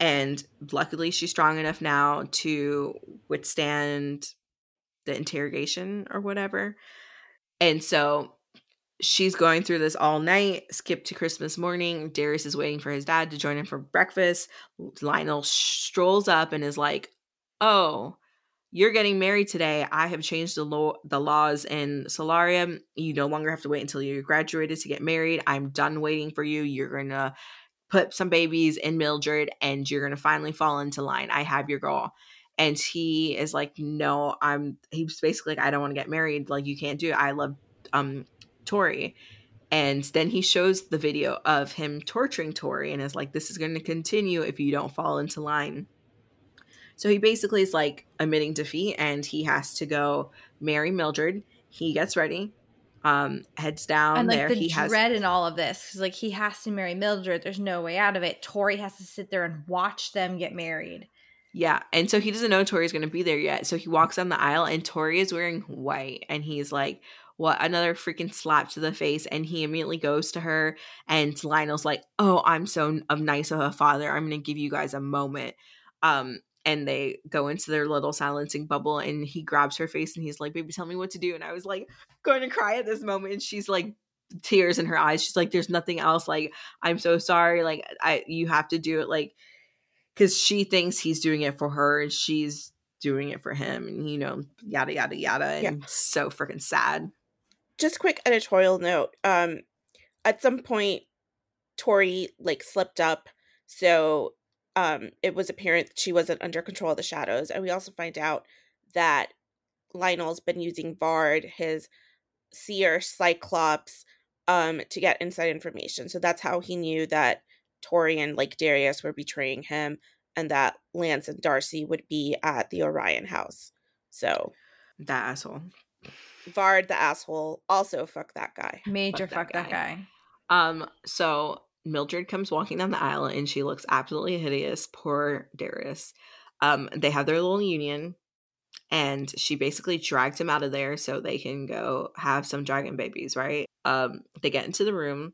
Speaker 3: and luckily she's strong enough now to withstand the interrogation or whatever. And so she's going through this all night skip to christmas morning darius is waiting for his dad to join him for breakfast lionel strolls up and is like oh you're getting married today i have changed the law the laws in solarium you no longer have to wait until you're graduated to get married i'm done waiting for you you're gonna put some babies in Mildred and you're to finally fall into line. I have your girl. And he is like, no, I'm, he's basically like, I don't want to get married. Like, you can't do it. I love um, Tori. And then he shows the video of him torturing Tori and is like, this is going to continue if you don't fall into line. So he basically is like admitting defeat and he has to go marry Mildred. He gets ready, um, heads down
Speaker 1: and like
Speaker 3: there.
Speaker 1: the
Speaker 3: He has
Speaker 1: dread in all of this, because like he has to marry Mildred. There's no way out of it. Tori has to sit there and watch them get married.
Speaker 3: Yeah, and so he doesn't know Tori's going to be there yet. So he walks down the aisle, and Tori is wearing white, and he's like, "What?" Another freaking slap to the face, and he immediately goes to her, and Lionel's like, "Oh, I'm so nice of a father. I'm to give you guys a moment." Um, and they go into their little silencing bubble, and he grabs her face, and he's like, "Baby, tell me what to do." And I was like, going to cry at this moment, and she's like. tears in her eyes she's like there's nothing else like i'm so sorry like i you have to do it like because she thinks he's doing it for her and she's doing it for him and you know yada yada yada and
Speaker 2: Yeah.
Speaker 3: so freaking sad
Speaker 2: just quick editorial note um at some point tori like slipped up so um it was apparent she wasn't under control of the shadows and we also find out that lionel's been using vard his seer cyclops um to get inside information so that's how he knew that tori and like darius were betraying him and that lance and darcy would be at the orion house so
Speaker 3: that asshole
Speaker 2: vard the asshole also fuck that guy.
Speaker 1: Major
Speaker 3: Fuck
Speaker 1: fuck,
Speaker 3: that
Speaker 1: that guy.
Speaker 3: um so mildred comes walking down the aisle and she looks absolutely hideous poor darius. Um they have their little union and she basically drags him out of there so they can go have some dragon babies right? Um they get into the room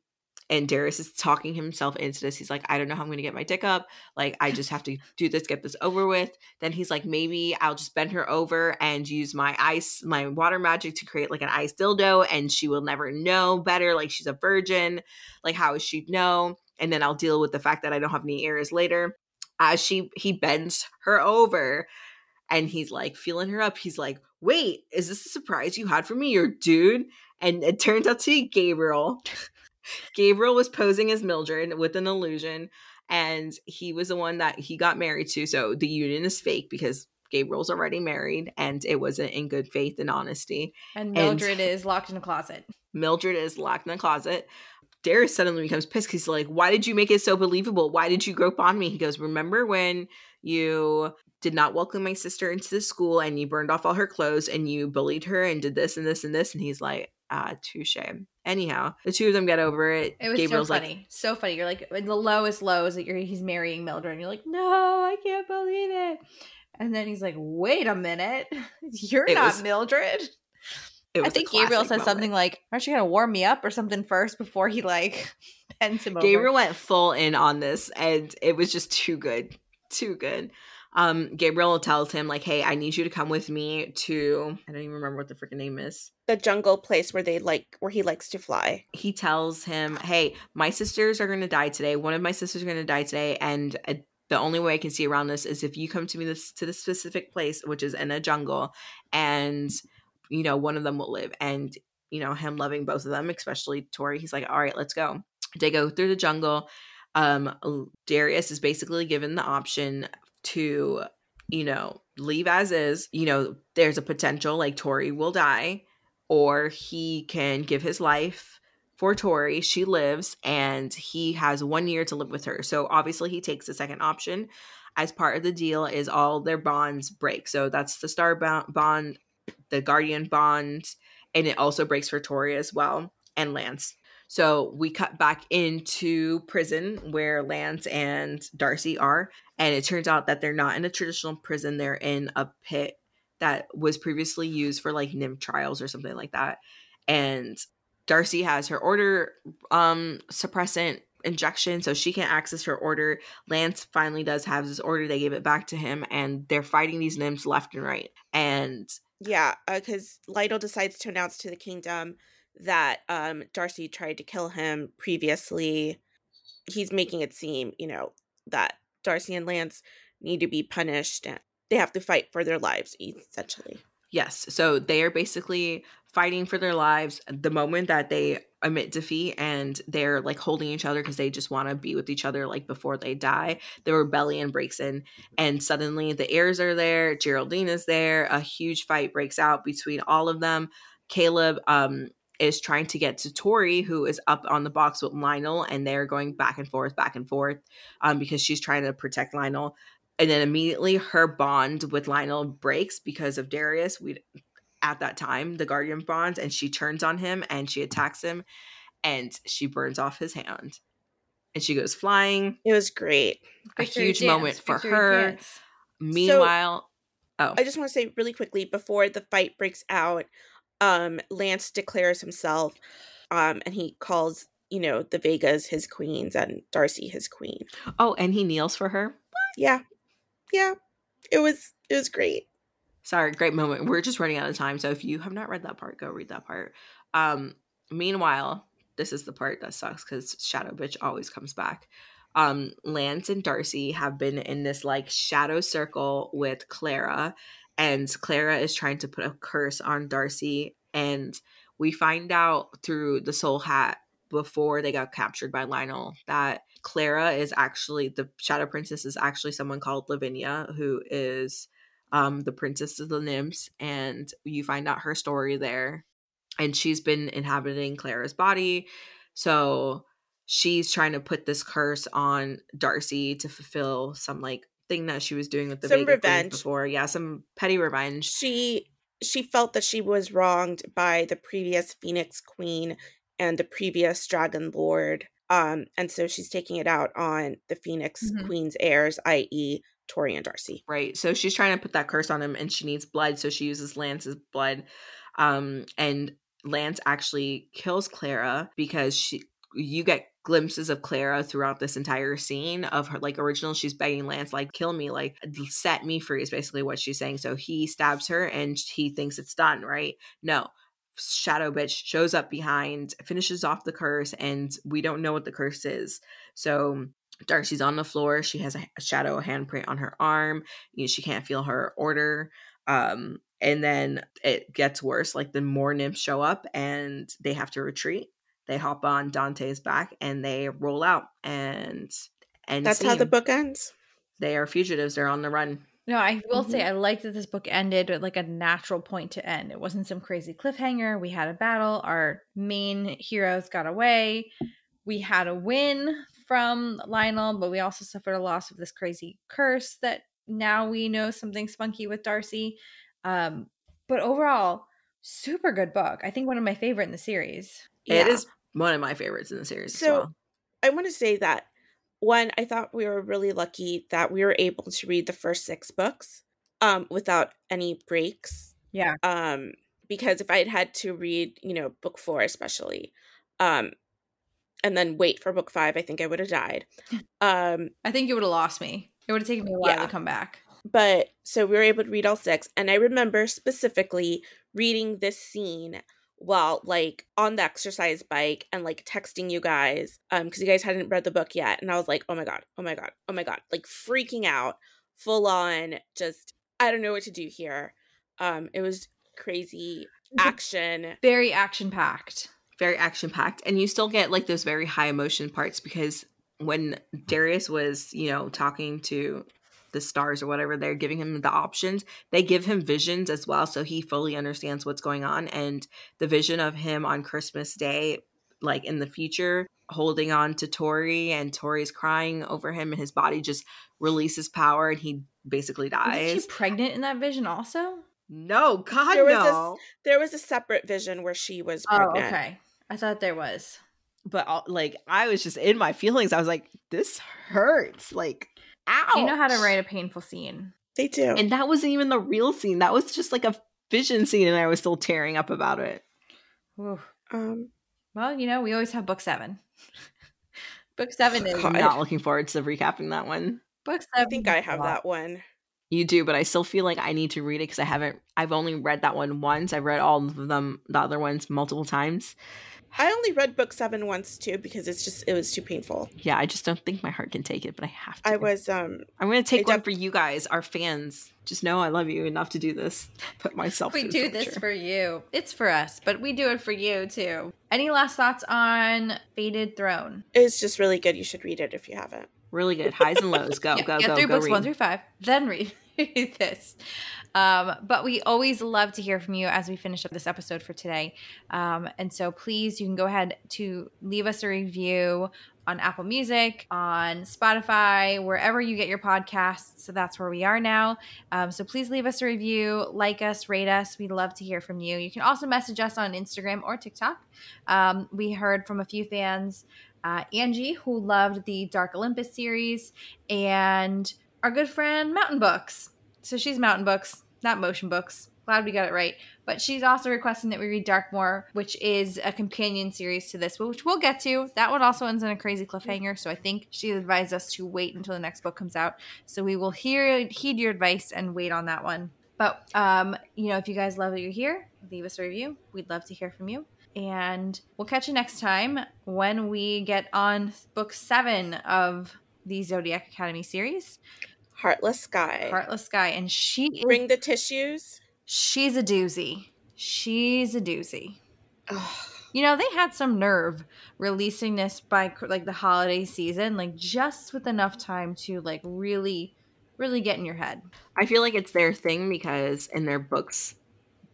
Speaker 3: and Darius is talking himself into this. He's like, I don't know how I'm going to get my dick up. Like, I just have to do this, get this over with. Then he's like, maybe I'll just bend her over and use my ice, my water magic to create like an ice dildo, and she will never know better. Like, she's a virgin. Like, how is she know? And then I'll deal with the fact that I don't have any ears later. As she he bends her over, and he's like feeling her up. He's like, "Wait, is this a surprise you had for me, your dude?" And it turns out to be Gabriel. Gabriel was posing as Mildred with an illusion, and he was the one that he got married to. So the union is fake because Gabriel's already married and it wasn't in good faith and honesty.
Speaker 1: And Mildred and is locked in a closet.
Speaker 3: Mildred is locked in a closet. Darius suddenly becomes pissed. He's like, Why did you make it so believable? Why did you grope on me? He goes, Remember when you did not welcome my sister into the school and you burned off all her clothes and you bullied her and did this and this and this? And he's like, Ah, touche. Anyhow, the two of them get over it.
Speaker 1: It was Gabriel's so funny. Like, so funny. You're like, the lowest low is that you're, he's marrying Mildred. And you're like, No, I can't believe it. And then he's like, Wait a minute. You're not was, Mildred. I think Gabriel says moment. something like, "Aren't you gonna warm me up or something first before he like pens him
Speaker 3: over?" Gabriel went full in on this, and it was just too good, too good. Um, Gabriel tells him like, "Hey, I need you to come with me to I don't even remember what the freaking name is.
Speaker 2: The jungle place where they like where he likes to fly."
Speaker 3: He tells him, "Hey, my sisters are going to die today. One of my sisters are going to die today, and uh, the only way I can see around this is if you come to me this to this specific place, which is in a jungle, and." you know, one of them will live. And, you know, him loving both of them, especially Tori, he's like, all right, let's go. They go through the jungle. Um, Darius is basically given the option to, you know, leave as is. You know, there's a potential like Tori will die, or he can give his life for Tori. She lives and he has one year to live with her. So obviously he takes the second option. As part of the deal is all their bonds break. So that's the star bond the Guardian bond, and it also breaks for Tori as well and Lance. So we cut back into prison where Lance and Darcy are, and it turns out that they're not in a traditional prison; they're in a pit that was previously used for like nymph trials or something like that. And Darcy has her order um suppressant injection so she can access her order. Lance finally does have his order. They gave it back to him and they're fighting these nymphs left and right. And
Speaker 2: yeah, because uh, Lytle decides to announce to the kingdom that um, Darcy tried to kill him previously. He's making it seem, you know, that Darcy and Lance need to be punished and they have to fight for their lives, essentially.
Speaker 3: Yes. So they are basically fighting for their lives the moment that they admit defeat and they're like holding each other because they just want to be with each other like before they die the rebellion breaks in and suddenly the heirs are there geraldine is there a huge fight breaks out between all of them caleb um is trying to get to Tori, who is up on the box with Lionel, and they're going back and forth, back and forth, um, because she's trying to protect Lionel. And then immediately her bond with Lionel breaks because of Darius. We at that time, the Guardian bonds, and she turns on him and she attacks him and she burns off his hand. And she goes flying.
Speaker 2: It was great.
Speaker 3: A Victory huge dance. moment for Victory her. Dance. Meanwhile,
Speaker 2: so, oh. I just want to say really quickly before the fight breaks out, um, Lance declares himself um, and he calls, you know, the Vegas his queens and Darcy his queen.
Speaker 3: Oh, and he kneels for her?
Speaker 2: Yeah. Yeah. It was it was great.
Speaker 3: Sorry, great moment. We're just running out of time. So if you have not read that part, go read that part. Um, meanwhile, this is the part that sucks because Shadow Bitch always comes back. Um, Lance and Darcy have been in this like shadow circle with Clara, and Clara is trying to put a curse on Darcy. And we find out through the Soul Hat before they got captured by Lionel that Clara is actually the Shadow Princess is actually someone called Lavinia, who is um, the Princess of the Nymphs, and you find out her story there. And she's been inhabiting Clara's body. So she's trying to put this curse on Darcy to fulfill some like thing that she was doing with the some Vega revenge before. Yeah, some petty revenge.
Speaker 2: She she felt that she was wronged by the previous Phoenix Queen and the previous Dragon Lord. Um, and so she's taking it out on the Phoenix mm-hmm. Queen's heirs, i.e., Tori and Darcy.
Speaker 3: Right. So she's trying to put that curse on him and she needs blood. So she uses Lance's blood. Um, and Lance actually kills Clara because she you get glimpses of Clara throughout this entire scene of her like original she's begging Lance like kill me like set me free is basically what she's saying so he stabs her and he thinks it's done right no shadow bitch shows up behind finishes off the curse and we don't know what the curse is so Darcy's on the floor. She has a, shadow handprint on her arm. You know, she can't feel her order. Um, and then it gets worse. Like the more nymphs show up and they have to retreat. They hop on Dante's back and they roll out and and
Speaker 2: That's how the book ends.
Speaker 3: They are fugitives. They're on the run.
Speaker 1: No, I will
Speaker 2: Mm-hmm.
Speaker 1: say I like that this book ended at like a natural point to end. It wasn't some crazy cliffhanger. We had a battle. Our main heroes got away. We had a win from Lionel, but we also suffered a loss of this crazy curse that now we know something spunky with Darcy. Um, but overall, super good book. I think one of my favorite in the series.
Speaker 3: It
Speaker 2: Yeah.
Speaker 3: is one of my favorites in the series.
Speaker 2: So-
Speaker 3: as well.
Speaker 2: I want to say that one, I thought we were really lucky that we were able to read the first six books um, without any breaks.
Speaker 1: Yeah.
Speaker 2: Um, because if I had had to read, you know, book four especially, um, and then wait for book five, I think I would have died. Um,
Speaker 1: I think you would have lost me. It would have taken me a while
Speaker 2: Yeah.
Speaker 1: to come back.
Speaker 2: But so we were able to read all six, and I remember specifically reading this scene while like on the exercise bike and like texting you guys um because you guys hadn't read the book yet and i was like oh my god oh my god oh my god like freaking out full on just i don't know what to do here um it was crazy action
Speaker 1: Very action packed.
Speaker 3: very action packed and you still get like those very high emotion parts because when Darius was, you know, talking to the stars or whatever, they're giving him the options. They give him visions as well so he fully understands what's going on and the vision of him on Christmas Day like in the future holding on to Tori and Tori's crying over him and his body just releases power and he basically
Speaker 1: Was
Speaker 3: dies.
Speaker 1: she pregnant in that vision also?
Speaker 3: no, god
Speaker 2: There was this-
Speaker 3: no.
Speaker 2: there was a separate vision where she was
Speaker 1: Oh,
Speaker 2: pregnant
Speaker 1: okay. I thought there was.
Speaker 3: but uh, like I was just in my feelings. I was like, this hurts. Like, ow.
Speaker 1: You know how to write a painful scene.
Speaker 2: they do
Speaker 3: And that wasn't even the real scene. That was just like a vision scene, and I was still tearing up about it.
Speaker 1: Ooh.
Speaker 2: um
Speaker 1: Well, you know, we always have book seven. book seven is
Speaker 2: God.
Speaker 3: I'm not looking forward to recapping that one.
Speaker 1: book seven.
Speaker 2: i think i have that one
Speaker 3: You do, but I still feel like I need to read it because I haven't. I've only read that one once. I've read all of them, the other ones, multiple times.
Speaker 2: I only read book seven once too because it's just it was too painful
Speaker 3: Yeah, I just don't think my heart can take it, but I have to.
Speaker 2: i was um
Speaker 3: I'm going to take
Speaker 2: I
Speaker 3: one
Speaker 2: def-
Speaker 3: for you guys, our fans. Just know I love you enough to do this. Put myself.
Speaker 1: We
Speaker 3: through
Speaker 1: do this for you. It's for us, but we do it for you too. Any last thoughts on Fated Throne?
Speaker 2: it's just really good you should read it if you haven't
Speaker 3: really good highs and lows. Go,
Speaker 1: Yeah,
Speaker 3: go,
Speaker 1: get
Speaker 3: go,
Speaker 1: through
Speaker 3: go.
Speaker 1: books
Speaker 3: read.
Speaker 1: one through five, then read this. Um, but we always love to hear from you as we finish up this episode for today. Um, and so please, you can go ahead to leave us a review on Apple Music, on Spotify, wherever you get your podcasts. So that's where we are now. Um, so please leave us a review, like us, rate us. We'd love to hear from you. You can also message us on Instagram or TikTok. Um, we heard from a few fans. Uh, Angie, who loved the Dark Olympus series, and our good friend Mountain Books. So she's Mountain Books, not Motion Books. Glad we got it right. But she's also requesting that we read Darkmore, which is a companion series to this, which we'll get to. That one also ends in a crazy cliffhanger. So I think she advised us to wait until the next book comes out. So we will hear heed your advice and wait on that one. But um, you know, if you guys love what you're here, leave us a review. We'd love to hear from you. And we'll catch you next time when we get on book seven of the Zodiac Academy series,
Speaker 2: heartless sky
Speaker 1: Heartless Sky. And she is
Speaker 2: bring the tissues
Speaker 1: she's a doozy. She's a doozy.
Speaker 2: Ugh.
Speaker 1: You know, they had some nerve releasing this by like the holiday season, like just with enough time to like really, really get in your head.
Speaker 3: I feel like it's their thing because in their books,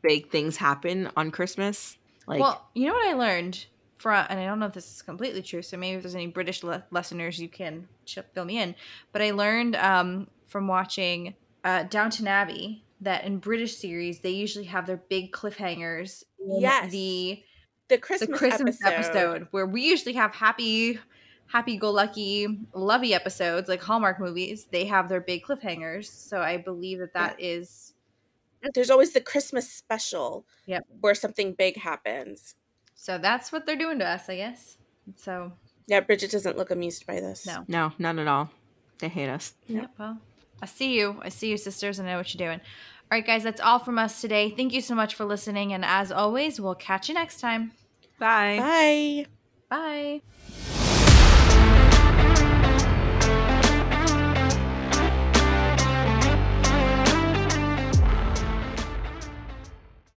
Speaker 3: big things happen on Christmas. Like,
Speaker 1: well, you know what I learned from, and I don't know if this is completely true, so maybe if there's any British le- listeners, you can ch- fill me in. But I learned um, from watching uh, Downton Abbey that in British series they usually have their big cliffhangers. in
Speaker 2: Yes.
Speaker 1: the
Speaker 2: the
Speaker 1: the
Speaker 2: christmas,
Speaker 1: Christmas
Speaker 2: episode.
Speaker 1: episode. where we usually have happy, happy go lucky, lovey episodes like Hallmark movies. They have their big cliffhangers, so I believe that that is
Speaker 2: there's always the christmas special
Speaker 1: Yep.
Speaker 2: where something big happens
Speaker 1: so that's what they're doing to us, I guess. So
Speaker 2: yeah bridget doesn't look amused by this
Speaker 1: No.
Speaker 3: no, not at all. They hate us.
Speaker 1: yeah, well, I see you. I see you, sisters, and I know what you're doing. All right, guys, that's all from us today. Thank you so much for listening, and as always, we'll catch you next time.
Speaker 3: Bye.
Speaker 2: bye
Speaker 1: Bye.